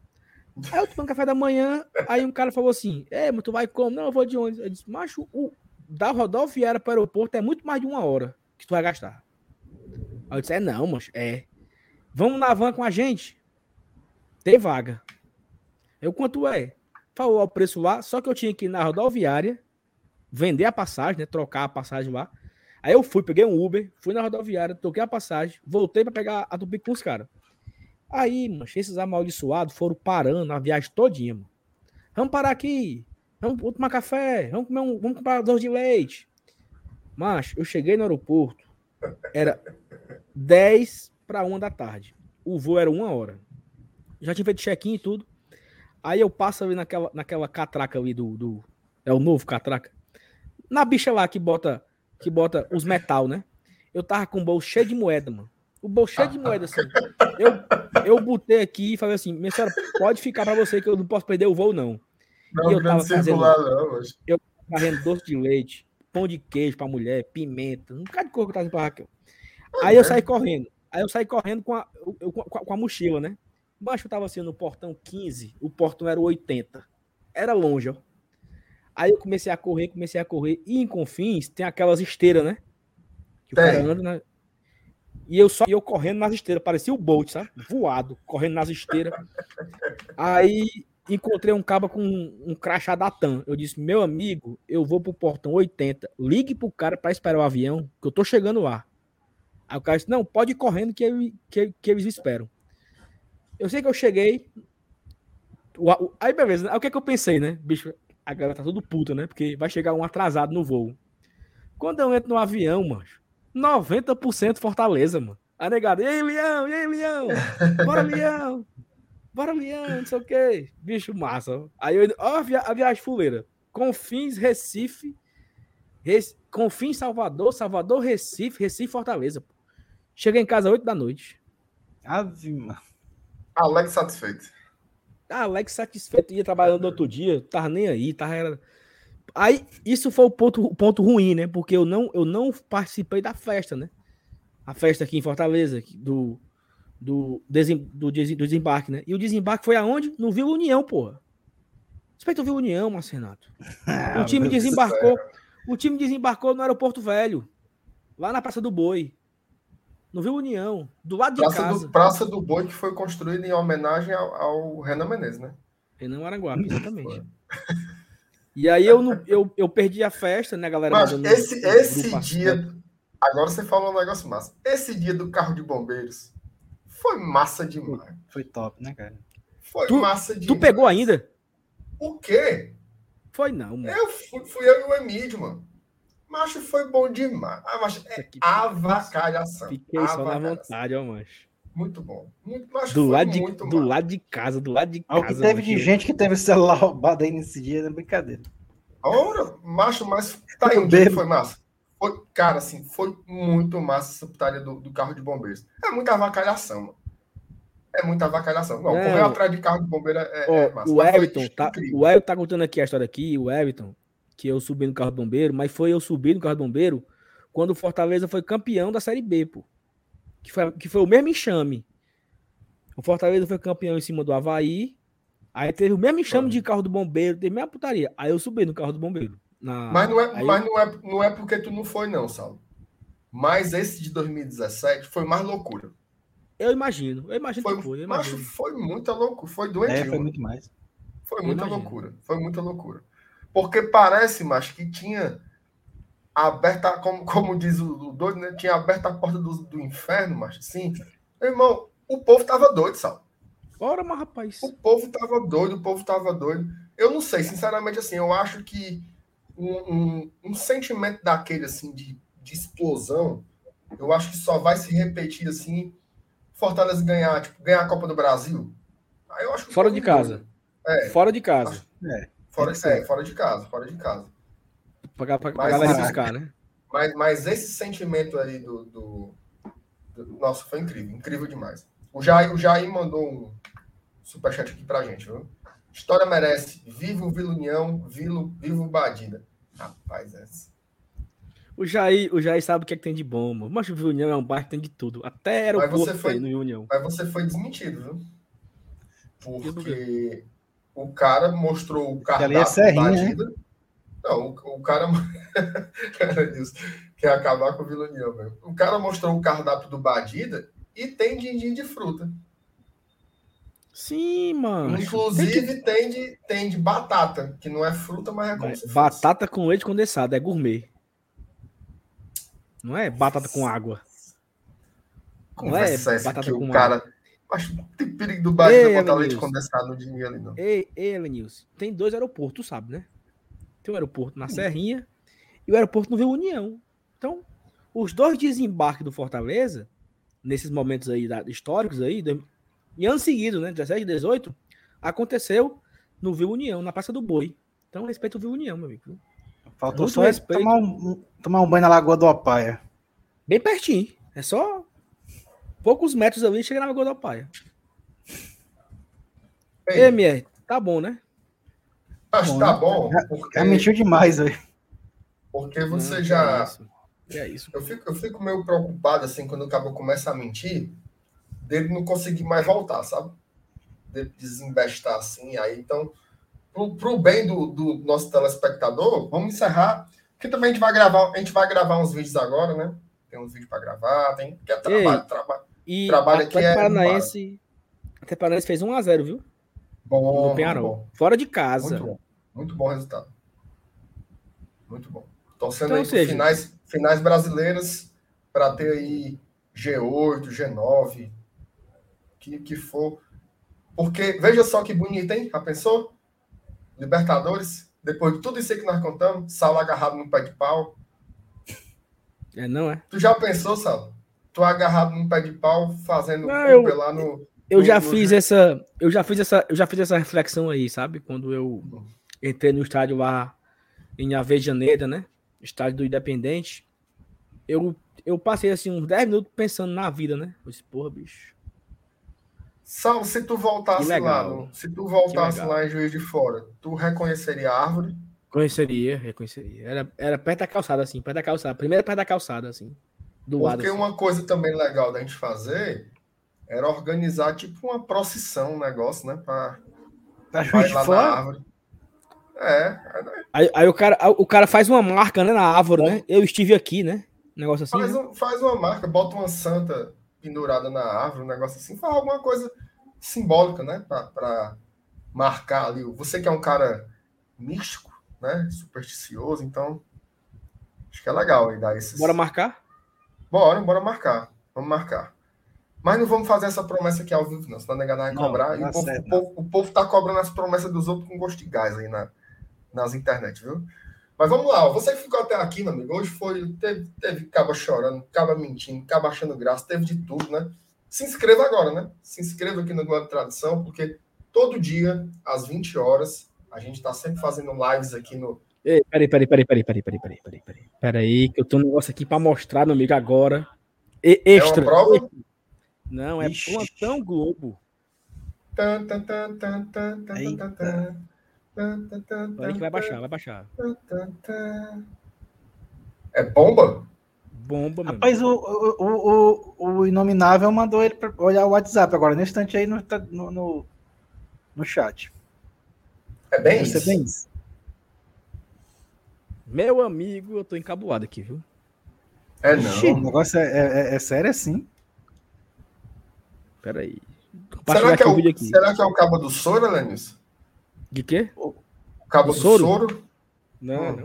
Aí eu tomando café da manhã, aí um cara falou assim: É, mas tu vai como? Não, eu vou de ônibus. Eu disse, macho, o, da rodoviária para o aeroporto é muito mais de uma hora que tu vai gastar. Aí eu disse: É, não, mas é. Vamos na van com a gente? Tem vaga. Eu, quanto é? Falou o preço lá, só que eu tinha que ir na rodoviária, vender a passagem, né? Trocar a passagem lá. Aí eu fui, peguei um Uber, fui na rodoviária, toquei a passagem, voltei pra pegar a Tupi com os caras. Aí, mano, esses amaldiçoados foram parando a viagem todinha, mano. Vamos parar aqui, vamos tomar café, vamos comer um, vamos comprar doce de leite. Mas eu cheguei no aeroporto, era 10 para 1 da tarde. O voo era uma hora. Já tinha feito check-in e tudo. Aí eu passo ali naquela, naquela catraca ali do, do. É o novo catraca. Na bicha lá que bota que bota os metal, né? Eu tava com o bolso cheio de moeda, mano. O bolso cheio de moeda, assim. Eu, eu botei aqui e falei assim: minha senhora, pode ficar pra você que eu não posso perder o voo, não. Não, e eu tava fazendo- circular, não, mas... Carregando doce de leite, pão de queijo pra mulher, pimenta, um bocado de coisa que eu tava pra Raquel. Aí eu saí correndo. Aí eu saí correndo com a, eu- com a, com a mochila, né? Baixo eu tava assim no portão 15, o portão era o 80. Era longe, ó. Aí eu comecei a correr, comecei a correr. E em Confins tem aquelas esteiras, né? Que o Tem. cara anda na... E eu só eu correndo nas esteiras, parecia o Bolt, sabe? Voado, correndo nas esteiras. Aí encontrei um cabo com um, um crachá da TAM. Eu disse, meu amigo, eu vou pro portão 80. Ligue pro cara pra esperar o avião, que eu tô chegando lá. Aí o cara disse, não, pode ir correndo que, eu- que, que eles esperam. Eu sei que eu cheguei. o- o- aí beleza, né? aí o que é que eu pensei, né? Bicho, a galera tá tudo puta, né? Porque vai chegar um atrasado no voo. Quando eu entro no avião, mano, 90% Fortaleza, mano. A negada, e aí, Leão, e aí, Leão? Bora, Leão! Bora, Leão, não sei o quê. Bicho massa. Aí eu, ó, a, via- a viagem fuleira. Confins, Recife, Rec- Confins, Salvador, Salvador, Recife, Recife, Fortaleza. pô. Cheguei em casa 8 da noite. Ave, mano. Alex satisfeito. Ah, Alex satisfeito, ia trabalhando outro dia, tava nem aí, tava era... Aí, isso foi o ponto, o ponto ruim, né? Porque eu não, eu não participei da festa, né? A festa aqui em Fortaleza, do, do, desem, do, desembarque, né? E o desembarque foi aonde? No Vila União, porra. Espera tu Vila União, Marcenato. Ah, o time desembarcou. O time desembarcou no aeroporto velho. Lá na Praça do Boi. No Vila União. Do lado de Praça casa. do, Praça do Boi, que foi construída em homenagem ao, ao Renan Menezes, né? Renan Aranguape, exatamente. E aí eu, eu, eu perdi a festa, né, galera? Mas esse, no esse grupo dia. Agora você falou um negócio massa. Esse dia do carro de bombeiros foi massa demais. Foi top, né, cara? Foi Tu- massa demais. Tu pegou ainda? O quê? Foi não, mano. Eu fui, fui eu e o Emílio, mano. Macho foi bom demais. Ah, macho, é Aqui, avacalhação. Fiquei só na Avacalhação. vontade, ó, mancho. Muito bom. Muito, macho, Do lado, de, muito do lado de casa, do lado de Ah, O casa. que teve de gente que teve o celular roubado aí nesse dia é brincadeira. Ora, macho, mas tá aí um dia foi massa. Foi, cara, assim, foi muito massa essa putaria do, do carro de bombeiros. É muita avacalhação, mano. é muita avacalhação. Não, Não. correr atrás de carro de bombeiro é, Ó, é massa. o Everton, tá, o Everton tá contando aqui a história aqui, o Everton, que eu subi no carro do bombeiro, mas foi eu subir no carro do bombeiro quando o Fortaleza foi campeão da Série B, pô. Que foi, que foi o mesmo enxame. O Fortaleza foi campeão em cima do Havaí, aí teve o mesmo enxame de carro do bombeiro, teve a mesma putaria. Aí eu subi no carro do bombeiro. na- Mas, não é, aí mas não, é, não é porque tu não foi, não, Saulo. Mas esse de 2017 foi mais loucura. Eu imagino, eu imagino Foi, que foi, eu macho, imagino. foi muita loucura. Foi É, doentio. foi muito mais. Foi Eu muita imagino. loucura. Foi muita loucura. Porque parece, mas que tinha aberta, como, como diz o, o doido, né? Tinha aberto a porta do, do inferno, mas. Meu irmão, o povo tava doido, Sal. Ora, mas rapaz. O povo tava doido, o povo tava doido. Eu não sei, sinceramente, assim, eu acho que um, um, um sentimento daquele, assim, de, de explosão, eu acho que só vai se repetir, assim, Fortaleza ganhar, tipo, ganhar a Copa do Brasil. Aí eu acho Fora de casa. doido. É. Fora de casa. Fora, Tem que ser. é, fora de casa, fora de casa. Pra, pra, pra Mas galera esse- buscar, né? Mas, mas esse sentimento aí do, do, do- Nossa, foi incrível, incrível demais. O Jair, o Jair mandou um superchat aqui pra gente, viu? História merece. Viva o Vila União, Vilo, viva o Badida. Rapaz, é. O Jair, o Jair sabe o que, é que tem de bom, mano. Mas o Vila União é um bairro que tem de tudo. Até aeroporto você foi- no União. Mas você foi desmentido, viu? Por Porque o cara mostrou o cardápio ali é do Serrinha, né? Badida. Não, o, o cara. Cara, Deus, quer acabar com o Vila União mesmo. O cara mostrou o cardápio do Badida e tem din-din de fruta. Sim, mano. Tem que- Inclusive tem de, tem de batata, que não é fruta, mas é como fosse. Batata com leite condensado, é gourmet. Não é batata com água. Não é batata que com o cara. Acho que não tem perigo do Bahia Ei, botar leite condensado no dinheiro ali, não. Ei, ei, Elenilson, tem dois aeroportos, tu sabe, né? Tem o aeroporto na Serrinha e o aeroporto no Vila União. Então, os dois desembarques do Fortaleza, nesses momentos aí da- históricos aí, de- em ano seguido, né? 17 e 18, aconteceu no Vila União, na Praça do Boi. Então, respeita o Vila União, meu amigo. Faltou Muito só ele respeito. tomar um, um- tomar um banho na Lagoa do Opaia. Bem pertinho. É só poucos metros ali e chega na Lagoa da Paia. Ei, MR, tá bom, né? acho que bom, tá né? bom, Já porque, mentiu demais hoje. porque você Não, já. É isso. É isso. Eu fico, eu fico meio preocupado, assim, quando o cabo começa a mentir, dele não conseguir mais voltar, sabe? Dele desembestar assim, aí então, pro, pro bem do, do nosso telespectador, vamos encerrar, porque também a gente vai gravar, a gente vai gravar uns vídeos agora, né? Tem uns vídeos para gravar, tem que é trabalho, trabalho. E Trabalho aqui é Paranaense. Atlético Paranaense fez 1x0, viu? Bom, No muito Penharol. bom, Fora de muito casa. bom, muito bom resultado. Muito bom. Torcendo Então, aí seja- finais, finais brasileiras para ter aí G8, G9, que, que for. Porque, veja só que bonito, hein? Já pensou? Libertadores, depois de tudo isso aí que nós contamos, Saulo agarrado no pé de pau. É, não é? Tu já pensou, Saulo? Tu agarrado num pé de pau, fazendo Não, eu- lá no. Eu No- já no fiz essa, eu já fiz essa, eu já fiz essa reflexão aí, sabe? Quando eu entrei no estádio lá em Avejaneira, né? Estádio do Independente. Eu, eu passei assim uns 10 minutos pensando na vida, né? Eu disse, porra, bicho. Saulo, se tu voltasse lá, no- se tu voltasse lá em Juiz de Fora, tu reconheceria a árvore? Conheceria, reconheceria. Era, era perto da calçada, assim, perto da calçada. Primeiro perto da calçada, assim. Do lado. Porque assim. uma coisa também legal da gente fazer era organizar tipo uma procissão, um negócio, né? Pra de lá na árvore. É, Aí, aí o, cara, o cara faz uma marca, né, na árvore, né? Eu estive aqui, né? Um negócio assim. faz, né? um- faz uma marca, bota uma santa pendurada na árvore, um negócio assim, faz alguma coisa simbólica, né? Pra, pra marcar ali. Você que é um cara místico, né? Supersticioso, então acho que é legal aí dar esses. Bora marcar? Bora, bora marcar. Vamos marcar. Mas não vamos fazer essa promessa aqui ao vivo, não. Senão a negada vai Não, cobrar. e o povo, certo, o, povo, o povo tá cobrando as promessas dos outros com gosto de gás aí na, nas internet, viu? Mas vamos lá, ó. você que ficou até aqui, meu amigo, hoje foi. Teve, teve caba chorando, caba mentindo, caba achando graça, teve de tudo, né? Se inscreva agora, né? Se inscreva aqui no de Tradição, porque todo dia, às 20 horas, a gente tá sempre fazendo lives aqui no, Ei, peraí, peraí, peraí, peraí, peraí, peraí, peraí, peraí, peraí. Peraí, que eu tenho um negócio aqui pra mostrar, meu amigo, agora. E- É uma extra. prova? Não, é Ixi. plantão Globo. Tan, tan, tan, tan, tan, tan, Eita. tan, tan, tan, tan, tan, Aí que vai baixar, vai baixar. É bomba? Bomba, meu. Rapaz, o, o, o, o, Inominável mandou ele pra olhar o WhatsApp agora, nesse instante aí no, tá- no, no, no chat. É bem isso. bem isso. Meu amigo, eu tô encabuado aqui, viu? É Ixi, o não. negócio é, é- é sério assim. Pera aí. Compartilhar Será que, é o o, vídeo aqui. será que é o cabo do soro, Lenilson? De quê? O cabo Do do soro? soro? Não, Hum. não.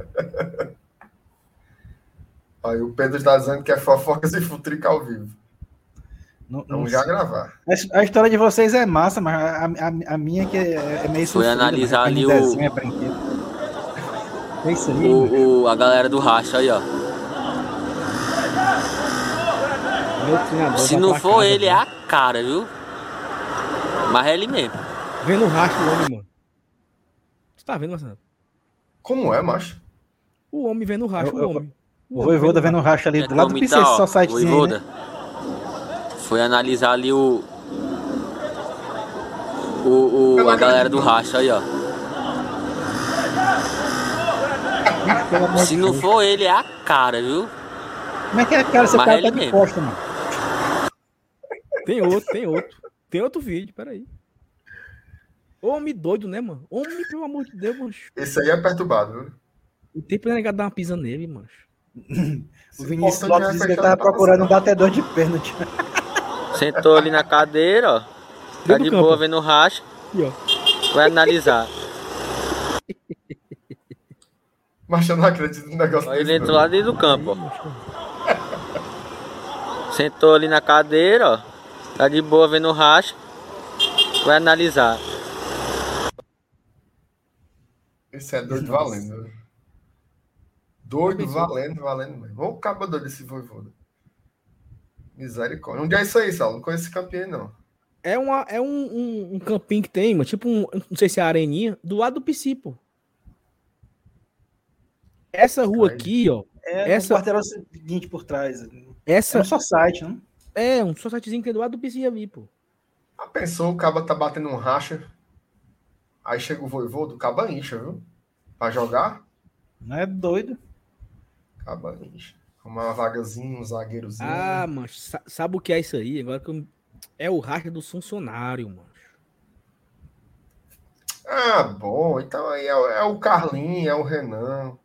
Aí o Pedro está dizendo que é fofocas e futrica ao vivo. Não- não Vamos já gravar. A, a história de vocês é massa, mas a, a, a minha que é, é meio Fui sofrida, analisar né? ali o- desenho, é. É isso aí, mano. O, o- a galera do racha aí, ó. Se não pra for casa, ele, é a cara, viu? Mas é ele mesmo. Vendo o rastro do homem, mano. Tu tá vendo, Marcelo? Como é, macho? O homem vendo o rastro, Eu- o eu- homem. O Voivoda vendo o racha ali Quer do lado do PC, só sitezinho aí, Voivoda? né? Foi analisar ali o. O, o- a galera do racha aí, ó. Se não Deus. for ele, é a cara, viu? Como é que é, cara? Seu Mas cara ele tá de mesmo. costa, mano. Tem outro, tem outro. Tem outro vídeo, peraí. Homem doido, né, mano? Homem, pelo amor de Deus, mano. Esse aí é perturbado, viu? O tempo é negado dar uma pisa nele, mano. O Vinícius Lopes é disse que ele tava a procurando um batedor de pênalti. Sentou ali na cadeira, ó. Tá de campo. boa vendo o racha. Aqui, ó. Vai analisar. Mas eu não acredito no negócio Aí ele entrou lá dentro do campo, ó. Sentou ali na cadeira, ó. Tá de boa vendo o racha. Vai analisar. Esse é doido valendo. viu? Doido valendo, valendo mesmo. Vamos acabar doido desse voivoda. Misericórdia. Onde é isso aí, Saulo? Não conheço esse campeão, aí, não. É, uma, é um, um, um campinho que tem, mano. Tipo um. Não sei se é a areninha. Do lado do pô. Essa rua aqui, ó. É, Essa- o quarteirão seguinte por trás. Essa É um só site, não? é um societyzinho que tem do lado do PC ali, pô. Ah, pensou, o caba tá batendo um racha. Aí chega o voivodo, o caba incha, viu? Pra jogar, Não é doido. caba incha. Uma vagazinha, um zagueirozinho. Ah, mano. sa- Sabe o que é isso aí? Agora que eu... É o racha dos funcionários, mano. Ah, bom. Então aí é, o- é o Carlinho, é o Renan.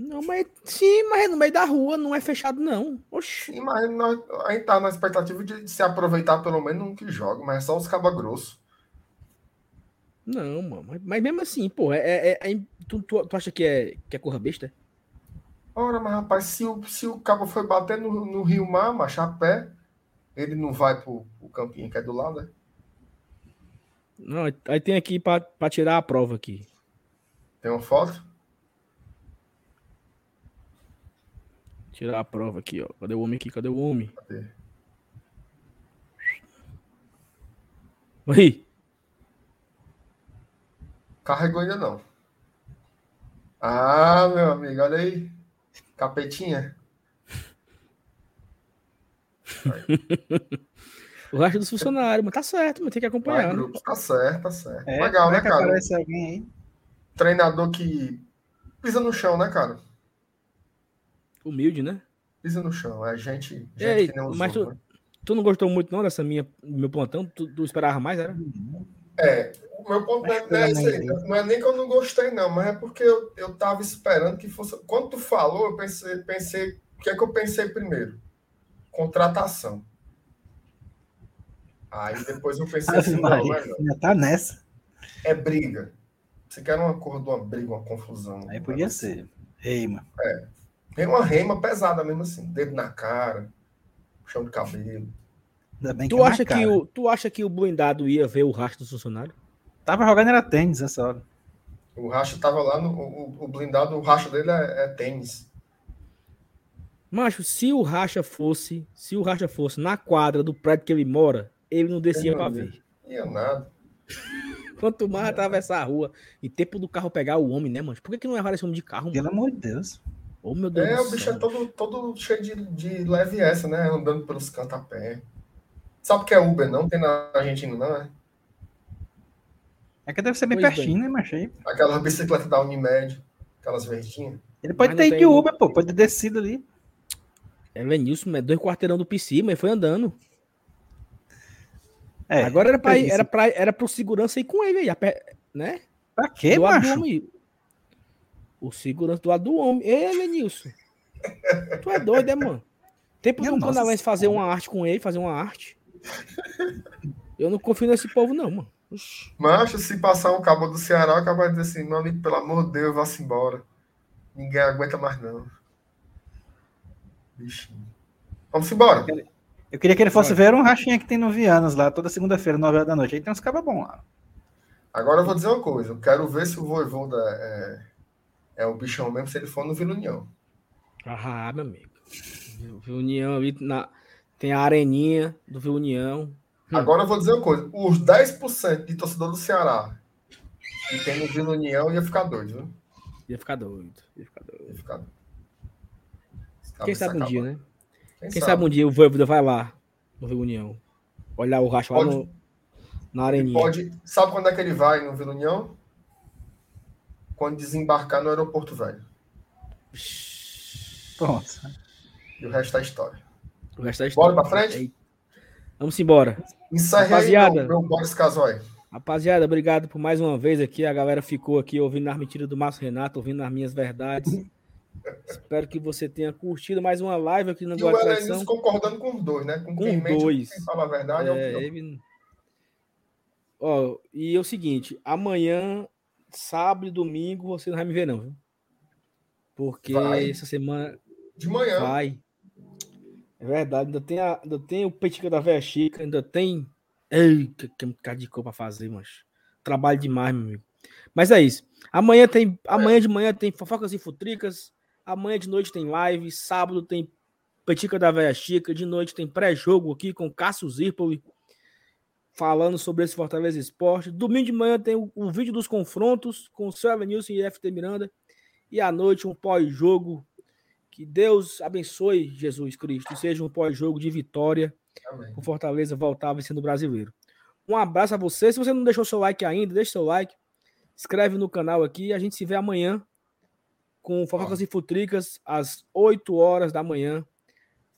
Não, mas sim, mas é no meio da rua, não é fechado, não. Oxi. Sim, mas nós, a gente tá na expectativa de se aproveitar pelo menos um que joga, mas é só os caba grosso. Não, mano. Mas, mas mesmo assim, pô, é, é- é- tu, tu, tu acha que é, que é corra besta? Ora, mas rapaz, se o, se o cabo foi bater no, no Rio Mar, macho, a pé, ele não vai pro, pro campinho que é do lado, né? Não, aí tem aqui pra, pra tirar a prova aqui. Tem uma foto? Tirar a prova aqui, ó. Cadê o homem aqui? Cadê o homem? Cadê? Aí. Carregou ainda não. Ah, meu amigo, olha aí. Capetinha. O resto dos funcionários, mas tá certo, mas tem que Vai, acompanhar. né? grupos. Tá certo, tá certo. É, Legal, né, cara? aparece alguém aí? Treinador que pisa no chão, né, cara? Humilde, né? Pisa no chão. É gente, gente Ei, que nem os mas tu- Tu não gostou muito, não, dessa minha meu plantão? Tu, tu esperava mais, era? né? É, o meu ponto não é, não é aí, mais não é nem que eu não gostei, não, mas é porque eu, eu tava esperando que fosse. Quando tu falou, eu pensei, pensei. O que é que eu pensei primeiro? Contratação. Aí depois eu pensei Ave assim, não, Maria, não é, não. ainda tá nessa. é briga. Você quer uma cor de uma briga, uma confusão. Aí podia negócio assim. ser. Reima. Tem uma rema pesada mesmo assim, dedo na cara, chão de cabelo. Ainda bem que Tu é na acha, que cara. o, tu acha que o blindado ia ver o rastro dos funcionários? Tava jogando era tênis essa hora. O racha tava lá, no, o, o blindado, o racha dele é, é tênis. Macho, se o racha fosse, se o racha fosse na quadra do prédio que ele mora, ele não descia não ver. Ia nada. Quanto mais atravessar a rua e tempo do carro pegar o homem, né, mano? Por que, que não levaram esse homem de carro, mano? Pelo amor de Deus. Ô, meu Deus É, do o bicho céu. é todo, todo cheio de, de leve essa, né? Andando pelos cantapé. Sabe o que é Uber? Não tem na Argentina, não, é? É que deve ser bem Pois pertinho, né, macho? Aí Aquela bicicleta da Unimed, aquelas verdinhas. Ele pode Mas ter ido de Uber, pô. Pode ter descido ali. É Lenilson, é dois quarteirão do PC, mas foi andando. É, Agora era, pra ir, preguiça. era, pra, era pro segurança ir com ele aí, a pé- né? Pra quê, do macho? homem. O segurança do lado do homem. Ei, Lenilson. tu é doido, é, mano? Tempo do Canalense fazer uma arte com ele, fazer uma arte. Eu não confio nesse povo, não, mano. Oxi. Macho, se passar um cabo do Ceará, acaba de dizer assim, meu amigo, pelo amor de Deus, vá-se embora. Ninguém aguenta mais, não. Bichinho. Vamos embora. Eu queria que ele fosse ver um rachinha que tem no Vianas lá, toda segunda-feira, 9 horas da noite. Aí tem uns cabas bons lá. Agora eu vou dizer uma coisa. Eu quero ver se o Voivoda é, é o bichão mesmo, se ele for no Vila União. Ah, meu amigo. Viu União ali na... tem a areninha do Viu União. Hum. Agora eu vou dizer uma coisa. Os 10% de torcedor do Ceará que tem no Vila União ia ficar doido, viu? Ia ficar doido. Ia ficar doido. Ia ficar doido. Esse Quem sabe um dia, né? Quem, Quem sabe? sabe um dia o Voivoda vai lá no Viu União. Olhar o racho lá Pode- no, na areninha. Pode... Sabe quando é que ele vai no Vila União? Quando desembarcar no aeroporto velho. Pronto. E o resto é história. O resto é Bora história. pra frente? Vamos embora. Encerre aí, Rapaziada. meu, Boris Casoy. Rapaziada, obrigado por mais uma vez aqui. A galera ficou aqui ouvindo as mentiras do Márcio Renato, ouvindo as minhas verdades. Espero que você tenha curtido mais uma live aqui no E o Elenilson concordando com os dois, né? Com, Com quem mente, dois. quem fala a verdade é, o É, pior. ele- Ó, e é o seguinte, amanhã, sábado e domingo, você não vai me ver, não, viu? Porque Vai. essa semana De manhã. vai. É verdade, ainda tem, a, ainda tem o Petica da Véia Chica, ainda tem. Ei, que, que um bocado de cor pra fazer, mas Trabalho demais, meu amigo. Mas é isso. Amanhã tem. Amanhã de manhã tem fofocas e futricas. Amanhã de noite tem live. Sábado tem Petica da Véia Chica. De noite tem pré-jogo aqui com Cássio Zirpoli falando sobre esse Fortaleza Esporte. Domingo de manhã tem o, o vídeo dos confrontos com o seu Evanilson e FT Miranda. E à noite um pós-jogo. Que Deus abençoe Jesus Cristo. Seja um pós-jogo de vitória. Amém. O Fortaleza voltar vencendo o brasileiro. Um abraço a você. Se você não deixou seu like ainda, deixa seu like. Inscreve no canal aqui. A gente se vê amanhã com Fofocas e Futricas às 8 horas da manhã.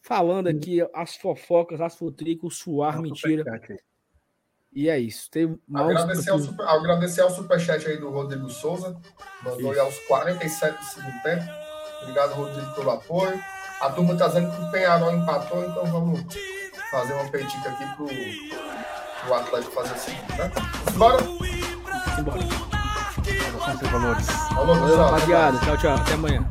Falando aqui as fofocas, as futricas, o suar, mentira. E é isso. Tem mais Agradecer ao, super, agradecer ao superchat aí do Rodrigo Souza. Mandou aí aos 47 do segundo tempo. Obrigado, Rodrigo, pelo apoio. A turma está dizendo que o Penharol empatou, então vamos fazer uma peitica aqui pro, pro Atlético fazer o seguinte, né? Bora? Embora. Valores. Pessoal. rapaziada. Tchau, tchau. Até amanhã.